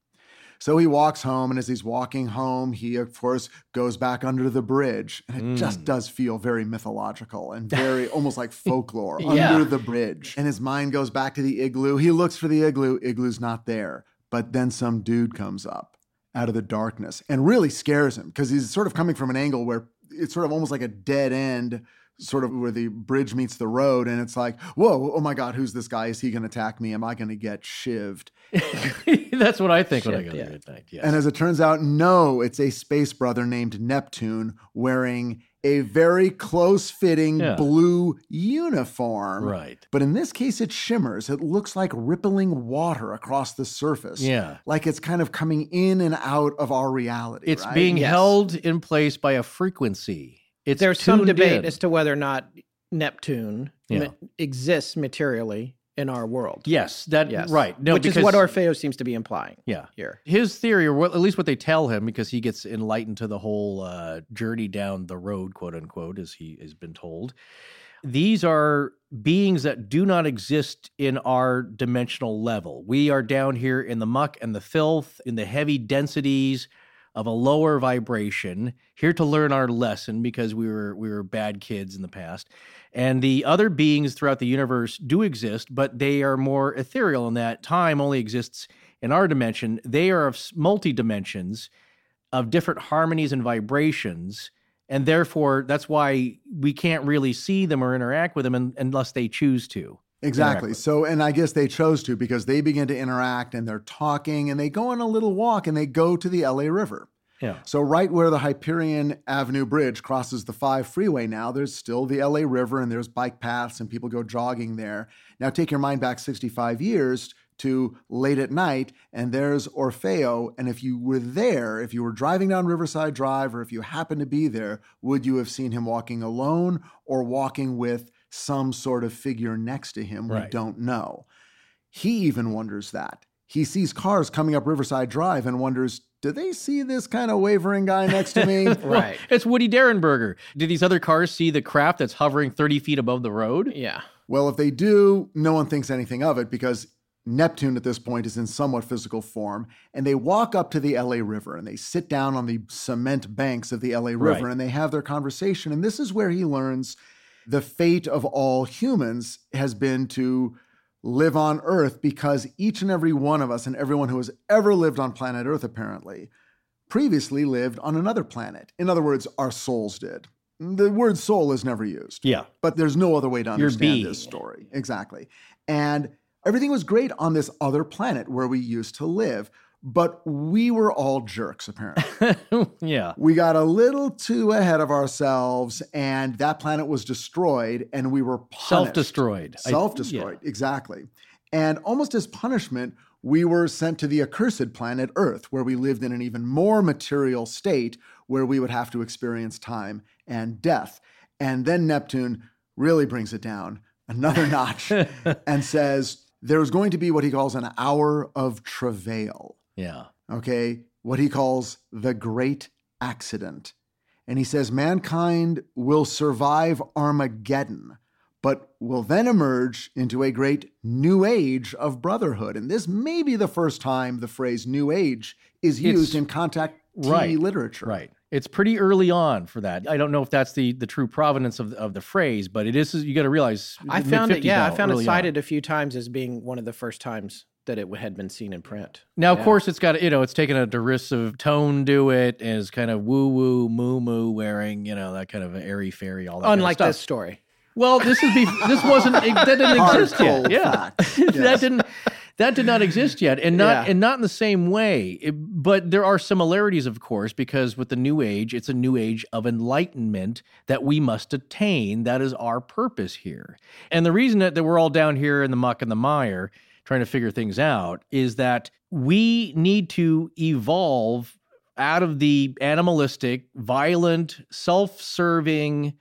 Speaker 4: So he walks home, and as he's walking home, he, of course, goes back under the bridge. And it
Speaker 2: Mm.
Speaker 4: just does feel very mythological and very almost like folklore
Speaker 3: Yeah.
Speaker 4: under the bridge. And his mind goes back to the igloo. He looks for the igloo, igloo's not there. But then some dude comes up out of the darkness and really scares him because he's sort of coming from an angle where it's sort of almost like a dead end sort of where the bridge meets the road and it's like whoa oh my god who's this guy is he going to attack me am i going to get shivved
Speaker 2: That's what I think when I go
Speaker 3: yeah.
Speaker 2: there at night. Yes.
Speaker 4: and as it turns out no it's a space brother named neptune wearing a very close fitting
Speaker 2: Yeah.
Speaker 4: blue uniform
Speaker 2: right.
Speaker 4: but in this case it shimmers it looks like rippling water across the surface
Speaker 2: Yeah.
Speaker 4: like it's kind of coming in and out of our reality
Speaker 2: It's
Speaker 4: right?
Speaker 2: being
Speaker 3: Yes.
Speaker 2: held in place by a frequency. It's
Speaker 3: There's some debate
Speaker 2: in.
Speaker 3: as to whether or not Neptune
Speaker 2: Yeah.
Speaker 3: ma- exists materially in our world.
Speaker 2: Yes, that
Speaker 3: Yes.
Speaker 2: right. No,
Speaker 3: Which is what Orfeo seems to be implying
Speaker 2: Yeah.
Speaker 3: here.
Speaker 2: His theory, or what, at least what they tell him, because he gets enlightened to the whole uh, journey down the road, quote unquote, as he has been told. These are beings that do not exist in our dimensional level. We are down here in the muck and the filth, in the heavy densities of a lower vibration, here to learn our lesson because we were we were bad kids in the past. And the other beings throughout the universe do exist, but they are more ethereal in that time only exists in our dimension. They are of multi dimensions of different harmonies and vibrations. And therefore, that's why we can't really see them or interact with them un- unless they choose to.
Speaker 4: Exactly. So, and I guess they chose to because they begin to interact and they're talking and they go on a little walk and they go to the LA River.
Speaker 2: Yeah.
Speaker 4: So, right where the Hyperion Avenue Bridge crosses the 5 freeway now, there's still the LA River and there's bike paths and people go jogging there. Now, take your mind back 65 years to late at night, and there's Orfeo. And if you were there, if you were driving down Riverside Drive, or if you happened to be there, would you have seen him walking alone or walking with some sort of figure next to him? We don't know. He even wonders that. He sees cars coming up Riverside Drive and wonders, do they see this kind of wavering guy next to me?
Speaker 3: Right.
Speaker 2: It's Woody Derenberger. Did these other cars see the craft that's hovering 30 feet above the road?
Speaker 3: Yeah.
Speaker 4: Well, if they do, no one thinks anything of it because Neptune at this point is in somewhat physical form. And they walk up to the LA River and they sit down on the cement banks of the LA River
Speaker 2: Right.
Speaker 4: and they have their conversation. And this is where he learns the fate of all humans has been to live on Earth because each and every one of us and everyone who has ever lived on planet Earth, apparently, previously lived on another planet. In other words, our souls did. The word soul is never used
Speaker 2: Yeah.
Speaker 4: but there's no other way to understand this story. Exactly. And everything was great on this other planet where we used to live, but we were all jerks, apparently.
Speaker 2: yeah.
Speaker 4: we got a little too ahead of ourselves, and that planet was destroyed, and we were punished.
Speaker 2: Self-destroyed.
Speaker 4: Self destroyed, exactly. And almost as punishment, we were sent to the accursed planet Earth, where we lived in an even more material state where we would have to experience time and death. And then Neptune really brings it down another notch and says there's going to be what he calls an hour of travail
Speaker 2: Yeah.
Speaker 4: okay, what he calls the great accident. And he says mankind will survive Armageddon, but will then emerge into a great new age of brotherhood. And this may be the first time the phrase new age is
Speaker 2: It's-
Speaker 4: used in contact
Speaker 2: right,
Speaker 4: literature.
Speaker 2: Right. It's pretty early on for that. I don't know if that's the the true provenance of of the phrase, but it is. You got to realize.
Speaker 3: I found it.
Speaker 2: mid-50s
Speaker 3: Yeah, I found it
Speaker 2: early on.
Speaker 3: cited a few times as being one of the first times that it had been seen in print.
Speaker 2: Now, of
Speaker 3: Yeah.
Speaker 2: course, it's got you know it's taken a derisive tone to it, and it's kind of woo woo moo moo wearing you know that kind of airy fairy all that. kind of
Speaker 3: Unlike
Speaker 2: stuff.
Speaker 3: this story.
Speaker 2: Well, this is bef- this wasn't it- that didn't exist yet. Yeah,
Speaker 4: facts.
Speaker 2: that didn't that did not exist yet, and not
Speaker 3: Yeah.
Speaker 2: and not in the same way. It- but there are similarities, of course, because with the new age, it's a new age of enlightenment that we must attain. That is our purpose here, and the reason that, that we're all down here in the muck and the mire trying to figure things out is that we need to evolve out of the animalistic, violent, self-serving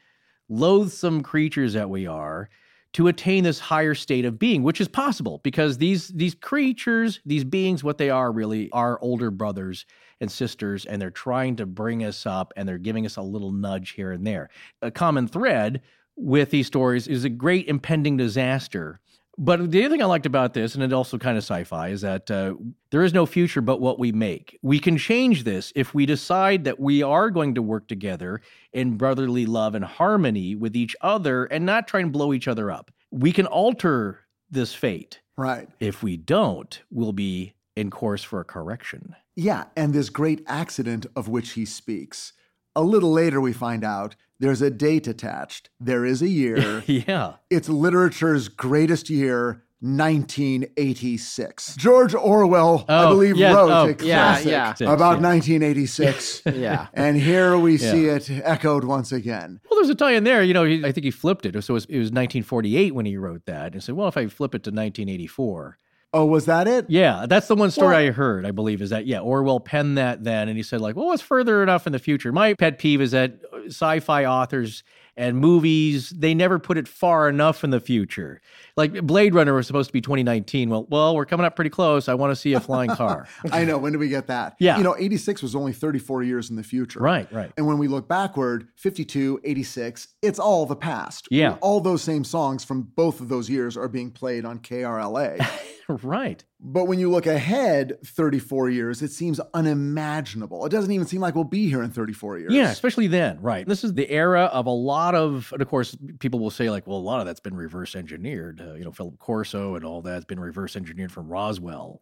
Speaker 2: loathsome creatures that we are to attain this higher state of being which is possible because these these creatures these beings what they are really are older brothers and sisters and they're trying to bring us up and they're giving us a little nudge here and there. A common thread with these stories is a great impending disaster but the other thing I liked about this, and it also kind of sci-fi, is that uh, there is no future but what we make. We can change this if we decide that we are going to work together in brotherly love and harmony with each other, and not try and blow each other up. We can alter this fate.
Speaker 4: Right.
Speaker 2: If we don't, we'll be in course for a correction.
Speaker 4: Yeah, and this great accident of which he speaks. A little later, we find out there's a date attached. There is a year.
Speaker 2: yeah.
Speaker 4: It's literature's greatest year, 1986. George Orwell, I
Speaker 2: Oh,
Speaker 4: believe,
Speaker 2: yes.
Speaker 4: wrote
Speaker 2: Oh,
Speaker 4: a classic
Speaker 3: yeah.
Speaker 4: about
Speaker 2: Yeah.
Speaker 4: 1986.
Speaker 3: Yeah.
Speaker 4: and here we see it echoed once again.
Speaker 2: Well, there's a tie in there. You know, he, I think he flipped it. So it was, it was 1948 when he wrote that. And said, well, if I flip it to 1984.
Speaker 4: Oh, was that it?
Speaker 2: Yeah, that's the one story
Speaker 4: Well-
Speaker 2: I heard, I believe, is that, yeah, Orwell penned that then. And he said, like, well, it's further enough in the future. My pet peeve is that sci fi authors and movies, they never put it far enough in the future. Like Blade Runner was supposed to be 2019. Well, well, we're coming up pretty close. I want to see a flying car.
Speaker 4: I know. When did we get that?
Speaker 2: Yeah.
Speaker 4: You know, 86 was only 34 years in the future.
Speaker 2: right, right.
Speaker 4: And when we look backward, 52, 86, it's all the past.
Speaker 2: Yeah.
Speaker 4: All those same songs from both of those years are being played on KRLA.
Speaker 2: right.
Speaker 4: but when you look ahead 34 years, it seems unimaginable. It doesn't even seem like we'll be here in 34 years.
Speaker 2: Yeah, especially then, right? This is the era of a lot of, and of course, people will say like, well, a lot of that's been reverse engineered. Uh, you know, Philip Corso and all that's been reverse engineered from Roswell.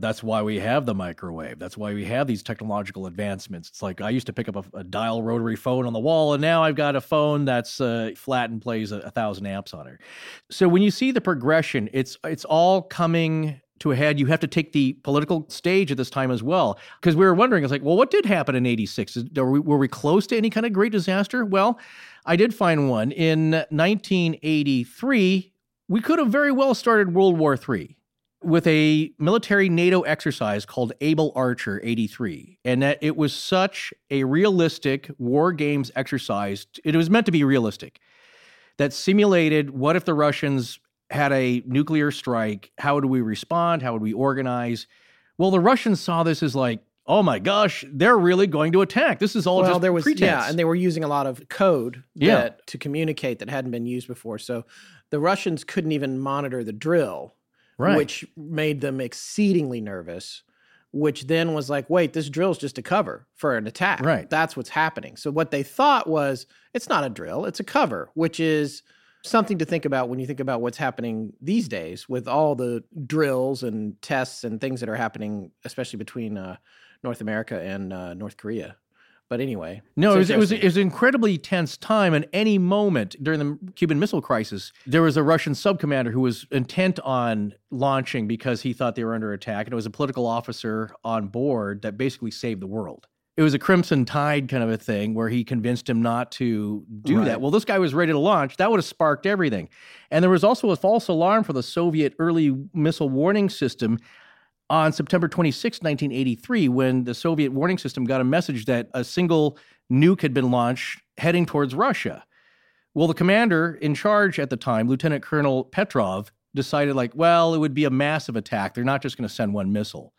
Speaker 2: That's why we have the microwave. That's why we have these technological advancements. It's like I used to pick up a, a dial rotary phone on the wall, and now I've got a phone that's uh, flat and plays a, a thousand amps on it. So when you see the progression, it's it's all coming to a head. You have to take the political stage at this time as well, because we were wondering, it's like, well, what did happen in '86? Were we, were we close to any kind of great disaster? Well, I did find one in 1983. We could have very well started World War III with a military NATO exercise called Able Archer 83. And that it was such a realistic war games exercise. It was meant to be realistic that simulated what if the Russians had a nuclear strike? How would we respond? How would we organize? Well, the Russians saw this as like, oh my gosh, they're really going to attack. This is all
Speaker 7: well,
Speaker 2: just
Speaker 7: there was
Speaker 2: pretense.
Speaker 7: yeah, and they were using a lot of code
Speaker 2: Yeah.
Speaker 7: that, to communicate that hadn't been used before. So the Russians couldn't even monitor the drill,
Speaker 2: Right.
Speaker 7: which made them exceedingly nervous. Which then was like, wait, this drill's just a cover for an attack.
Speaker 2: Right.
Speaker 7: That's what's happening. So what they thought was, it's not a drill, it's a cover, which is something to think about when you think about what's happening these days with all the drills and tests and things that are happening, especially between uh, North America and uh, North Korea. But anyway,
Speaker 2: No, it was, it was it was an incredibly tense time. And any moment during the Cuban Missile Crisis, there was a Russian sub commander who was intent on launching because he thought they were under attack, and it was a political officer on board that basically saved the world. It was a Crimson Tide kind of a thing where he convinced him not to do
Speaker 4: Right.
Speaker 2: that. Well, this guy was ready to launch. That would have sparked everything. And there was also a false alarm for the Soviet early missile warning system on September 26, 1983, when the Soviet warning system got a message that a single nuke had been launched heading towards Russia. Well, the commander in charge at the time, Lieutenant Colonel Petrov, decided, like, well, it would be a massive attack. They're not just going to send one missile.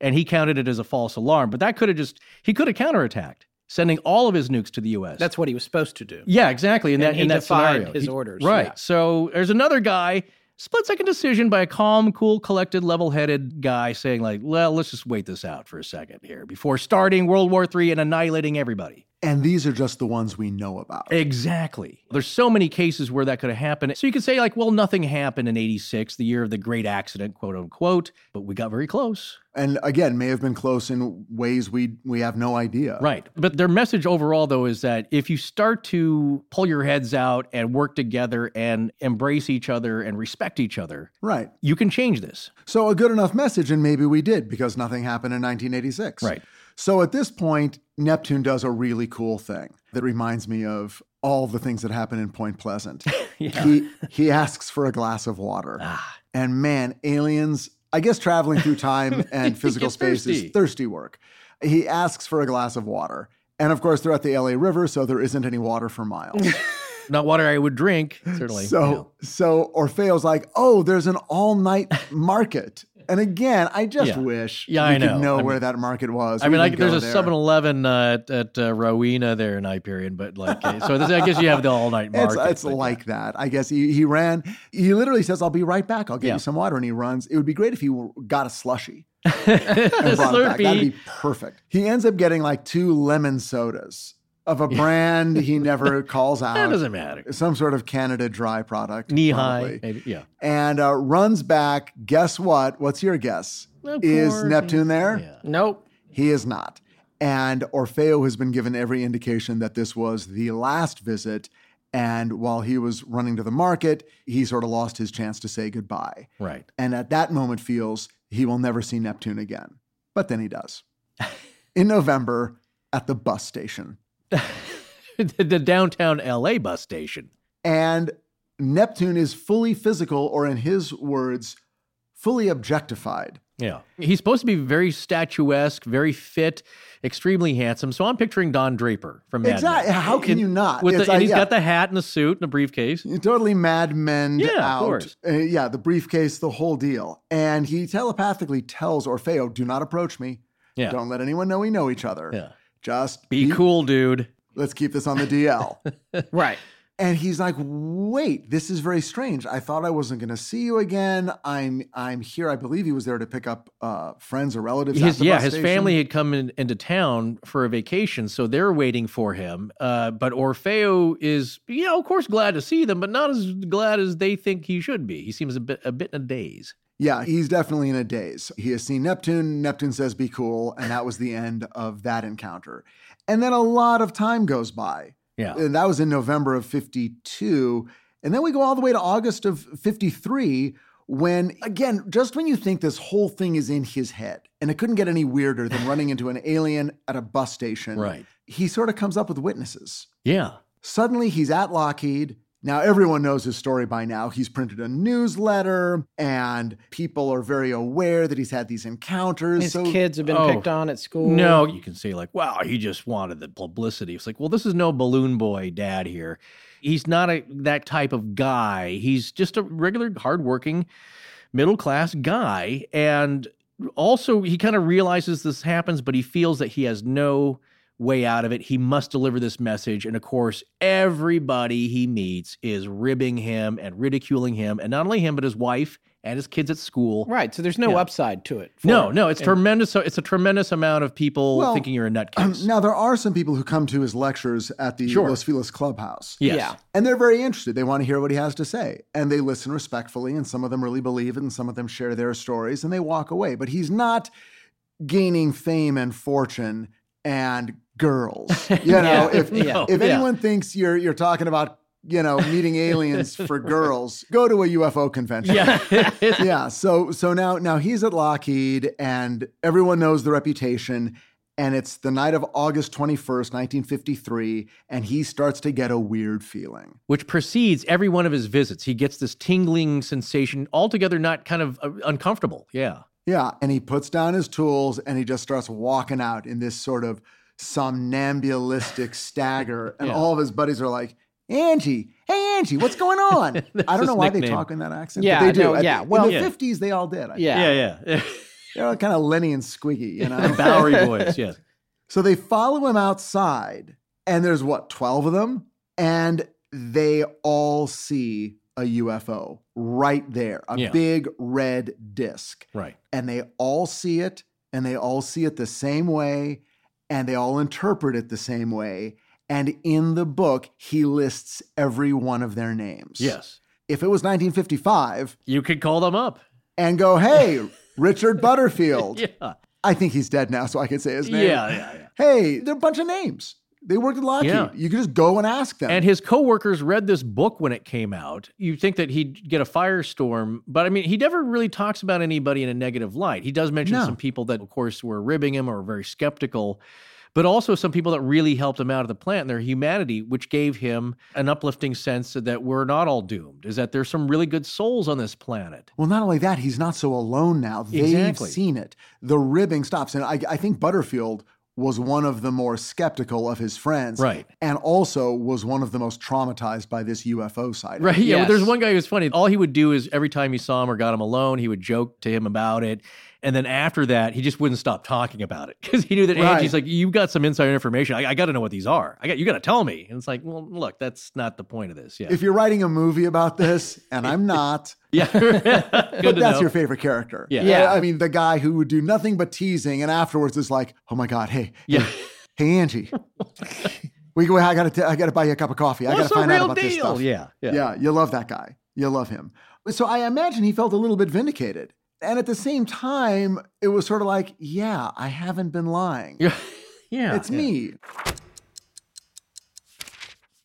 Speaker 2: And he counted it as a false alarm. But that could have just, he could have counterattacked, sending all of his nukes to the U.S.
Speaker 7: That's what he was supposed to do.
Speaker 2: Yeah, exactly. In
Speaker 7: And
Speaker 2: that
Speaker 7: he
Speaker 2: in that
Speaker 7: defied
Speaker 2: scenario,
Speaker 7: his
Speaker 2: He-
Speaker 7: orders,
Speaker 2: Right.
Speaker 7: yeah.
Speaker 2: So there's another guy, split second decision by a calm, cool, collected, level-headed guy saying like, "Well, let's just wait this out for a second here before starting World War III and annihilating everybody."
Speaker 4: And these are just the ones we know about.
Speaker 2: Exactly. There's so many cases where that could have happened. So you could say like, "Well, nothing happened in '86, the year of the great accident, quote unquote," but we got very close.
Speaker 4: And again, may have been close in ways we we have no idea.
Speaker 2: Right. But their message overall, though, is that if you start to pull your heads out and work together and embrace each other and respect each other,
Speaker 4: Right.
Speaker 2: you can change this.
Speaker 4: So a good enough message, and maybe we did because nothing happened in 1986.
Speaker 2: Right.
Speaker 4: So at this point, Neptune does a really cool thing that reminds me of all the things that happen in Point Pleasant. He he asks for a glass of water.
Speaker 2: Ah.
Speaker 4: And man, aliens, I guess traveling through time and physical space
Speaker 2: thirsty.
Speaker 4: is thirsty work. He asks for a glass of water. And of course, they're at the LA River, so there isn't any water for miles.
Speaker 2: Not water I would drink, certainly.
Speaker 4: So so Orfeo's like, oh, there's an all-night market. And again, I just
Speaker 2: Yeah.
Speaker 4: wish
Speaker 2: Yeah,
Speaker 4: we
Speaker 2: I
Speaker 4: could
Speaker 2: know.
Speaker 4: know
Speaker 2: I
Speaker 4: where
Speaker 2: mean-
Speaker 4: that market was.
Speaker 2: I mean, like, there's a
Speaker 4: there.
Speaker 2: 7 Eleven uh, at, uh, Rowena there in Hyperion, but like, uh, so this, I guess you have the all night market.
Speaker 4: it's
Speaker 2: but, yeah.
Speaker 4: like that. I guess he, he ran. He literally says, I'll be right back. I'll get
Speaker 2: Yeah.
Speaker 4: you some water. And he runs. It would be great if he got a slushy and brought it back. That'd be perfect. He ends up getting like two lemon sodas of a brand he never calls out.
Speaker 2: That doesn't matter.
Speaker 4: Some sort of Canada dry product.
Speaker 2: Nehi, maybe. Yeah.
Speaker 4: And uh, runs back. Guess what? What's your guess?
Speaker 2: Of
Speaker 4: Is
Speaker 2: course.
Speaker 4: Neptune there?
Speaker 2: Yeah.
Speaker 7: Nope.
Speaker 4: He is not. And Orfeo has been given every indication that this was the last visit. And while he was running to the market, he sort of lost his chance to say goodbye.
Speaker 2: Right.
Speaker 4: And at that moment feels he will never see Neptune again. But then he does. In November at the bus station.
Speaker 2: the, the downtown LA bus station.
Speaker 4: And Neptune is fully physical, or in his words, fully objectified.
Speaker 2: Yeah. He's supposed to be very statuesque, very fit, extremely handsome. So I'm picturing Don Draper from Mad
Speaker 4: Exactly.
Speaker 2: Men.
Speaker 4: How can
Speaker 2: In-
Speaker 4: you not?
Speaker 2: With the, and he's
Speaker 4: yeah.
Speaker 2: got the hat and the suit and the briefcase.
Speaker 4: totally mad men
Speaker 2: Yeah, of course.
Speaker 4: Uh, yeah, the briefcase, the whole deal. And he telepathically tells Orfeo, do not approach me.
Speaker 2: Yeah.
Speaker 4: Don't let anyone know we know each other.
Speaker 2: Yeah.
Speaker 4: Just
Speaker 2: Be cool, dude.
Speaker 4: Let's keep this on the DL.
Speaker 7: Right.
Speaker 4: and he's like, wait, this is very strange. I thought I wasn't going to see you again. I'm I'm here. I believe he was there to pick up uh, friends or relatives. at
Speaker 2: His,
Speaker 4: the
Speaker 2: yeah,
Speaker 4: bus
Speaker 2: his
Speaker 4: station.
Speaker 2: family had come in, into town for a vacation, so they're waiting for him. Uh, but Orfeo is, you know, of course, glad to see them, but not as glad as they think he should be. He seems a bit a bit in a daze.
Speaker 4: Yeah, he's definitely in a daze. He has seen Neptune. Neptune says, be cool. And that was the end of that encounter. And then a lot of time goes by.
Speaker 2: Yeah.
Speaker 4: And that was in November of 52. And then we go all the way to August of 53, when, again, just when you think this whole thing is in his head, and it couldn't get any weirder than running into an alien at a bus station,
Speaker 2: Right.
Speaker 4: he sort of comes up with witnesses.
Speaker 2: Yeah.
Speaker 4: Suddenly he's at Lockheed. Now, everyone knows his story by now. He's printed a newsletter, and people are very aware that he's had these encounters.
Speaker 7: His
Speaker 4: so,
Speaker 7: kids have been
Speaker 2: Oh,
Speaker 7: picked on at school.
Speaker 2: No, you can say like, "Wow, he just wanted the publicity." It's like, well, this is no balloon boy dad here. He's not a that type of guy. He's just a regular, hardworking, middle class guy, and also he kind of realizes this happens, but he feels that he has no way out of it. He must deliver this message, and of course, everybody he meets is ribbing him and ridiculing him, and not only him, but his wife and his kids at school.
Speaker 7: Right. So there's no
Speaker 2: Yeah.
Speaker 7: upside to it.
Speaker 2: No,
Speaker 7: him.
Speaker 2: no, it's
Speaker 7: And-
Speaker 2: tremendous. It's a tremendous amount of people
Speaker 4: Well,
Speaker 2: thinking you're a nutcase.
Speaker 4: now there are some people who come to his lectures at the
Speaker 2: Sure.
Speaker 4: Los Feliz Clubhouse.
Speaker 2: Yes.
Speaker 7: Yeah.
Speaker 4: And they're very interested. They want to hear what he has to say. And they listen respectfully, and some of them really believe it, and some of them share their stories, and they walk away. But he's not gaining fame and fortune and girls. You know,
Speaker 7: Yeah.
Speaker 4: if
Speaker 7: Yeah.
Speaker 4: if
Speaker 2: Yeah.
Speaker 4: anyone thinks you're you're talking about, you know, meeting aliens for girls, go to a UFO convention.
Speaker 2: Yeah.
Speaker 4: yeah. So so now now he's at Lockheed and everyone knows the reputation. And it's the night of August 21st, 1953, and he starts to get a weird feeling.
Speaker 2: Which precedes every one of his visits. He gets this tingling sensation, altogether not kind of uh, uncomfortable. Yeah.
Speaker 4: Yeah. And he puts down his tools and he just starts walking out in this sort of somnambulistic stagger. And
Speaker 2: Yeah.
Speaker 4: all of his buddies are like, Angie, hey, Angie, what's going on? I don't know why they talk in that accent.
Speaker 7: Yeah,
Speaker 4: but they do.
Speaker 7: no, yeah,
Speaker 4: In
Speaker 7: well-
Speaker 4: the
Speaker 2: Yeah.
Speaker 4: 50s, they all did.
Speaker 7: Yeah.
Speaker 2: Yeah, yeah.
Speaker 4: They're all kind of Lenny and Squiggy, you know?
Speaker 2: Bowery boys, yes.
Speaker 4: So they follow him outside, and there's what, 12 of them? And they all see a UFO right there, a
Speaker 2: Yeah.
Speaker 4: big red disc.
Speaker 2: Right.
Speaker 4: And they all see it, and they all see it the same way, and they all interpret it the same way. And in the book, he lists every one of their names.
Speaker 2: Yes.
Speaker 4: If it was 1955,
Speaker 2: You could call them up.
Speaker 4: and go, hey, Richard Butterfield.
Speaker 2: Yeah.
Speaker 4: I think he's dead now, so I can say his name.
Speaker 2: Yeah, yeah, yeah.
Speaker 4: Hey, they're a bunch of names. They worked at Lockheed.
Speaker 2: Yeah.
Speaker 4: You could just go and ask them.
Speaker 2: And his coworkers read this book when it came out. You'd think that he'd get a firestorm, but I mean, he never really talks about anybody in a negative light. He does mention
Speaker 4: No.
Speaker 2: some people that, of course, were ribbing him or were very skeptical, but also some people that really helped him out of the plant and their humanity, which gave him an uplifting sense that we're not all doomed, is that there's some really good souls on this planet.
Speaker 4: well, not only that, he's not so alone now. They've
Speaker 2: Exactly.
Speaker 4: seen it. The ribbing stops. And I, I think Butterfield was one of the more skeptical of his friends.
Speaker 2: Right.
Speaker 4: And also was one of the most traumatized by this UFO sighting.
Speaker 2: Right. Yeah.
Speaker 7: Yes.
Speaker 2: Well, there's one guy who's funny. All he would do is every time he saw him or got him alone, he would joke to him about it. And then after that, he just wouldn't stop talking about it because he knew that
Speaker 4: Right.
Speaker 2: Angie's like, "You've got some insider information. I, I got to know what these are. I got you got to tell me." And it's like, well, look, that's not the point of this. Yeah.
Speaker 4: If you're writing a movie about this, and I'm not,
Speaker 2: yeah.
Speaker 4: But
Speaker 2: to
Speaker 4: that's
Speaker 2: know.
Speaker 4: your favorite character.
Speaker 2: Yeah.
Speaker 7: Yeah.
Speaker 4: I mean, the guy who would do nothing but teasing and afterwards is like, oh my God, hey,
Speaker 2: Yeah.
Speaker 4: hey, Angie. we, I gotta, t- I gotta buy you a cup of coffee. I gotta find out
Speaker 2: real
Speaker 4: about this stuff.
Speaker 2: Yeah. Yeah.
Speaker 4: Yeah, you love that guy. You love him. So I imagine he felt a little bit vindicated. And at the same time, it was sort of like, yeah, I haven't been lying.
Speaker 2: Yeah. Yeah.
Speaker 4: it's
Speaker 2: yeah.
Speaker 4: me.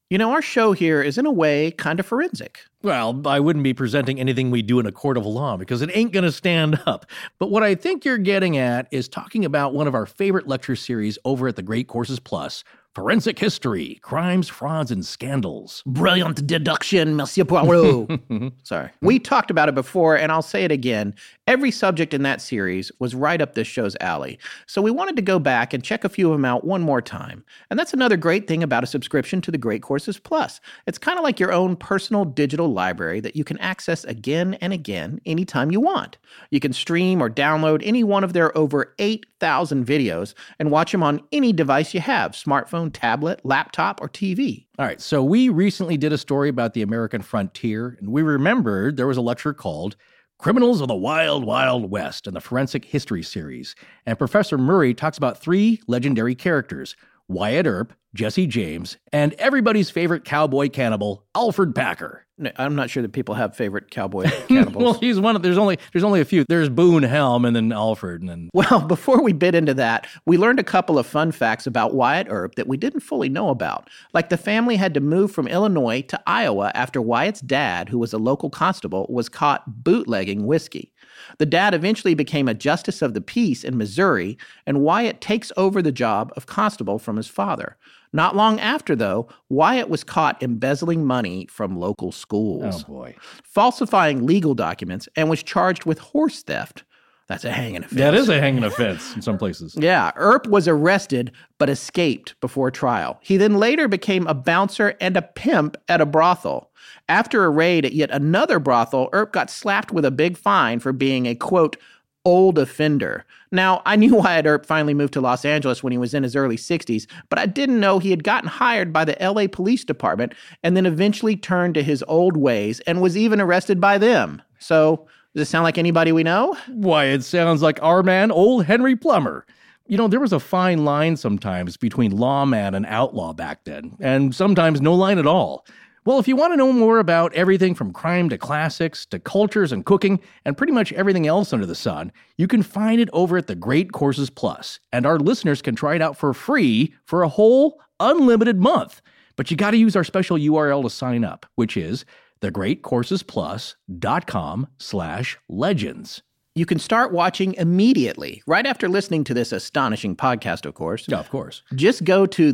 Speaker 7: You know, our show here is in a way kind of forensic.
Speaker 2: Well, I wouldn't be presenting anything we do in a court of law because it ain't going to stand up. But what I think you're getting at is talking about one of our favorite lecture series over at the Great Courses Plus Forensic History Crimes, Frauds, and Scandals.
Speaker 7: Brilliant deduction, Monsieur Poirot. Sorry. We talked about it before, and I'll say it again. Every subject in that series was right up this show's alley. So we wanted to go back and check a few of them out one more time. And that's another great thing about a subscription to the Great Courses Plus. It's kind of like your own personal digital library that you can access again and again anytime you want. You can stream or download any one of their over 8,000 videos and watch them on any device you have smartphone, tablet, laptop, or TV.
Speaker 2: All right, so we recently did a story about the American frontier, and we remembered there was a lecture called Criminals of the Wild, Wild West in the Forensic History series. And Professor Murray talks about three legendary characters Wyatt Earp, Jesse James, and everybody's favorite cowboy cannibal, Alfred Packer.
Speaker 3: No, I'm not sure that people have favorite cowboy cannibals.
Speaker 2: well, he's one of there's only there's only a few. There's Boone Helm and then Alfred and then
Speaker 3: Well, before we bit into that, we learned a couple of fun facts about Wyatt Earp that we didn't fully know about. Like the family had to move from Illinois to Iowa after Wyatt's dad, who was a local constable, was caught bootlegging whiskey. The dad eventually became a justice of the peace in Missouri, and Wyatt takes over the job of constable from his father. Not long after, though, Wyatt was caught embezzling money from local schools,
Speaker 2: oh boy,
Speaker 3: falsifying legal documents, and was charged with horse theft. That's a hanging offense.
Speaker 2: that is a hanging offense in some places.
Speaker 3: Yeah, Earp was arrested but escaped before trial. He then later became a bouncer and a pimp at a brothel. After a raid at yet another brothel, Earp got slapped with a big fine for being a quote, old offender. Now, I knew Wyatt Earp finally moved to Los Angeles when he was in his early 60s, but I didn't know he had gotten hired by the LA Police Department and then eventually turned to his old ways and was even arrested by them. So, does it sound like anybody we know?
Speaker 2: Why, it sounds like our man, old Henry Plummer. You know, there was a fine line sometimes between lawman and outlaw back then, and sometimes no line at all. Well, if you want to know more about everything from crime to classics to cultures and cooking and pretty much everything else under the sun, you can find it over at the Great Courses Plus, and our listeners can try it out for free for a whole unlimited month. But you got to use our special URL to sign up, which is thegreatcoursesplus.com slash legends.
Speaker 3: You can start watching immediately, right after listening to this astonishing podcast, of course.
Speaker 2: Yeah, of course.
Speaker 3: Just go to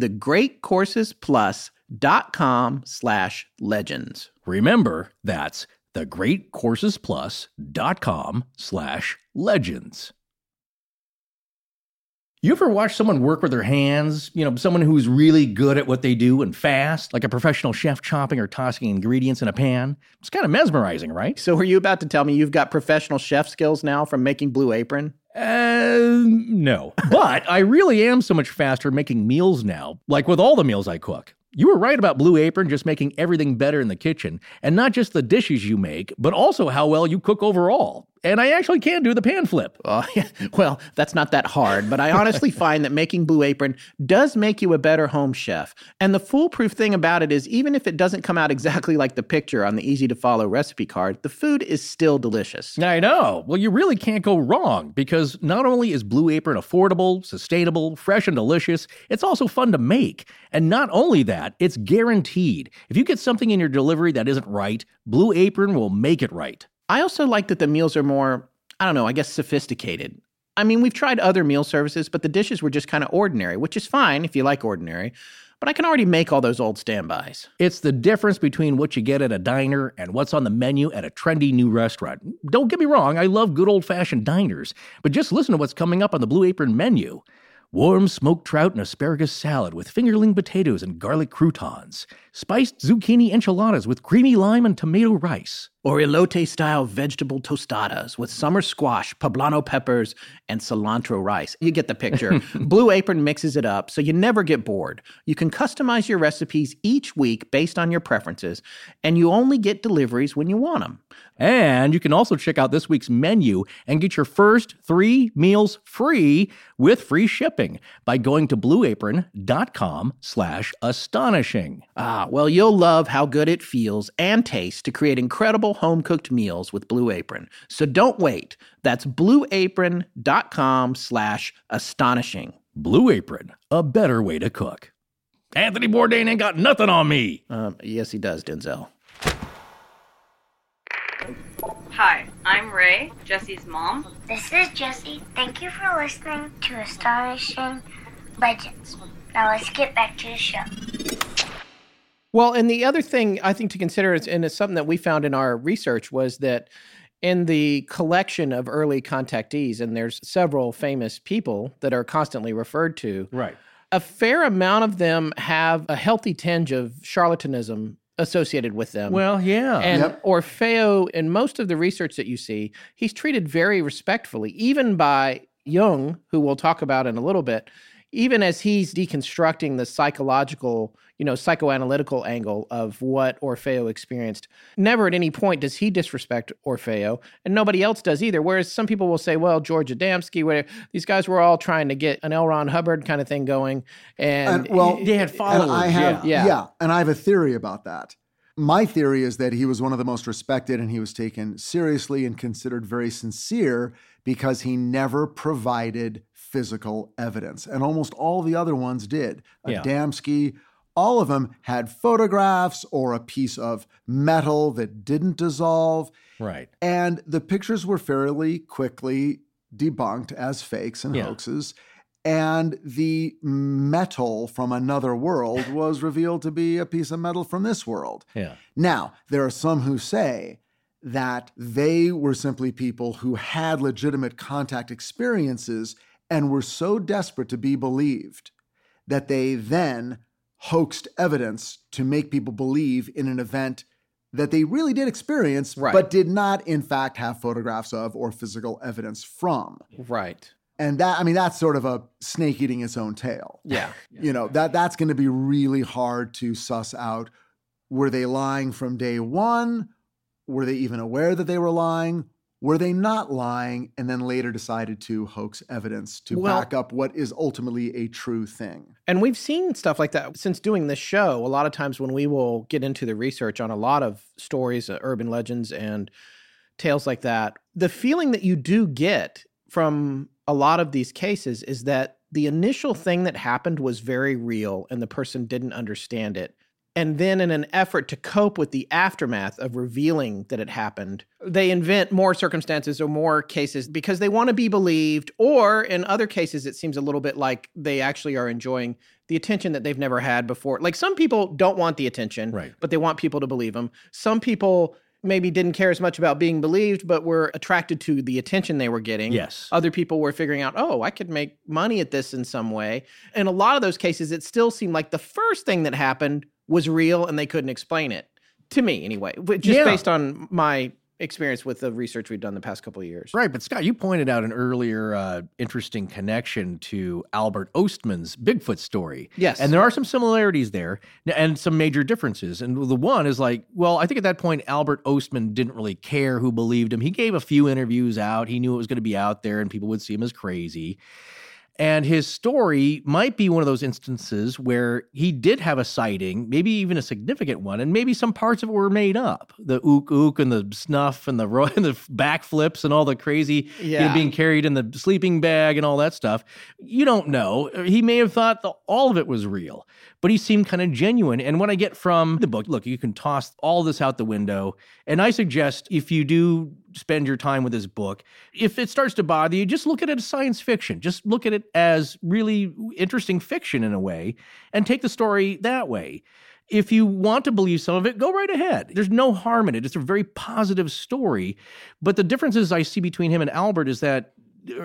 Speaker 3: thegreatcoursesplus.com slash legends.
Speaker 2: Remember, that's thegreatcoursesplus.com slash legends. You ever watch someone work with their hands? You know, someone who's really good at what they do and fast, like a professional chef chopping or tossing ingredients in a pan? It's kind of mesmerizing, right?
Speaker 3: So, are you about to tell me you've got professional chef skills now from making Blue Apron?
Speaker 2: Uh, no. but I really am so much faster making meals now, like with all the meals I cook. You were right about Blue Apron just making everything better in the kitchen, and not just the dishes you make, but also how well you cook overall. And I actually can do the pan flip.
Speaker 3: Uh, well, that's not that hard, but I honestly find that making Blue Apron does make you a better home chef. And the foolproof thing about it is, even if it doesn't come out exactly like the picture on the easy to follow recipe card, the food is still delicious.
Speaker 2: I know. Well, you really can't go wrong because not only is Blue Apron affordable, sustainable, fresh, and delicious, it's also fun to make. And not only that, it's guaranteed. If you get something in your delivery that isn't right, Blue Apron will make it right.
Speaker 3: I also like that the meals are more, I don't know, I guess sophisticated. I mean, we've tried other meal services, but the dishes were just kind of ordinary, which is fine if you like ordinary. But I can already make all those old standbys.
Speaker 2: It's the difference between what you get at a diner and what's on the menu at a trendy new restaurant. Don't get me wrong, I love good old fashioned diners, but just listen to what's coming up on the Blue Apron menu. Warm smoked trout and asparagus salad with fingerling potatoes and garlic croutons. Spiced zucchini enchiladas with creamy lime and tomato rice.
Speaker 3: Or elote style vegetable tostadas with summer squash, poblano peppers, and cilantro rice. You get the picture. Blue Apron mixes it up so you never get bored. You can customize your recipes each week based on your preferences, and you only get deliveries when you want them.
Speaker 2: And you can also check out this week's menu and get your first three meals free with free shipping by going to blueapron.com slash astonishing.
Speaker 3: Ah, well, you'll love how good it feels and tastes to create incredible home cooked meals with Blue Apron. So don't wait. That's blueapron.com slash astonishing.
Speaker 2: Blue Apron, a better way to cook. Anthony Bourdain ain't got nothing on me.
Speaker 3: Um, yes, he does, Denzel.
Speaker 8: Hi, I'm Ray, Jesse's mom.
Speaker 9: This is Jesse. Thank you for listening to Astonishing Legends. Now let's get back to the show.
Speaker 3: Well, and the other thing I think to consider is, and it's something that we found in our research was that in the collection of early contactees, and there's several famous people that are constantly referred to.
Speaker 2: Right.
Speaker 3: A fair amount of them have a healthy tinge of charlatanism associated with them.
Speaker 2: Well, yeah.
Speaker 3: And
Speaker 4: Yep.
Speaker 3: Orfeo, in most of the research that you see, he's treated very respectfully, even by Jung, who we'll talk about in a little bit. Even as he's deconstructing the psychological, you know, psychoanalytical angle of what Orfeo experienced, never at any point does he disrespect Orfeo, and nobody else does either. Whereas some people will say, well, George Adamski, where these guys were all trying to get an L. Ron Hubbard kind of thing going, and,
Speaker 4: And, well,
Speaker 2: they had
Speaker 4: and
Speaker 2: followers.
Speaker 4: I have,
Speaker 3: yeah.
Speaker 4: yeah, and I have a theory about that. My theory is that he was one of the most respected and he was taken seriously and considered very sincere because he never provided physical evidence. And almost all the other ones did.
Speaker 2: Yeah.
Speaker 4: Adamski, all of them had photographs or a piece of metal that didn't dissolve.
Speaker 2: right.
Speaker 4: And the pictures were fairly quickly debunked as fakes and
Speaker 2: Yeah.
Speaker 4: hoaxes. And the metal from another world was revealed to be a piece of metal from this world.
Speaker 2: Yeah.
Speaker 4: Now, there are some who say that they were simply people who had legitimate contact experiences and were so desperate to be believed that they then hoaxed evidence to make people believe in an event that they really did experience,
Speaker 3: Right.
Speaker 4: but did not, in fact, have photographs of or physical evidence from.
Speaker 3: right.
Speaker 4: And that, I mean, that's sort of a snake eating its own tail.
Speaker 3: Yeah.
Speaker 4: You know, that that's going to be really hard to suss out. Were they lying from day one? Were they even aware that they were lying? Were they not lying and then later decided to hoax evidence to
Speaker 3: Well-
Speaker 4: back up what is ultimately a true thing?
Speaker 3: And we've seen stuff like that since doing this show. A lot of times when we will get into the research on a lot of stories, uh, urban legends, and tales like that, the feeling that you do get from a lot of these cases is that the initial thing that happened was very real and the person didn't understand it. And then, in an effort to cope with the aftermath of revealing that it happened, they invent more circumstances or more cases because they want to be believed. Or in other cases, it seems a little bit like they actually are enjoying the attention that they've never had before. Like some people don't want the attention,
Speaker 2: Right.
Speaker 3: but they want people to believe them. Some people maybe didn't care as much about being believed, but were attracted to the attention they were getting.
Speaker 2: Yes.
Speaker 3: Other people were figuring out, oh, I could make money at this in some way. In a lot of those cases, it still seemed like the first thing that happened was real and they couldn't explain it. To me, anyway, just
Speaker 2: Yeah.
Speaker 3: based on my experience with the research we've done the past couple of years.
Speaker 2: Right, but Scott, you pointed out an earlier uh, interesting connection to Albert Ostman's Bigfoot story.
Speaker 3: Yes.
Speaker 2: And there are some similarities there and some major differences. And the one is like, well, I think at that point, Albert Ostman didn't really care who believed him. He gave a few interviews out. He knew it was going to be out there and people would see him as crazy. And his story might be one of those instances where he did have a sighting, maybe even a significant one, and maybe some parts of it were made up. The ook ook and the snuff and the ro- and the backflips and all the crazy you know, being carried in the sleeping bag and all that stuff. You don't know. He may have thought the, all of it was real, but he seemed kind of genuine. And what I get from the book, look, you can toss all this out the window. And I suggest if you do spend your time with this book, if it starts to bother you, just look at it as science fiction. Just look at it as really interesting fiction in a way and take the story that way. If you want to believe some of it, go right ahead. There's no harm in it. It's a very positive story. But the differences I see between him and Albert is that,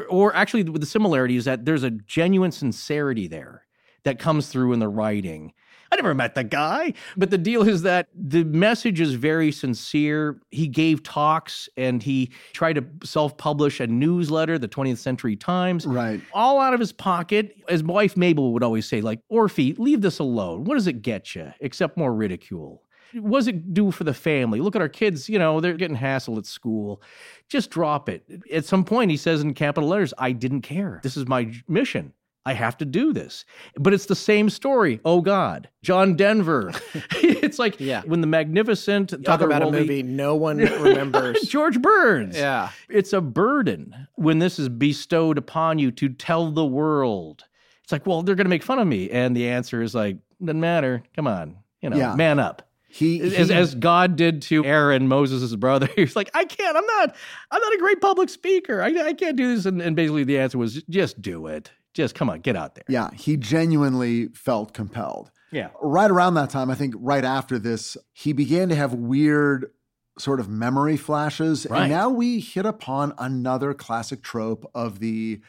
Speaker 2: or actually the similarity, is that there's a genuine sincerity there that comes through in the writing. I never met the guy, but the deal is that the message is very sincere. He gave talks and he tried to self publish a newsletter, the 20th Century Times,
Speaker 4: Right.
Speaker 2: all out of his pocket. As my wife Mabel would always say, like, Orphe, leave this alone. What does it get you except more ridicule? What does it do for the family? Look at our kids, you know, they're getting hassled at school. Just drop it. At some point, he says in capital letters, I didn't care. This is my mission. I have to do this. But it's the same story. Oh God, John Denver. it's like
Speaker 3: Yeah.
Speaker 2: when the magnificent
Speaker 3: Talk about a movie no one remembers.
Speaker 2: George Burns.
Speaker 3: yeah.
Speaker 2: It's a burden when this is bestowed upon you to tell the world. It's like, well, they're going to make fun of me. And the answer is like, doesn't matter. Come on, you know,
Speaker 4: Yeah.
Speaker 2: man up.
Speaker 4: He,
Speaker 2: As,
Speaker 4: he-
Speaker 2: as God did to Aaron, Moses' brother, he's like, I can't. I'm not. I'm not a great public speaker. I, I can't do this. And, and basically, the answer was, just do it. Just come on, get out there.
Speaker 4: yeah, he genuinely felt compelled.
Speaker 2: Yeah.
Speaker 4: right around that time, I think right after this, he began to have weird sort of memory flashes.
Speaker 2: Right.
Speaker 4: And now we hit upon another classic trope of the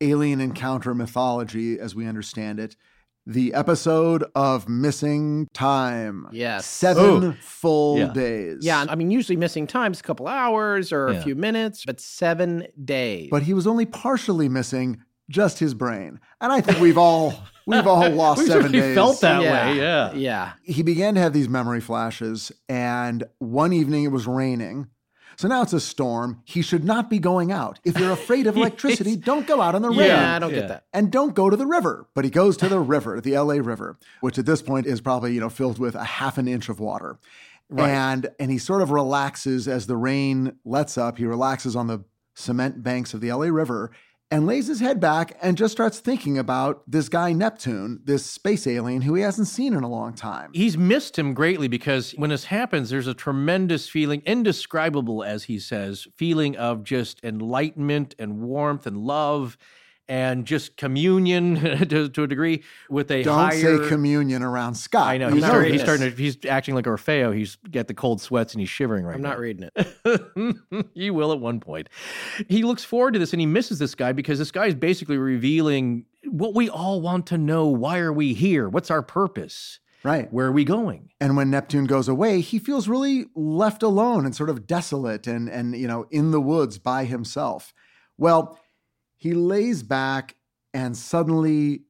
Speaker 4: alien encounter mythology as we understand it. The episode of missing time.
Speaker 3: Yes.
Speaker 4: Seven
Speaker 2: Ooh.
Speaker 4: full
Speaker 2: Yeah.
Speaker 4: days.
Speaker 3: Yeah, I mean, usually missing time's a couple hours or
Speaker 2: Yeah.
Speaker 3: a few minutes, but seven days.
Speaker 4: But he was only partially missing just his brain. And I think we've all we've all lost
Speaker 2: we
Speaker 4: seven days.
Speaker 2: felt that
Speaker 7: Yeah.
Speaker 2: way. Yeah.
Speaker 7: Yeah.
Speaker 4: he began to have these memory flashes, and one evening it was raining. So now it's a storm. He should not be going out. If you're afraid of electricity, don't go out on the rain.
Speaker 7: Yeah, I don't
Speaker 2: Yeah.
Speaker 7: get that.
Speaker 4: And don't go to the river. But he goes to the river, the LA River, which at this point is probably, you know, filled with a half an inch of water. And and he sort of relaxes as the rain lets up. He relaxes on the cement banks of the LA River and lays his head back and just starts thinking about this guy Neptune, this space alien who he hasn't seen in a long time.
Speaker 2: He's missed him greatly because when this happens, there's a tremendous feeling, indescribable, as he says, feeling of just enlightenment and warmth and love and just communion to, to a degree with a
Speaker 4: Don't
Speaker 2: higher.
Speaker 4: say communion around Scott.
Speaker 2: I know he's,
Speaker 7: not
Speaker 2: starting, he's starting to. He's acting like Orfeo. He's got the cold sweats and he's shivering right
Speaker 7: I'm
Speaker 2: now.
Speaker 7: not reading it.
Speaker 2: you will at one point. He looks forward to this and he misses this guy because this guy is basically revealing what we all want to know. Why are we here? What's our purpose?
Speaker 4: Right.
Speaker 2: Where are we going?
Speaker 4: And when Neptune goes away, he feels really left alone and sort of desolate and and you know in the woods by himself. Well, he lays back and suddenly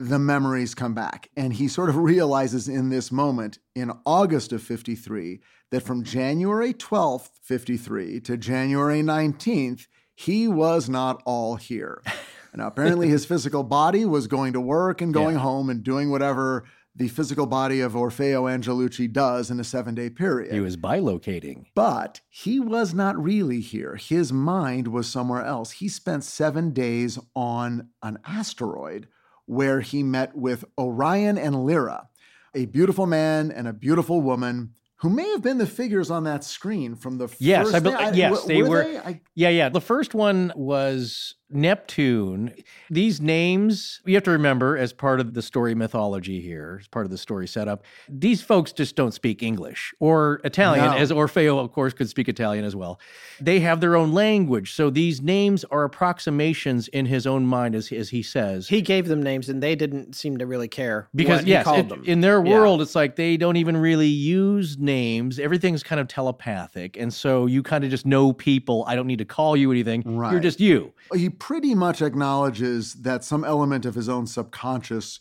Speaker 4: the memories come back and he sort of realizes in this moment in August of 53 that from January 12th 53 to January 19th he was not all here. And apparently his physical body was going to work and going
Speaker 2: Yeah.
Speaker 4: home and doing whatever the physical body of Orfeo Angelucci does in a seven day period.
Speaker 2: He was bilocating.
Speaker 4: But he was not really here. His mind was somewhere else. He spent seven days on an asteroid where he met with Orion and Lyra, a beautiful man and a beautiful woman who may have been the figures on that screen from the
Speaker 2: Yes,
Speaker 4: first
Speaker 2: I bel-
Speaker 4: day.
Speaker 2: yes, they were-
Speaker 4: They? I,
Speaker 2: Yeah, yeah. The first one was Neptune. These names, you have to remember as part of the story mythology here, as part of the story setup, these folks just don't speak English or Italian,
Speaker 4: No.
Speaker 2: as Orfeo, of course, could speak Italian as well. They have their own language. So these names are approximations in his own mind, as, as he says.
Speaker 7: He gave them names and they didn't seem to really care
Speaker 2: because
Speaker 7: what he
Speaker 2: yes,
Speaker 7: called
Speaker 2: it-
Speaker 7: them.
Speaker 2: in their
Speaker 7: Yeah.
Speaker 2: world, it's like they don't even really use names. Everything's kind of telepathic, and so you kind of just know people. I don't need to call you anything. You're just you.
Speaker 4: he pretty much acknowledges that some element of his own subconscious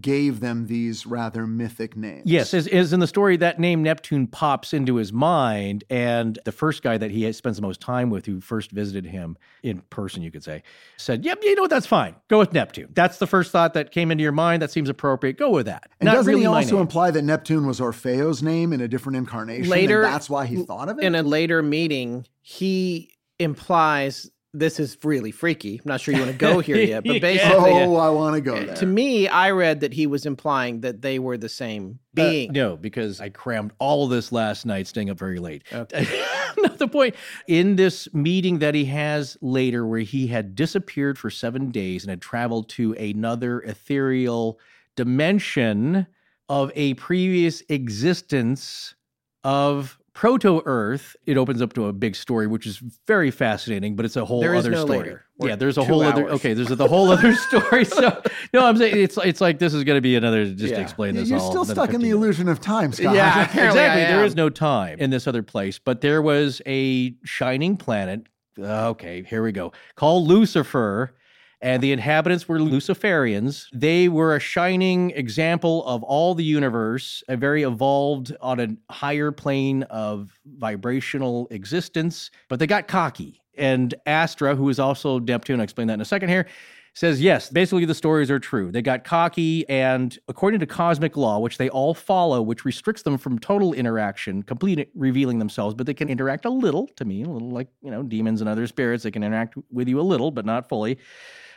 Speaker 4: gave them these rather mythic names.
Speaker 2: Yes, as, as in the story, that name Neptune pops into his mind, and the first guy that he spends the most time with, who first visited him in person, you could say, said, "Yep, you know what? That's fine. Go with Neptune. That's the first thought that came into your mind. That seems appropriate. Go with that.
Speaker 4: And
Speaker 2: Not
Speaker 4: doesn't
Speaker 2: really
Speaker 4: he also imply that Neptune was Orfeo's name in a different incarnation?
Speaker 7: Later-
Speaker 4: and that's why he thought of it.
Speaker 7: in a later meeting, he implies this is really freaky. I'm not sure you want to go here yet, but basically,
Speaker 4: oh, I want to go there.
Speaker 7: to me, I read that he was implying that they were the same
Speaker 2: Uh,
Speaker 7: being.
Speaker 2: no, because I crammed all of this last night, staying up very late.
Speaker 7: Okay.
Speaker 2: Not the point. In this meeting that he has later, where he had disappeared for seven days and had traveled to another ethereal dimension of a previous existence of proto Earth, it opens up to a big story, which is very fascinating, but it's a whole
Speaker 7: There is
Speaker 2: other
Speaker 7: no
Speaker 2: story.
Speaker 7: later.
Speaker 2: Yeah, there's a
Speaker 7: two
Speaker 2: whole other. Okay, there's a, the whole other story. So no, I'm saying it's it's like this is going to be another just to explain this.
Speaker 4: You're
Speaker 2: all,
Speaker 4: still stuck in the illusion of time, Scott.
Speaker 7: Yeah, apparently
Speaker 2: exactly. There
Speaker 7: am.
Speaker 2: is no time in this other place, but there was a shining planet. uh, okay, here we go. Called Lucifer, and the inhabitants were Luciferians. They were a shining example of all the universe, a very evolved on a higher plane of vibrational existence, but they got cocky. And Astra, who is also Neptune, I'll explain that in a second here, says yes, basically the stories are true. They got cocky, and according to cosmic law, which they all follow, which restricts them from total interaction, complete revealing themselves, but they can interact a little, to me, a little like, you know, demons and other spirits. They can interact with you a little, but not fully.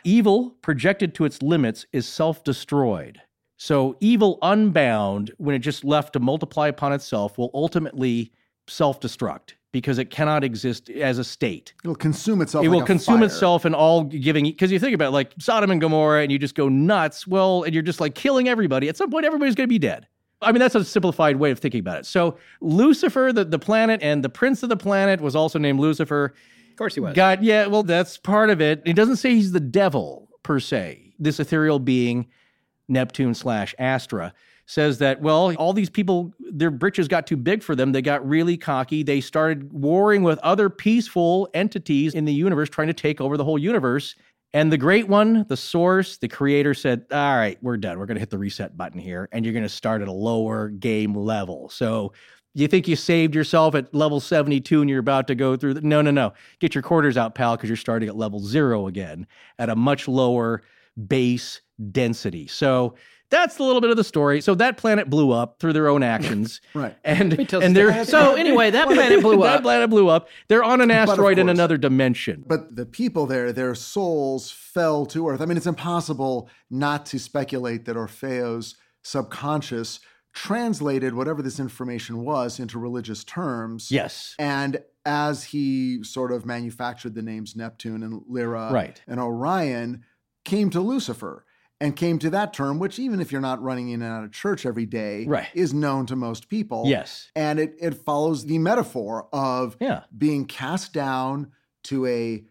Speaker 2: Evil, projected to its limits, is self destroyed. So, evil unbound, when it just left to multiply upon itself, will ultimately self destruct because it cannot exist as a state
Speaker 4: It'll consume itself.
Speaker 2: it
Speaker 4: like
Speaker 2: will consume
Speaker 4: fire.
Speaker 2: itself in all giving because you think about it, like Sodom and Gomorrah and you just go nuts well and you're just like killing everybody at some point everybody's going to be dead I mean that's a simplified way of thinking about it so Lucifer the, the planet and the prince of the planet was also named Lucifer
Speaker 7: Of course he was.
Speaker 2: God yeah well that's part of it it doesn't say he's the devil per se this ethereal being Neptune slash Astra says that, well, all these people, their britches got too big for them. They got really cocky. They started warring with other peaceful entities in the universe, trying to take over the whole universe. And the great one, the source, the creator said, All right, we're done. We're going to hit the reset button here, and you're going to start at a lower game level. So you think you saved yourself at level 72 and you're about to go through the, no no no. Get your quarters out pal because you're starting at level zero again at a much lower base density. So that's a little bit of the story. So that planet blew up through their own actions.
Speaker 4: Right.
Speaker 2: and and they're
Speaker 7: So anyway, that planet blew up.
Speaker 2: that planet blew up. They're on an
Speaker 4: of
Speaker 2: asteroid in another dimension.
Speaker 4: But the people there, their souls fell to earth. I mean, it's impossible not to speculate that Orfeo's subconscious translated whatever this information was into religious terms.
Speaker 2: yes
Speaker 4: And as he sort of manufactured the names Neptune and Lyra
Speaker 2: Right.
Speaker 4: and Orion, came to Lucifer and came to that term, which even if you're not running in and out of church every day,
Speaker 2: Right.
Speaker 4: is known to most people.
Speaker 2: yes
Speaker 4: And it, it follows the metaphor of
Speaker 2: yeah
Speaker 4: being cast down to a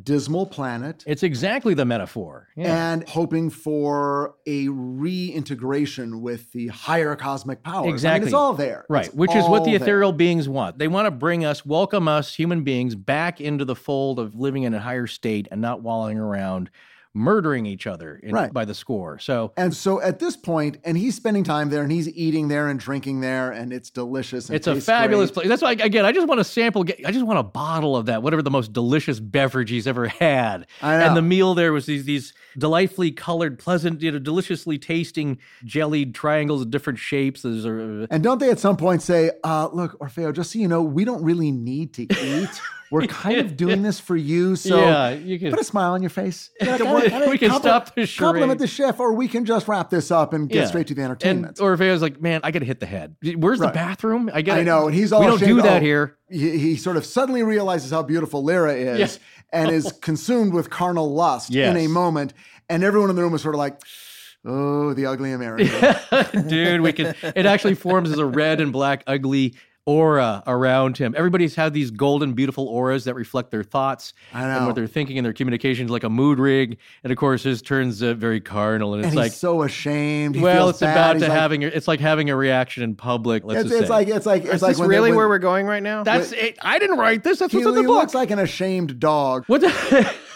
Speaker 4: dismal planet
Speaker 2: it's exactly the metaphor yeah
Speaker 4: and hoping for a reintegration with the higher cosmic powers. I mean,
Speaker 2: Exactly.
Speaker 4: it's all there.
Speaker 2: Right,
Speaker 4: It's
Speaker 2: which is what the
Speaker 4: there.
Speaker 2: ethereal beings want. They want to bring us, welcome us, human beings, back into the fold of living in a higher state and not wallowing around murdering each other in,
Speaker 4: Right.
Speaker 2: by the score. So
Speaker 4: And so at this point, and he's spending time there and he's eating there and drinking there, and it's delicious. And
Speaker 2: it's a fabulous
Speaker 4: great.
Speaker 2: place. That's why, again, I just want to sample, I just want a bottle of that, whatever the most delicious beverage he's ever had. And the meal there was these, these delightfully colored, pleasant, you know, deliciously tasting jellied triangles of different shapes. There's a,
Speaker 4: And don't they at some point say, uh, look, Orfeo, just so you know, we don't really need to eat. We're kind of doing this for you. So
Speaker 2: yeah, you can.
Speaker 4: put a smile on your face.
Speaker 2: We can stop the
Speaker 4: Compliment the chef, or we can just wrap this up and get
Speaker 2: Yeah.
Speaker 4: straight to the entertainment.
Speaker 2: And
Speaker 4: entertainment.
Speaker 2: was like, man, I gotta hit the head. Where's
Speaker 4: Right.
Speaker 2: the bathroom? I got.
Speaker 4: I know, and he's all
Speaker 2: We don't
Speaker 4: ashamed.
Speaker 2: do that
Speaker 4: Oh,
Speaker 2: here.
Speaker 4: He, he sort of suddenly realizes how beautiful Lyra is and is consumed with carnal lust in a moment. And everyone in the room is sort of like, oh, the ugly American.
Speaker 2: Dude, we can. It actually forms as a red and black ugly aura around him. Everybody's had these golden, beautiful auras that reflect their thoughts
Speaker 4: I
Speaker 2: and what they're thinking and their communications, like a mood rig. And of course, his turns uh, very carnal, and it's
Speaker 4: and
Speaker 2: like.
Speaker 4: he's so ashamed. He
Speaker 2: well,
Speaker 4: feels
Speaker 2: it's
Speaker 4: bad.
Speaker 2: about
Speaker 4: He's
Speaker 2: to
Speaker 4: like-
Speaker 2: having. It's like having a reaction in public. Let's
Speaker 4: It's,
Speaker 2: just
Speaker 4: it's
Speaker 2: say.
Speaker 4: like it's like it's
Speaker 7: Is
Speaker 4: like
Speaker 7: this
Speaker 4: when they-
Speaker 7: really
Speaker 4: when-
Speaker 7: where we're going right now?
Speaker 2: That's it. I didn't write this. That's
Speaker 4: he,
Speaker 2: what's in the
Speaker 4: he
Speaker 2: book.
Speaker 4: looks like an ashamed dog.
Speaker 2: What the,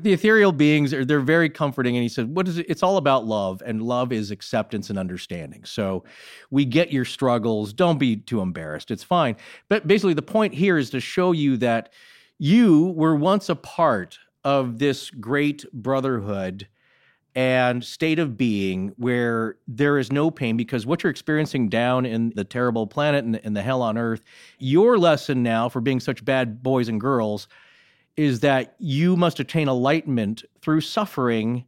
Speaker 2: the ethereal beings are they're very comforting and he said what is it it's all about love and love is acceptance and understanding. So we get your struggles don't be too embarrassed it's fine. But basically the point here is to show you that you were once a part of this great brotherhood and state of being where there is no pain because what you're experiencing down in the terrible planet and, and the hell on earth your lesson now for being such bad boys and girls is that you must attain enlightenment through suffering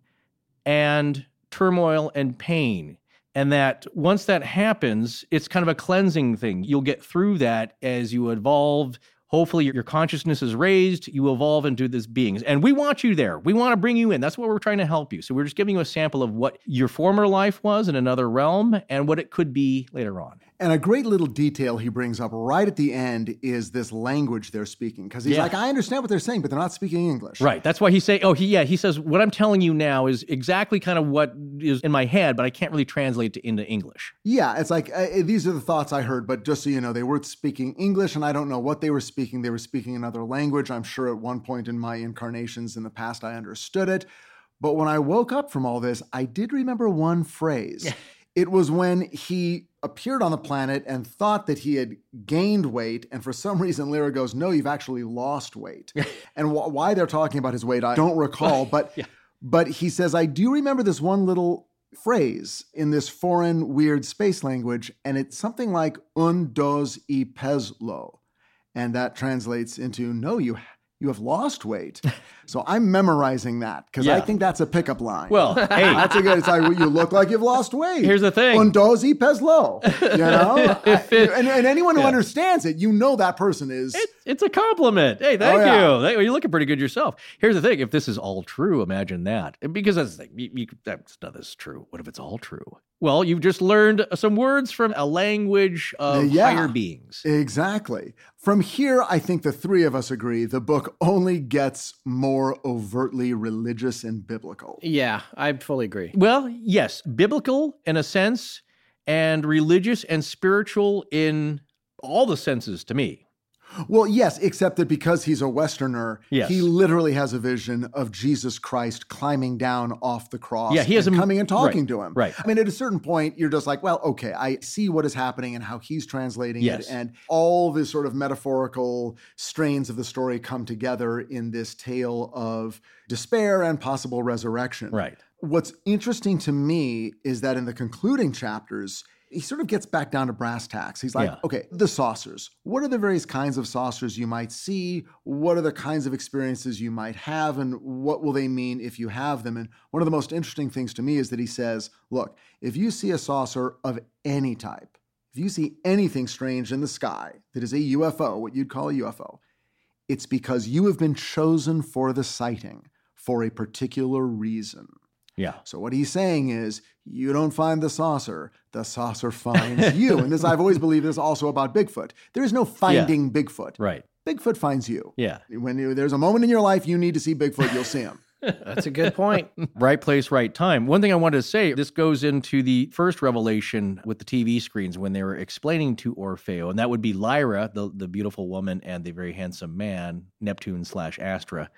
Speaker 2: and turmoil and pain. And that once that happens, it's kind of a cleansing thing. You'll get through that as you evolve. Hopefully, your consciousness is raised. You evolve into this beings. And we want you there. We want to bring you in. That's what we're trying to help you. So, we're just giving you a sample of what your former life was in another realm and what it could be later on.
Speaker 4: And a great little detail he brings up right at the end is this language they're speaking. Because he's
Speaker 2: Yeah.
Speaker 4: like, I understand what they're saying, but they're not speaking English.
Speaker 2: Right. That's why he saying, oh, he, yeah, he says, what I'm telling you now is exactly kind of what is in my head, but I can't really translate it into English.
Speaker 4: Yeah, it's like uh, these are the thoughts I heard, but just so you know, they weren't speaking English, and I don't know what they were speaking. They were speaking another language. I'm sure at one point in my incarnations in the past, I understood it. But when I woke up from all this, I did remember one phrase. it was when he appeared on the planet and thought that he had gained weight, and for some reason, Lyra goes, "No, you've actually lost weight." and wh- why they're talking about his weight, I don't recall, but. But he says, I do remember this one little phrase in this foreign, weird space language, and it's something like un dos y peslo. And that translates into, no, you you have lost weight. So I'm memorizing that because I think that's a pickup line.
Speaker 2: Well, hey,
Speaker 4: that's a good. It's like you look like you've lost weight.
Speaker 2: Here's the thing.
Speaker 4: Un dos y peslo. You know,
Speaker 2: it-
Speaker 4: and, and anyone who
Speaker 2: Yeah.
Speaker 4: understands it, you know that person is.
Speaker 2: It, it's a compliment. Hey, thank
Speaker 4: Oh, yeah.
Speaker 2: you. Thank- You're looking pretty good yourself. Here's the thing: if this is all true, imagine that. Because that's the thing. You, you, that's this is true. What if it's all true? Well, you've just learned some words from a language of
Speaker 4: yeah.
Speaker 2: higher beings.
Speaker 4: Exactly. From here, I think the three of us agree the book only gets more overtly religious and biblical.
Speaker 7: Yeah, I fully agree.
Speaker 2: Well, yes, biblical in a sense, and religious and spiritual in all the senses to me.
Speaker 4: Well, yes, except that because he's a Westerner,
Speaker 2: Yes.
Speaker 4: he literally has a vision of Jesus Christ climbing down off the cross.
Speaker 2: Yeah, he a-
Speaker 4: coming and talking
Speaker 2: right,
Speaker 4: to him.
Speaker 2: right.
Speaker 4: I mean, at a certain point, you're just like, well, okay, I see what is happening and how he's translating
Speaker 2: Yes.
Speaker 4: it, and all the sort of metaphorical strains of the story come together in this tale of despair and possible resurrection.
Speaker 2: Right.
Speaker 4: What's interesting to me is that in the concluding chapters, he sort of gets back down to brass tacks. He's like,
Speaker 2: Yeah.
Speaker 4: okay, the saucers. What are the various kinds of saucers you might see? What are the kinds of experiences you might have? And what will they mean if you have them? And one of the most interesting things to me is that he says, look, if you see a saucer of any type, if you see anything strange in the sky that is a UFO, what you'd call a UFO, it's because you have been chosen for the sighting for a particular reason.
Speaker 2: Yeah.
Speaker 4: So what he's saying is, you don't find the saucer, the saucer finds you. And this I've always believed this also about Bigfoot. There is no finding Bigfoot.
Speaker 2: Right.
Speaker 4: Bigfoot finds you.
Speaker 2: Yeah.
Speaker 4: When you, there's a moment in your life you need to see Bigfoot, you'll see him.
Speaker 7: That's a good point.
Speaker 2: right place, right time. One thing I wanted to say this goes into the first revelation with the TV screens when they were explaining to Orfeo, and that would be Lyra, the, the beautiful woman, and the very handsome man, Neptune slash Astra.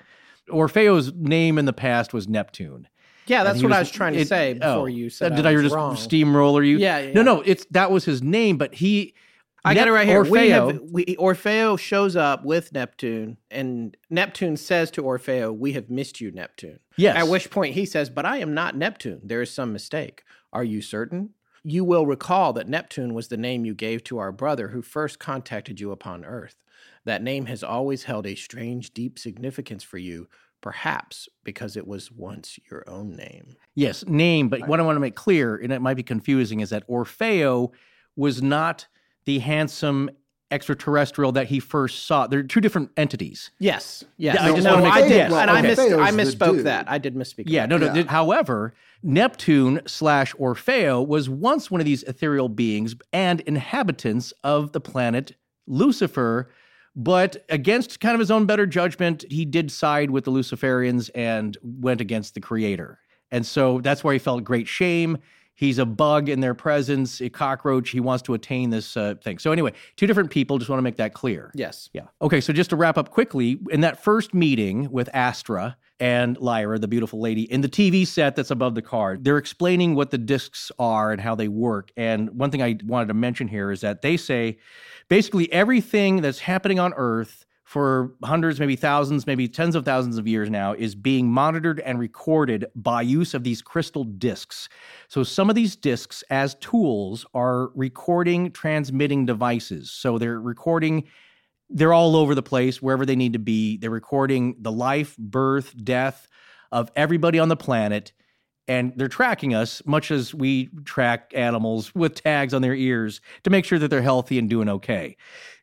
Speaker 2: Orfeo's name in the past was Neptune.
Speaker 7: Yeah, that's what I was trying to
Speaker 2: it-
Speaker 7: say before
Speaker 2: oh,
Speaker 7: you said
Speaker 2: Did
Speaker 7: I
Speaker 2: I, just
Speaker 7: wrong.
Speaker 2: steamroller you?
Speaker 7: Yeah, yeah,
Speaker 2: No, no, it's that was his name, but he.
Speaker 7: I got it right here. We
Speaker 2: Orfeo,
Speaker 7: have, we, Orfeo shows up with Neptune, and Neptune says to Orfeo, "We have missed you, Neptune."
Speaker 2: Yes.
Speaker 7: At which point he says, "But I am not Neptune. There is some mistake. Are you certain?" You will recall that Neptune was the name you gave to our brother who first contacted you upon Earth. That name has always held a strange, deep significance for you, perhaps because it was once your own name.
Speaker 2: Yes, name. But what I want to make clear, and it might be confusing, is that Orfeo was not the handsome extraterrestrial that he first saw. They're two different entities.
Speaker 7: Yes, yes.
Speaker 2: Yeah, I just
Speaker 7: no,
Speaker 2: wanna make
Speaker 7: I
Speaker 2: that
Speaker 7: did,
Speaker 2: clear.
Speaker 7: and I
Speaker 2: Okay.
Speaker 7: I
Speaker 4: Orfeo's the
Speaker 7: misspoke that. I did misspeak.
Speaker 2: Yeah, no, no.
Speaker 4: Yeah.
Speaker 2: th- However, Neptune slash Orfeo was once one of these ethereal beings and inhabitants of the planet Lucifer. But against kind of his own better judgment, he did side with the Luciferians and went against the creator. And so that's where he felt great shame. He's a bug in their presence, a cockroach. He wants to attain this uh, thing. So, anyway, two different people. Just want to make that clear.
Speaker 7: Yes.
Speaker 2: Yeah. Okay. So just to wrap up quickly, in that first meeting with Astra and Lyra, the beautiful lady, in the TV set that's above the card, they're explaining what the discs are and how they work. And one thing I wanted to mention here is that they say basically everything that's happening on Earth for hundreds, maybe thousands, maybe tens of thousands of years now is being monitored and recorded by use of these crystal discs. So some of these discs, as tools, are recording, transmitting devices. So they're recording they're all over the place wherever they need to be. They're recording the life, birth, death of everybody on the planet. And they're tracking us, much as we track animals with tags on their ears to make sure that they're healthy and doing okay.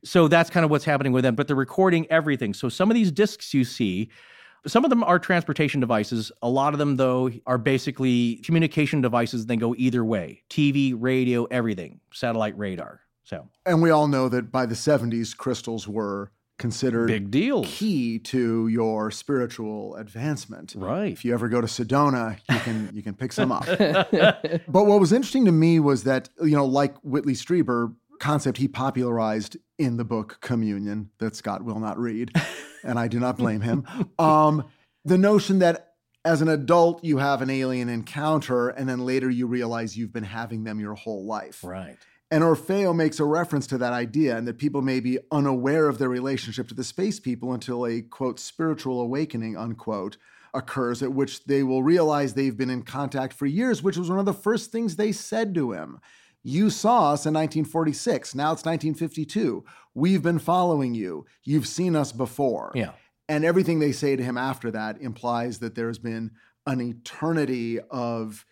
Speaker 2: So that's kind of what's happening with them. But they're recording everything. So some of these discs you see, some of them are transportation devices. A lot of them, though, are basically communication devices. They go either way TV, radio, everything, satellite radar. So
Speaker 4: And we all know that by the 70s, crystals were considered
Speaker 2: big deal.
Speaker 4: key to your spiritual advancement.
Speaker 2: Right.
Speaker 4: If you ever go to Sedona, you can you can pick some up. but what was interesting to me was that you know, like Whitley Strieber, concept he popularized in the book Communion that Scott will not read, and I do not blame him. Um, the notion that as an adult you have an alien encounter, and then later you realize you've been having them your whole life.
Speaker 2: Right.
Speaker 4: And Orfeo makes a reference to that idea, and that people may be unaware of their relationship to the space people until a quote spiritual awakening unquote occurs, at which they will realize they've been in contact for years, which was one of the first things they said to him. You saw us in 1946. Now it's 1952. We've been following you. You've seen us before.
Speaker 2: Yeah.
Speaker 4: And everything they say to him after that implies that there's been an eternity of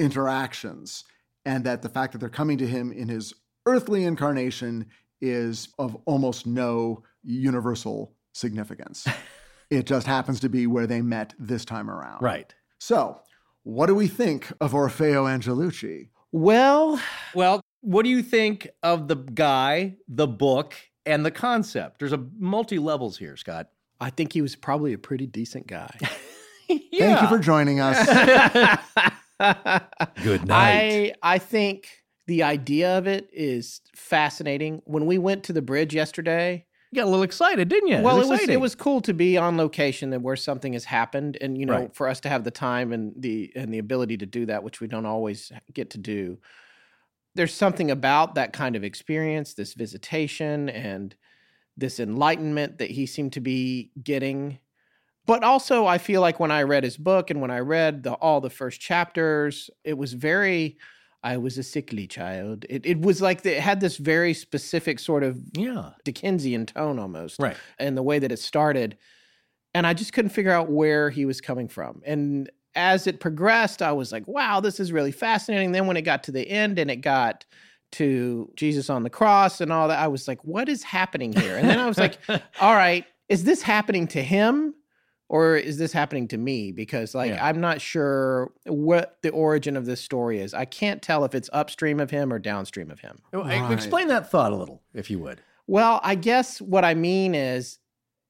Speaker 4: interactions, and that the fact that they're coming to him in his earthly incarnation is of almost no universal significance. it just happens to be where they met this time around.
Speaker 2: Right.
Speaker 4: So, what do we think of Orfeo Angelucci?
Speaker 7: Well,
Speaker 2: Well, what do you think of the guy, the book, and the concept? There's a multi levels here, Scott.
Speaker 7: I think he was probably a pretty decent guy.
Speaker 4: Thank you for joining us.
Speaker 2: Good night.
Speaker 7: I I think the idea of it is fascinating. When we went to the bridge yesterday,
Speaker 2: You got a little excited, didn't you?
Speaker 3: Well,
Speaker 2: it was,
Speaker 3: it was it was cool to be on location and where something has happened, and you know,
Speaker 2: Right.
Speaker 3: for us to have the time and the and the ability to do that, which we don't always get to do. There's something about that kind of experience, this visitation, and this enlightenment that he seemed to be getting. But also, I feel like when I read his book and when I read the, all the first chapters, it was very. I was a sickly child. It, it was like the, it had this very specific sort of
Speaker 2: yeah.
Speaker 3: Dickensian tone almost
Speaker 2: Right.
Speaker 3: and the way that it started. And I just couldn't figure out where he was coming from. And as it progressed, I was like, wow, this is really fascinating. Then when it got to the end and it got to Jesus on the cross and all that, I was like, what is happening here? And then I was like, all right, is this happening to him? Or is this happening to me? Because like
Speaker 2: Yeah.
Speaker 3: I'm not sure what the origin of this story is. I can't tell if it's upstream of him or downstream of him.
Speaker 2: I-
Speaker 4: Right.
Speaker 2: Explain that thought a little, if you would.
Speaker 3: Well, I guess what I mean is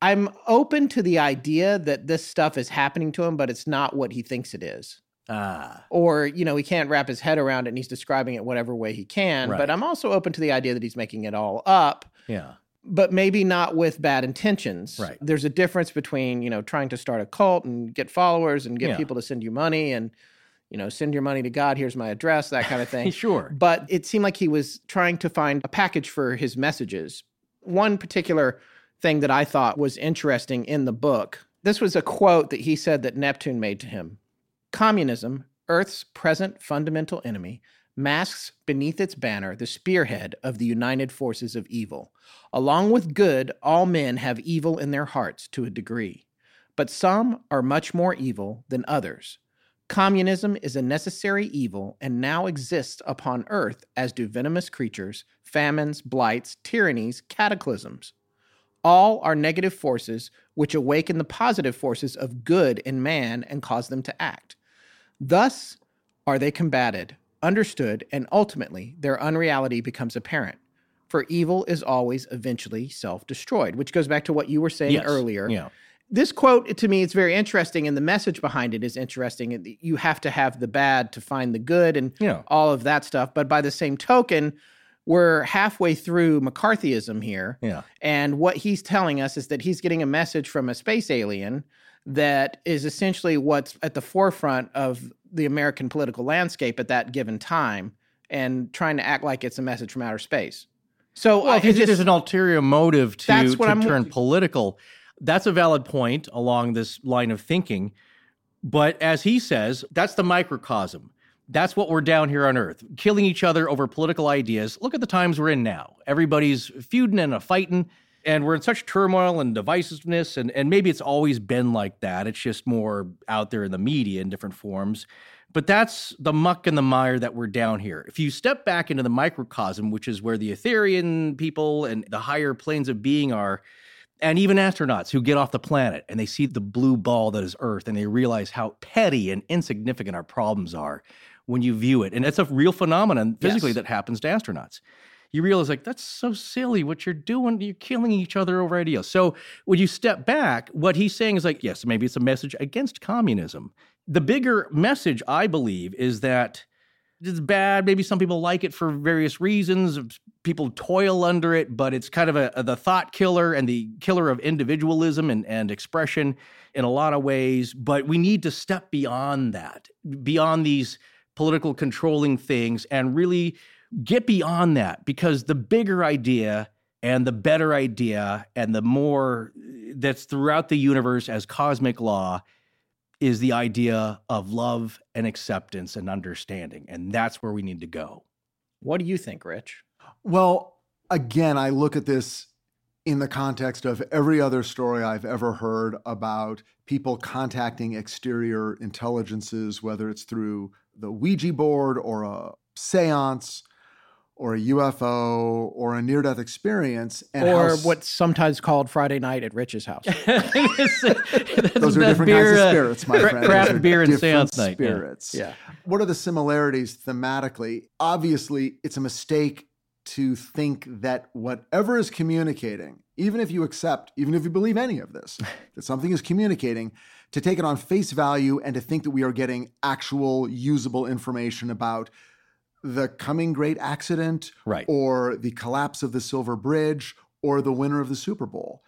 Speaker 3: I'm open to the idea that this stuff is happening to him, but it's not what he thinks it is.
Speaker 2: Ah,
Speaker 3: Or, you know, he can't wrap his head around it and he's describing it whatever way he can.
Speaker 2: Right.
Speaker 3: But I'm also open to the idea that he's making it all up,
Speaker 2: yeah.
Speaker 3: But maybe not with bad intentions.
Speaker 2: Right.
Speaker 3: There's a difference between, you know, trying to start a cult and get followers and get
Speaker 2: Yeah.
Speaker 3: people to send you money and, you know, send your money to God, here's my address, that kind of thing.
Speaker 2: Sure.
Speaker 3: But it seemed like he was trying to find a package for his messages. One particular thing that I thought was interesting in the book this was a quote that he said that Neptune made to him Communism, Earth's present fundamental enemy, masks beneath its banner the spearhead of the united forces of evil. Along with good, all men have evil in their hearts to a degree, but some are much more evil than others. Communism is a necessary evil and now exists upon earth as do venomous creatures, famines, blights, tyrannies, cataclysms. All are negative forces which awaken the positive forces of good in man and cause them to act. Thus are they combated, understood, and ultimately their unreality becomes apparent. For evil is always eventually self destroyed, which goes back to what you were saying
Speaker 2: Yes.
Speaker 3: earlier
Speaker 2: Yeah.
Speaker 3: this quote to me is very interesting and the message behind it is interesting you have to have the bad to find the good and
Speaker 2: Yeah.
Speaker 3: all of that stuff but by the same token we're halfway through mccarthyism here
Speaker 2: Yeah.
Speaker 3: and what he's telling us is that he's getting a message from a space alien that is essentially what's at the forefront of the american political landscape at that given time and trying to act like it's a message from outer space so
Speaker 2: Well,
Speaker 3: I- it
Speaker 2: think
Speaker 3: just-
Speaker 2: there's an ulterior motive to,
Speaker 3: That's what
Speaker 2: to
Speaker 3: I'm-
Speaker 2: turn political, that's a valid point along this line of thinking. But as he says, that's the microcosm. That's what we're down here on Earth, killing each other over political ideas. Look at the times we're in now. Everybody's feuding and a fighting, and we're in such turmoil and divisiveness. And, and maybe it's always been like that. It's just more out there in the media in different forms. But that's the muck and the mire that we're down here. If you step back into the microcosm, which is where the Etherean people and the higher planes of being are, and even astronauts who get off the planet and they see the blue ball that is Earth and they realize how petty and insignificant our problems are when you view it. And it's a real phenomenon physically
Speaker 3: Yes.
Speaker 2: that happens to astronauts. You realize, like, that's so silly what you're doing. You're killing each other over ideas. So when you step back, what he's saying is like, yes, maybe it's a message against communism. The bigger message, I believe, is that it's bad. Maybe some people like it for various reasons. People toil under it, but it's kind of a, a- the thought killer and the killer of individualism and, and expression in a lot of ways. But we need to step beyond that, beyond these political controlling things, and really get beyond that because the bigger idea and the better idea and the more that's throughout the universe as cosmic law is the idea of love and acceptance and understanding. And that's where we need to go.
Speaker 3: what do you think rich
Speaker 4: Well, again, I look at this in the context of every other story I've ever heard about people contacting exterior intelligences, whether it's through the Ouija board or a seance or a UFO or a near death experience. And
Speaker 3: or
Speaker 4: how,
Speaker 3: what's sometimes called Friday night at Rich's house.
Speaker 4: those are different kinds of uh, spirits, my friend.
Speaker 2: Craft beer and
Speaker 4: different
Speaker 2: seance night. yeah.
Speaker 4: Spirits.
Speaker 3: yeah.
Speaker 4: What are the similarities thematically? Obviously, it's a mistake to think that whatever is communicating, even if you accept, even if you believe any of this, that something is communicating, to take it on face value and to think that we are getting actual usable information about the coming great accident
Speaker 2: Right.
Speaker 4: or the collapse of the Silver Bridge or the winner of the Super Bowl.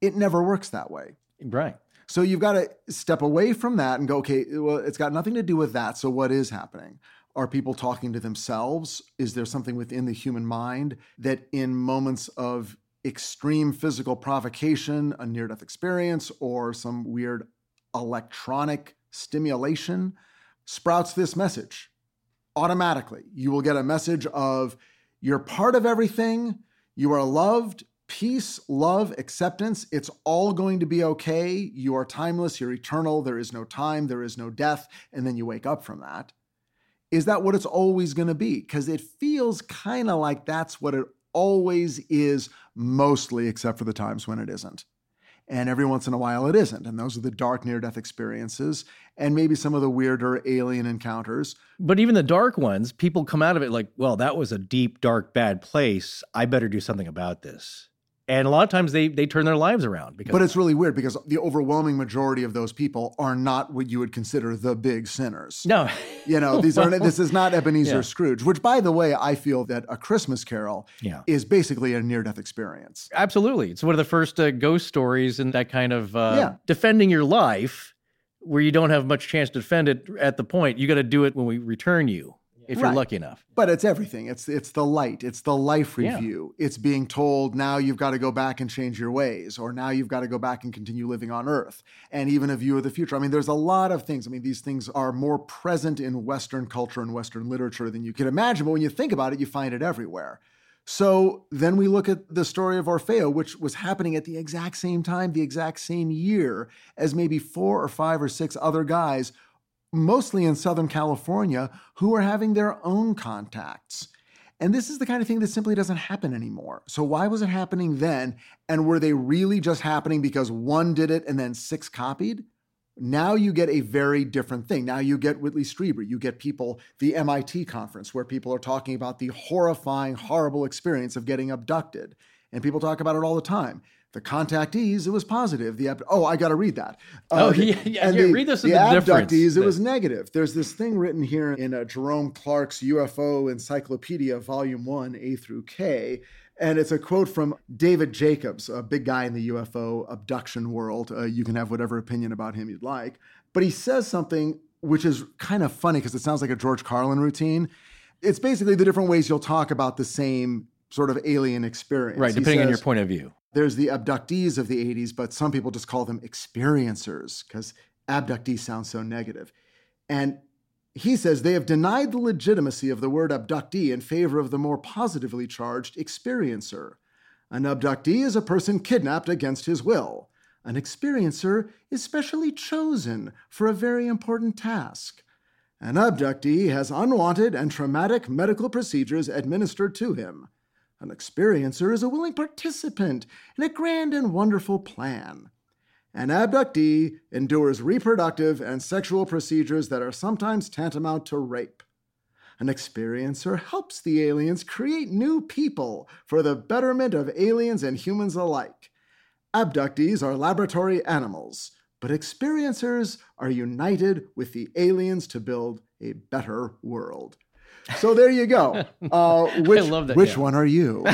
Speaker 4: It never works that way.
Speaker 2: Right.
Speaker 4: So you've got to step away from that and go, okay, well, it's got nothing to do with that. So what is happening? Are people talking to themselves? Is there something within the human mind that in moments of extreme physical provocation, a near death experience, or some weird electronic stimulation sprouts this message? Automatically, you will get a message of you're part of everything, you are loved, peace, love, acceptance. It's all going to be okay. You are timeless, you're eternal, there is no time, there is no death, and then you wake up from that. Is that what it's always going to be? Because it feels kind of like that's what it always is, mostly, except for the times when it isn't. And every once in a while it isn't. And those are the dark near death experiences and maybe some of the weirder alien encounters.
Speaker 2: But even the dark ones, people come out of it like, well, that was a deep, dark, bad place. I better do something about this and a lot of times they they turn their lives around
Speaker 4: because but it's really weird because the overwhelming majority of those people are not what you would consider the big sinners
Speaker 2: no
Speaker 4: you know these are this is not ebenezer yeah. scrooge which by the way i feel that a christmas carol
Speaker 2: yeah.
Speaker 4: is basically a near-death experience
Speaker 2: absolutely it's one of the first uh, ghost stories and that kind of uh, yeah. defending your life where you don't have much chance to defend it at the point you got to do it when we return you if right. you're lucky enough.
Speaker 4: But it's everything. It's it's the light. It's the life review. Yeah. It's being told now you've got to go back and change your ways, or now you've got to go back and continue living on Earth, and even a view of the future. I mean, there's a lot of things. I mean, these things are more present in Western culture and Western literature than you can imagine. But when you think about it, you find it everywhere. So then we look at the story of Orfeo, which was happening at the exact same time, the exact same year as maybe four or five or six other guys mostly in Southern California, who are having their own contacts. And this is the kind of thing that simply doesn't happen anymore. So, why was it happening then? And were they really just happening because one did it and then six copied? Now you get a very different thing. Now you get Whitley Strieber. You get people, the MIT conference, where people are talking about the horrifying, horrible experience of getting abducted. And people talk about it all the time. The contactees, it was positive. The ab- oh, I got to read that.
Speaker 2: Uh, oh, yeah, yeah,
Speaker 4: and
Speaker 2: yeah the, read this.
Speaker 4: The,
Speaker 2: the
Speaker 4: abductees, it was negative. There's this thing written here in uh, Jerome Clark's UFO Encyclopedia, Volume One, A through K, and it's a quote from David Jacobs, a big guy in the UFO abduction world. Uh, you can have whatever opinion about him you'd like, but he says something which is kind of funny because it sounds like a George Carlin routine. It's basically the different ways you'll talk about the same sort of alien experience.
Speaker 2: Right, depending says, on your point of view.
Speaker 4: There's the abductees of the 80s, but some people just call them experiencers because abductee sounds so negative. And he says they have denied the legitimacy of the word abductee in favor of the more positively charged experiencer. An abductee is a person kidnapped against his will. An experiencer is specially chosen for a very important task. An abductee has unwanted and traumatic medical procedures administered to him. An experiencer is a willing participant in a grand and wonderful plan. An abductee endures reproductive and sexual procedures that are sometimes tantamount to rape. An experiencer helps the aliens create new people for the betterment of aliens and humans alike. Abductees are laboratory animals, but experiencers are united with the aliens to build a better world. So there you go. Uh, which, I love that. Which yeah. one are you?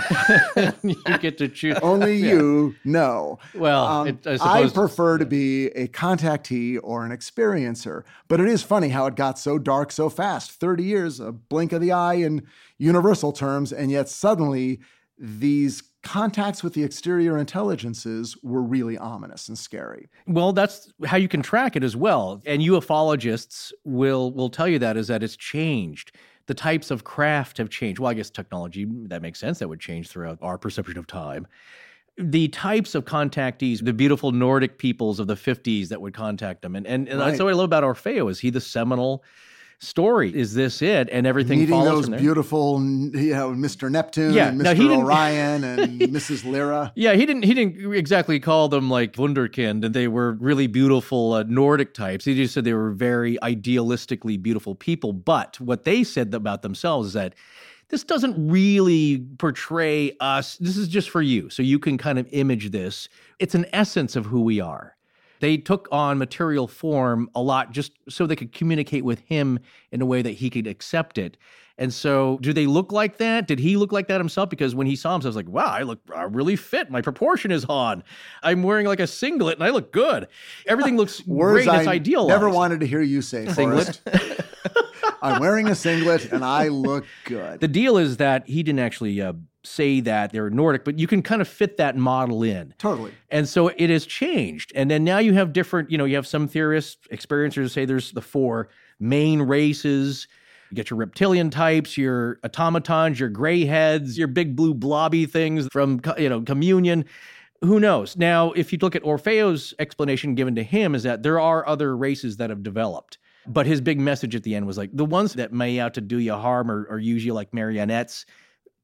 Speaker 2: you get to choose.
Speaker 4: Only yeah. you know.
Speaker 2: Well, um, it,
Speaker 4: I, I, prefer to be a contactee or an experiencer. But it is funny how it got so dark so fast. 30 years, a blink of the eye in universal terms. And yet suddenly these contacts with the exterior intelligences were really ominous and scary.
Speaker 2: Well, that's how you can track it as well. And ufologists will will tell you that is that it's changed the types of craft have changed. Well, I guess technology, that makes sense. That would change throughout our perception of time. The types of contactees, the beautiful Nordic peoples of the 50s that would contact them. And, and, and right. that's what I love about Orfeo is he the seminal story. Is this it? And everything
Speaker 4: Meeting
Speaker 2: those
Speaker 4: beautiful, you know, Mr. Neptune yeah, and Mr. Orion and Mrs. Lyra.
Speaker 2: Yeah, he didn't. He didn't exactly call them like wunderkind, and they were really beautiful uh, Nordic types. He just said they were very idealistically beautiful people. But what they said about themselves is that this doesn't really portray us. This is just for you. So you can kind of image this. It's an essence of who we are. They took on material form a lot just so they could communicate with him in a way that he could accept it. And so, do they look like that? Did he look like that himself? Because when he saw himself, I was like, wow, I look I really fit. My proportion is on. I'm wearing like a singlet and I look good. Everything looks
Speaker 4: Words
Speaker 2: great. It's
Speaker 4: I
Speaker 2: idealized.
Speaker 4: never wanted to hear you say,
Speaker 2: Singlet.
Speaker 4: I'm wearing a singlet and I look good.
Speaker 2: The deal is that he didn't actually uh, say that they're Nordic, but you can kind of fit that model in.
Speaker 4: Totally.
Speaker 2: And so it has changed. And then now you have different, you know, you have some theorists, experiencers say there's the four main races. You get your reptilian types, your automatons, your gray heads, your big blue blobby things from, you know, communion. Who knows? Now, if you look at Orfeo's explanation given to him, is that there are other races that have developed. But his big message at the end was like the ones that may out to do you harm or, or use you like marionettes,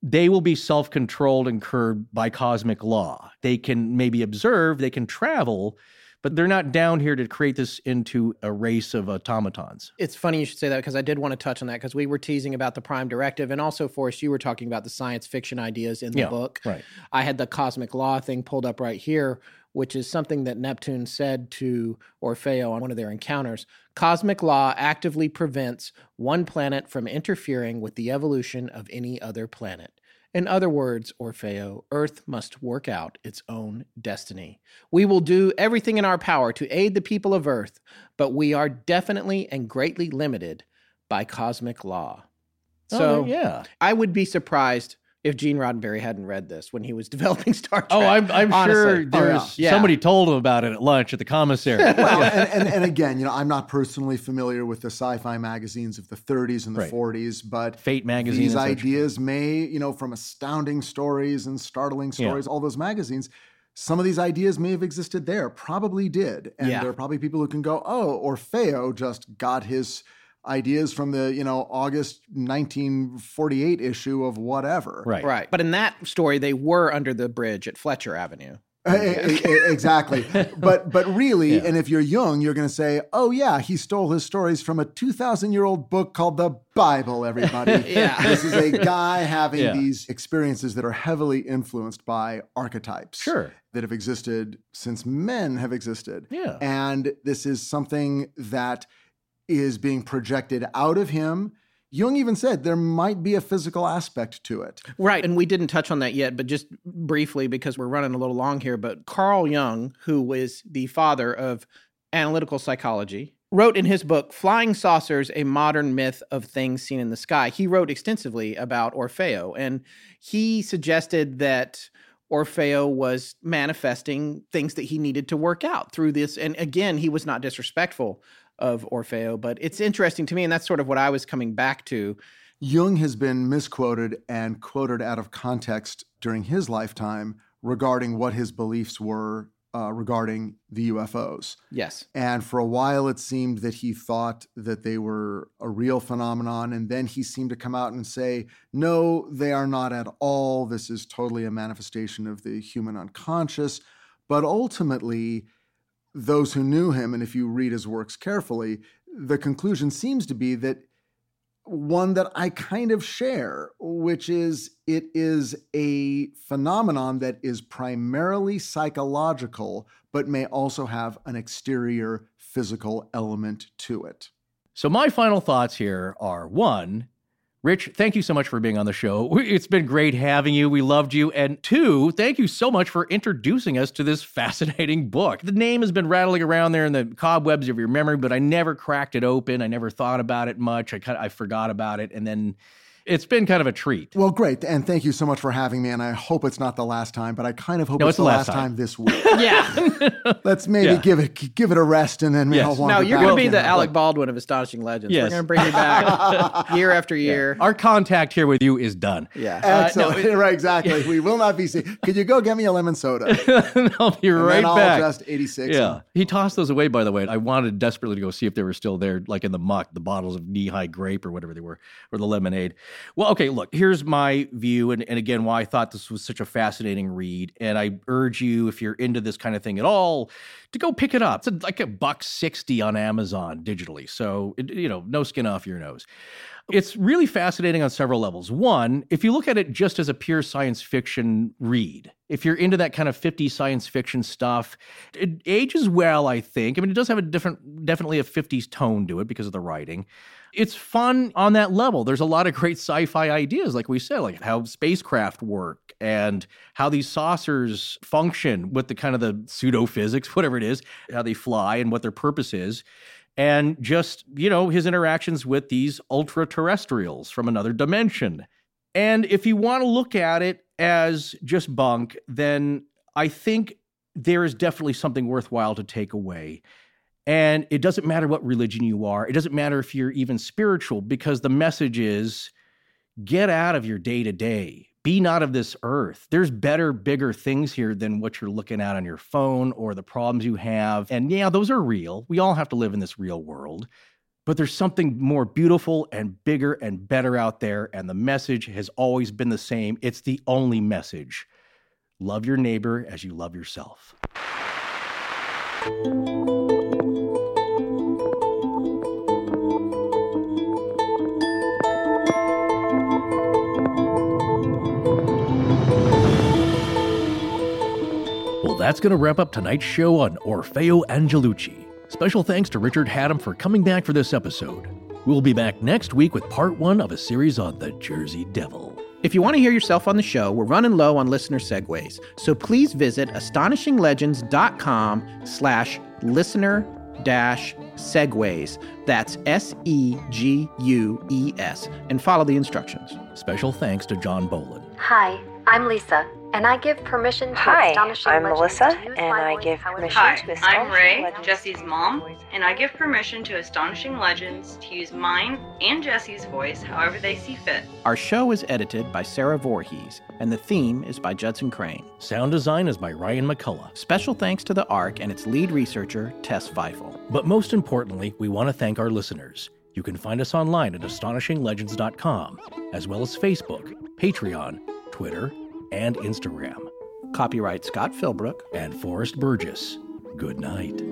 Speaker 2: they will be self controlled and curbed by cosmic law. They can maybe observe, they can travel, but they're not down here to create this into a race of automatons.
Speaker 3: It's funny you should say that because I did want to touch on that because we were teasing about the Prime Directive, and also, Forrest, you were talking about the science fiction ideas in the
Speaker 2: Yeah,
Speaker 3: book.
Speaker 2: right.
Speaker 3: I had the cosmic law thing pulled up right here, which is something that Neptune said to Orfeo on one of their encounters. Cosmic law actively prevents one planet from interfering with the evolution of any other planet. In other words, Orfeo, Earth must work out its own destiny. We will do everything in our power to aid the people of Earth, but we are definitely and greatly limited by cosmic law. Oh, so,
Speaker 2: Oh, yeah.
Speaker 3: I would be surprised if Gene Roddenberry hadn't read this when he was developing Star oh, Trek.
Speaker 2: Oh, I'm, I'm sure
Speaker 3: honestly.
Speaker 2: there's oh,
Speaker 3: Yeah.
Speaker 2: somebody told him about it at lunch at the commissary.
Speaker 4: well, and, and, and again, you know, I'm not personally familiar with the sci-fi magazines of the 30s and the
Speaker 2: Right.
Speaker 4: 40s, but
Speaker 2: Fate magazine
Speaker 4: these
Speaker 2: and such.
Speaker 4: ideas may, you know, from astounding stories and startling
Speaker 2: Yeah.
Speaker 4: stories, all those magazines, some of these ideas may have existed there, probably did, and
Speaker 3: Yeah.
Speaker 4: there are probably people who can go, oh, Orfeo just got his ideas from the, you know, August 1948 issue of whatever.
Speaker 2: Right.
Speaker 3: Right. But in that story, they were under the bridge at Fletcher Avenue.
Speaker 4: Exactly. But but really,
Speaker 2: Yeah.
Speaker 4: and if you're young, you're going to say, "Oh yeah, he stole his stories from a 2000 year old book called the Bible." Everybody,
Speaker 3: Yeah.
Speaker 4: this is a guy having
Speaker 2: Yeah.
Speaker 4: these experiences that are heavily influenced by archetypes
Speaker 2: Sure.
Speaker 4: that have existed since men have existed.
Speaker 2: Yeah.
Speaker 4: And this is something that is being projected out of him. Jung even said there might be a physical aspect to it.
Speaker 3: Right. And we didn't touch on that yet, but just briefly because we're running a little long here. But Carl Jung, who was the father of analytical psychology, wrote in his book, Flying Saucers A Modern Myth of Things Seen in the Sky. He wrote extensively about Orfeo, and he suggested that. Orfeo was manifesting things that he needed to work out through this. And again, he was not disrespectful of Orfeo, but it's interesting to me, and that's sort of what I was coming back to.
Speaker 4: Jung has been misquoted and quoted out of context during his lifetime regarding what his beliefs were uh, regarding the UFOs.
Speaker 3: Yes.
Speaker 4: And for a while, it seemed that he thought that they were a real phenomenon. And then he seemed to come out and say, no, they are not at all. This is totally a manifestation of the human unconscious. But ultimately, those who knew him, and if you read his works carefully, the conclusion seems to be that one that I kind of share, which is it is a phenomenon that is primarily psychological, but may also have an exterior physical element to it.
Speaker 2: So my final thoughts here are one, Rich, thank you so much for being on the show. It's been great having you. We loved you. And two, thank you so much for introducing us to this fascinating book. The name has been rattling around there in the cobwebs of your memory, but I never cracked it open. I never thought about it much. I kind of, I forgot about it, and then it's been kind of a treat.
Speaker 4: Well, great. And thank you so much for having me. And I hope it's not the last time, but I kind of hope
Speaker 2: No,
Speaker 4: it's, the last time. this week.
Speaker 3: Yeah.
Speaker 4: Let's maybe
Speaker 2: Yeah.
Speaker 4: give it give it a rest and then
Speaker 2: Yes.
Speaker 4: I'll
Speaker 3: No, you're going to be the Alec Baldwin of Astonishing Legends.
Speaker 2: Yes.
Speaker 3: We're going to bring you back year after year.
Speaker 2: Our contact here with you is done.
Speaker 3: Yeah.
Speaker 4: Uh, Excellent. right, exactly. We will not be seen. Could you go get me a lemon soda?
Speaker 2: I'll be
Speaker 4: And
Speaker 2: right
Speaker 4: then I'll
Speaker 2: back.
Speaker 4: just 86.
Speaker 2: Yeah. He tossed those away, by the way. I wanted desperately to go see if they were still there, like in the muck, the bottles of Nehi grape or whatever they were, or the lemonade. Well, okay, look, here's my view. And, and again, why I thought this was such a fascinating read. And I urge you, if you're into this kind of thing at all, to go pick it up. It's like a buck 60 on Amazon digitally. So, it, you know, no skin off your nose. It's really fascinating on several levels. One, if you look at it just as a pure science fiction read, if you're into that kind of 50 science fiction stuff, it ages well, I think. I mean, it does have a different, definitely a 50s tone to it because of the writing. It's fun on that level. There's a lot of great sci fi ideas, like we said, like how spacecraft work and how these saucers function with the kind of the pseudo physics, whatever it is, how they fly and what their purpose is. And just, you know, his interactions with these ultra terrestrials from another dimension. And if you want to look at it as just bunk, then I think there is definitely something worthwhile to take away. And it doesn't matter what religion you are, it doesn't matter if you're even spiritual, because the message is get out of your day to day. Be not of this earth. There's better, bigger things here than what you're looking at on your phone or the problems you have. And yeah, those are real. We all have to live in this real world. But there's something more beautiful and bigger and better out there. And the message has always been the same. It's the only message love your neighbor as you love yourself. That's going to wrap up tonight's show on Orfeo Angelucci. Special thanks to Richard Hatem for coming back for this episode. We'll be back next week with part one of a series on the Jersey Devil.
Speaker 3: If you want to hear yourself on the show, we're running low on listener segues. So please visit astonishinglegends.com slash listener dash segues. That's S E G U E S. And follow the instructions.
Speaker 2: Special thanks to John Boland.
Speaker 5: Hi, I'm Lisa, and I give permission to
Speaker 6: Hi,
Speaker 5: astonishing
Speaker 6: I'm
Speaker 5: legends
Speaker 6: Melissa,
Speaker 5: to use
Speaker 6: and
Speaker 5: my
Speaker 6: I
Speaker 5: voice
Speaker 6: give permission
Speaker 8: Hi,
Speaker 6: to
Speaker 8: I'm Ray,
Speaker 6: Legends.
Speaker 8: Jesse's mom, and I give permission to Astonishing Legends to use mine and Jesse's voice however they see fit.
Speaker 3: Our show is edited by Sarah Voorhees, and the theme is by Judson Crane.
Speaker 2: Sound design is by Ryan McCullough.
Speaker 3: Special thanks to the ARC and its lead researcher, Tess Feifel.
Speaker 2: But most importantly, we want to thank our listeners. You can find us online at astonishinglegends.com, as well as Facebook, Patreon, Twitter, and Instagram.
Speaker 3: Copyright Scott Philbrook.
Speaker 2: And Forrest Burgess. Good night.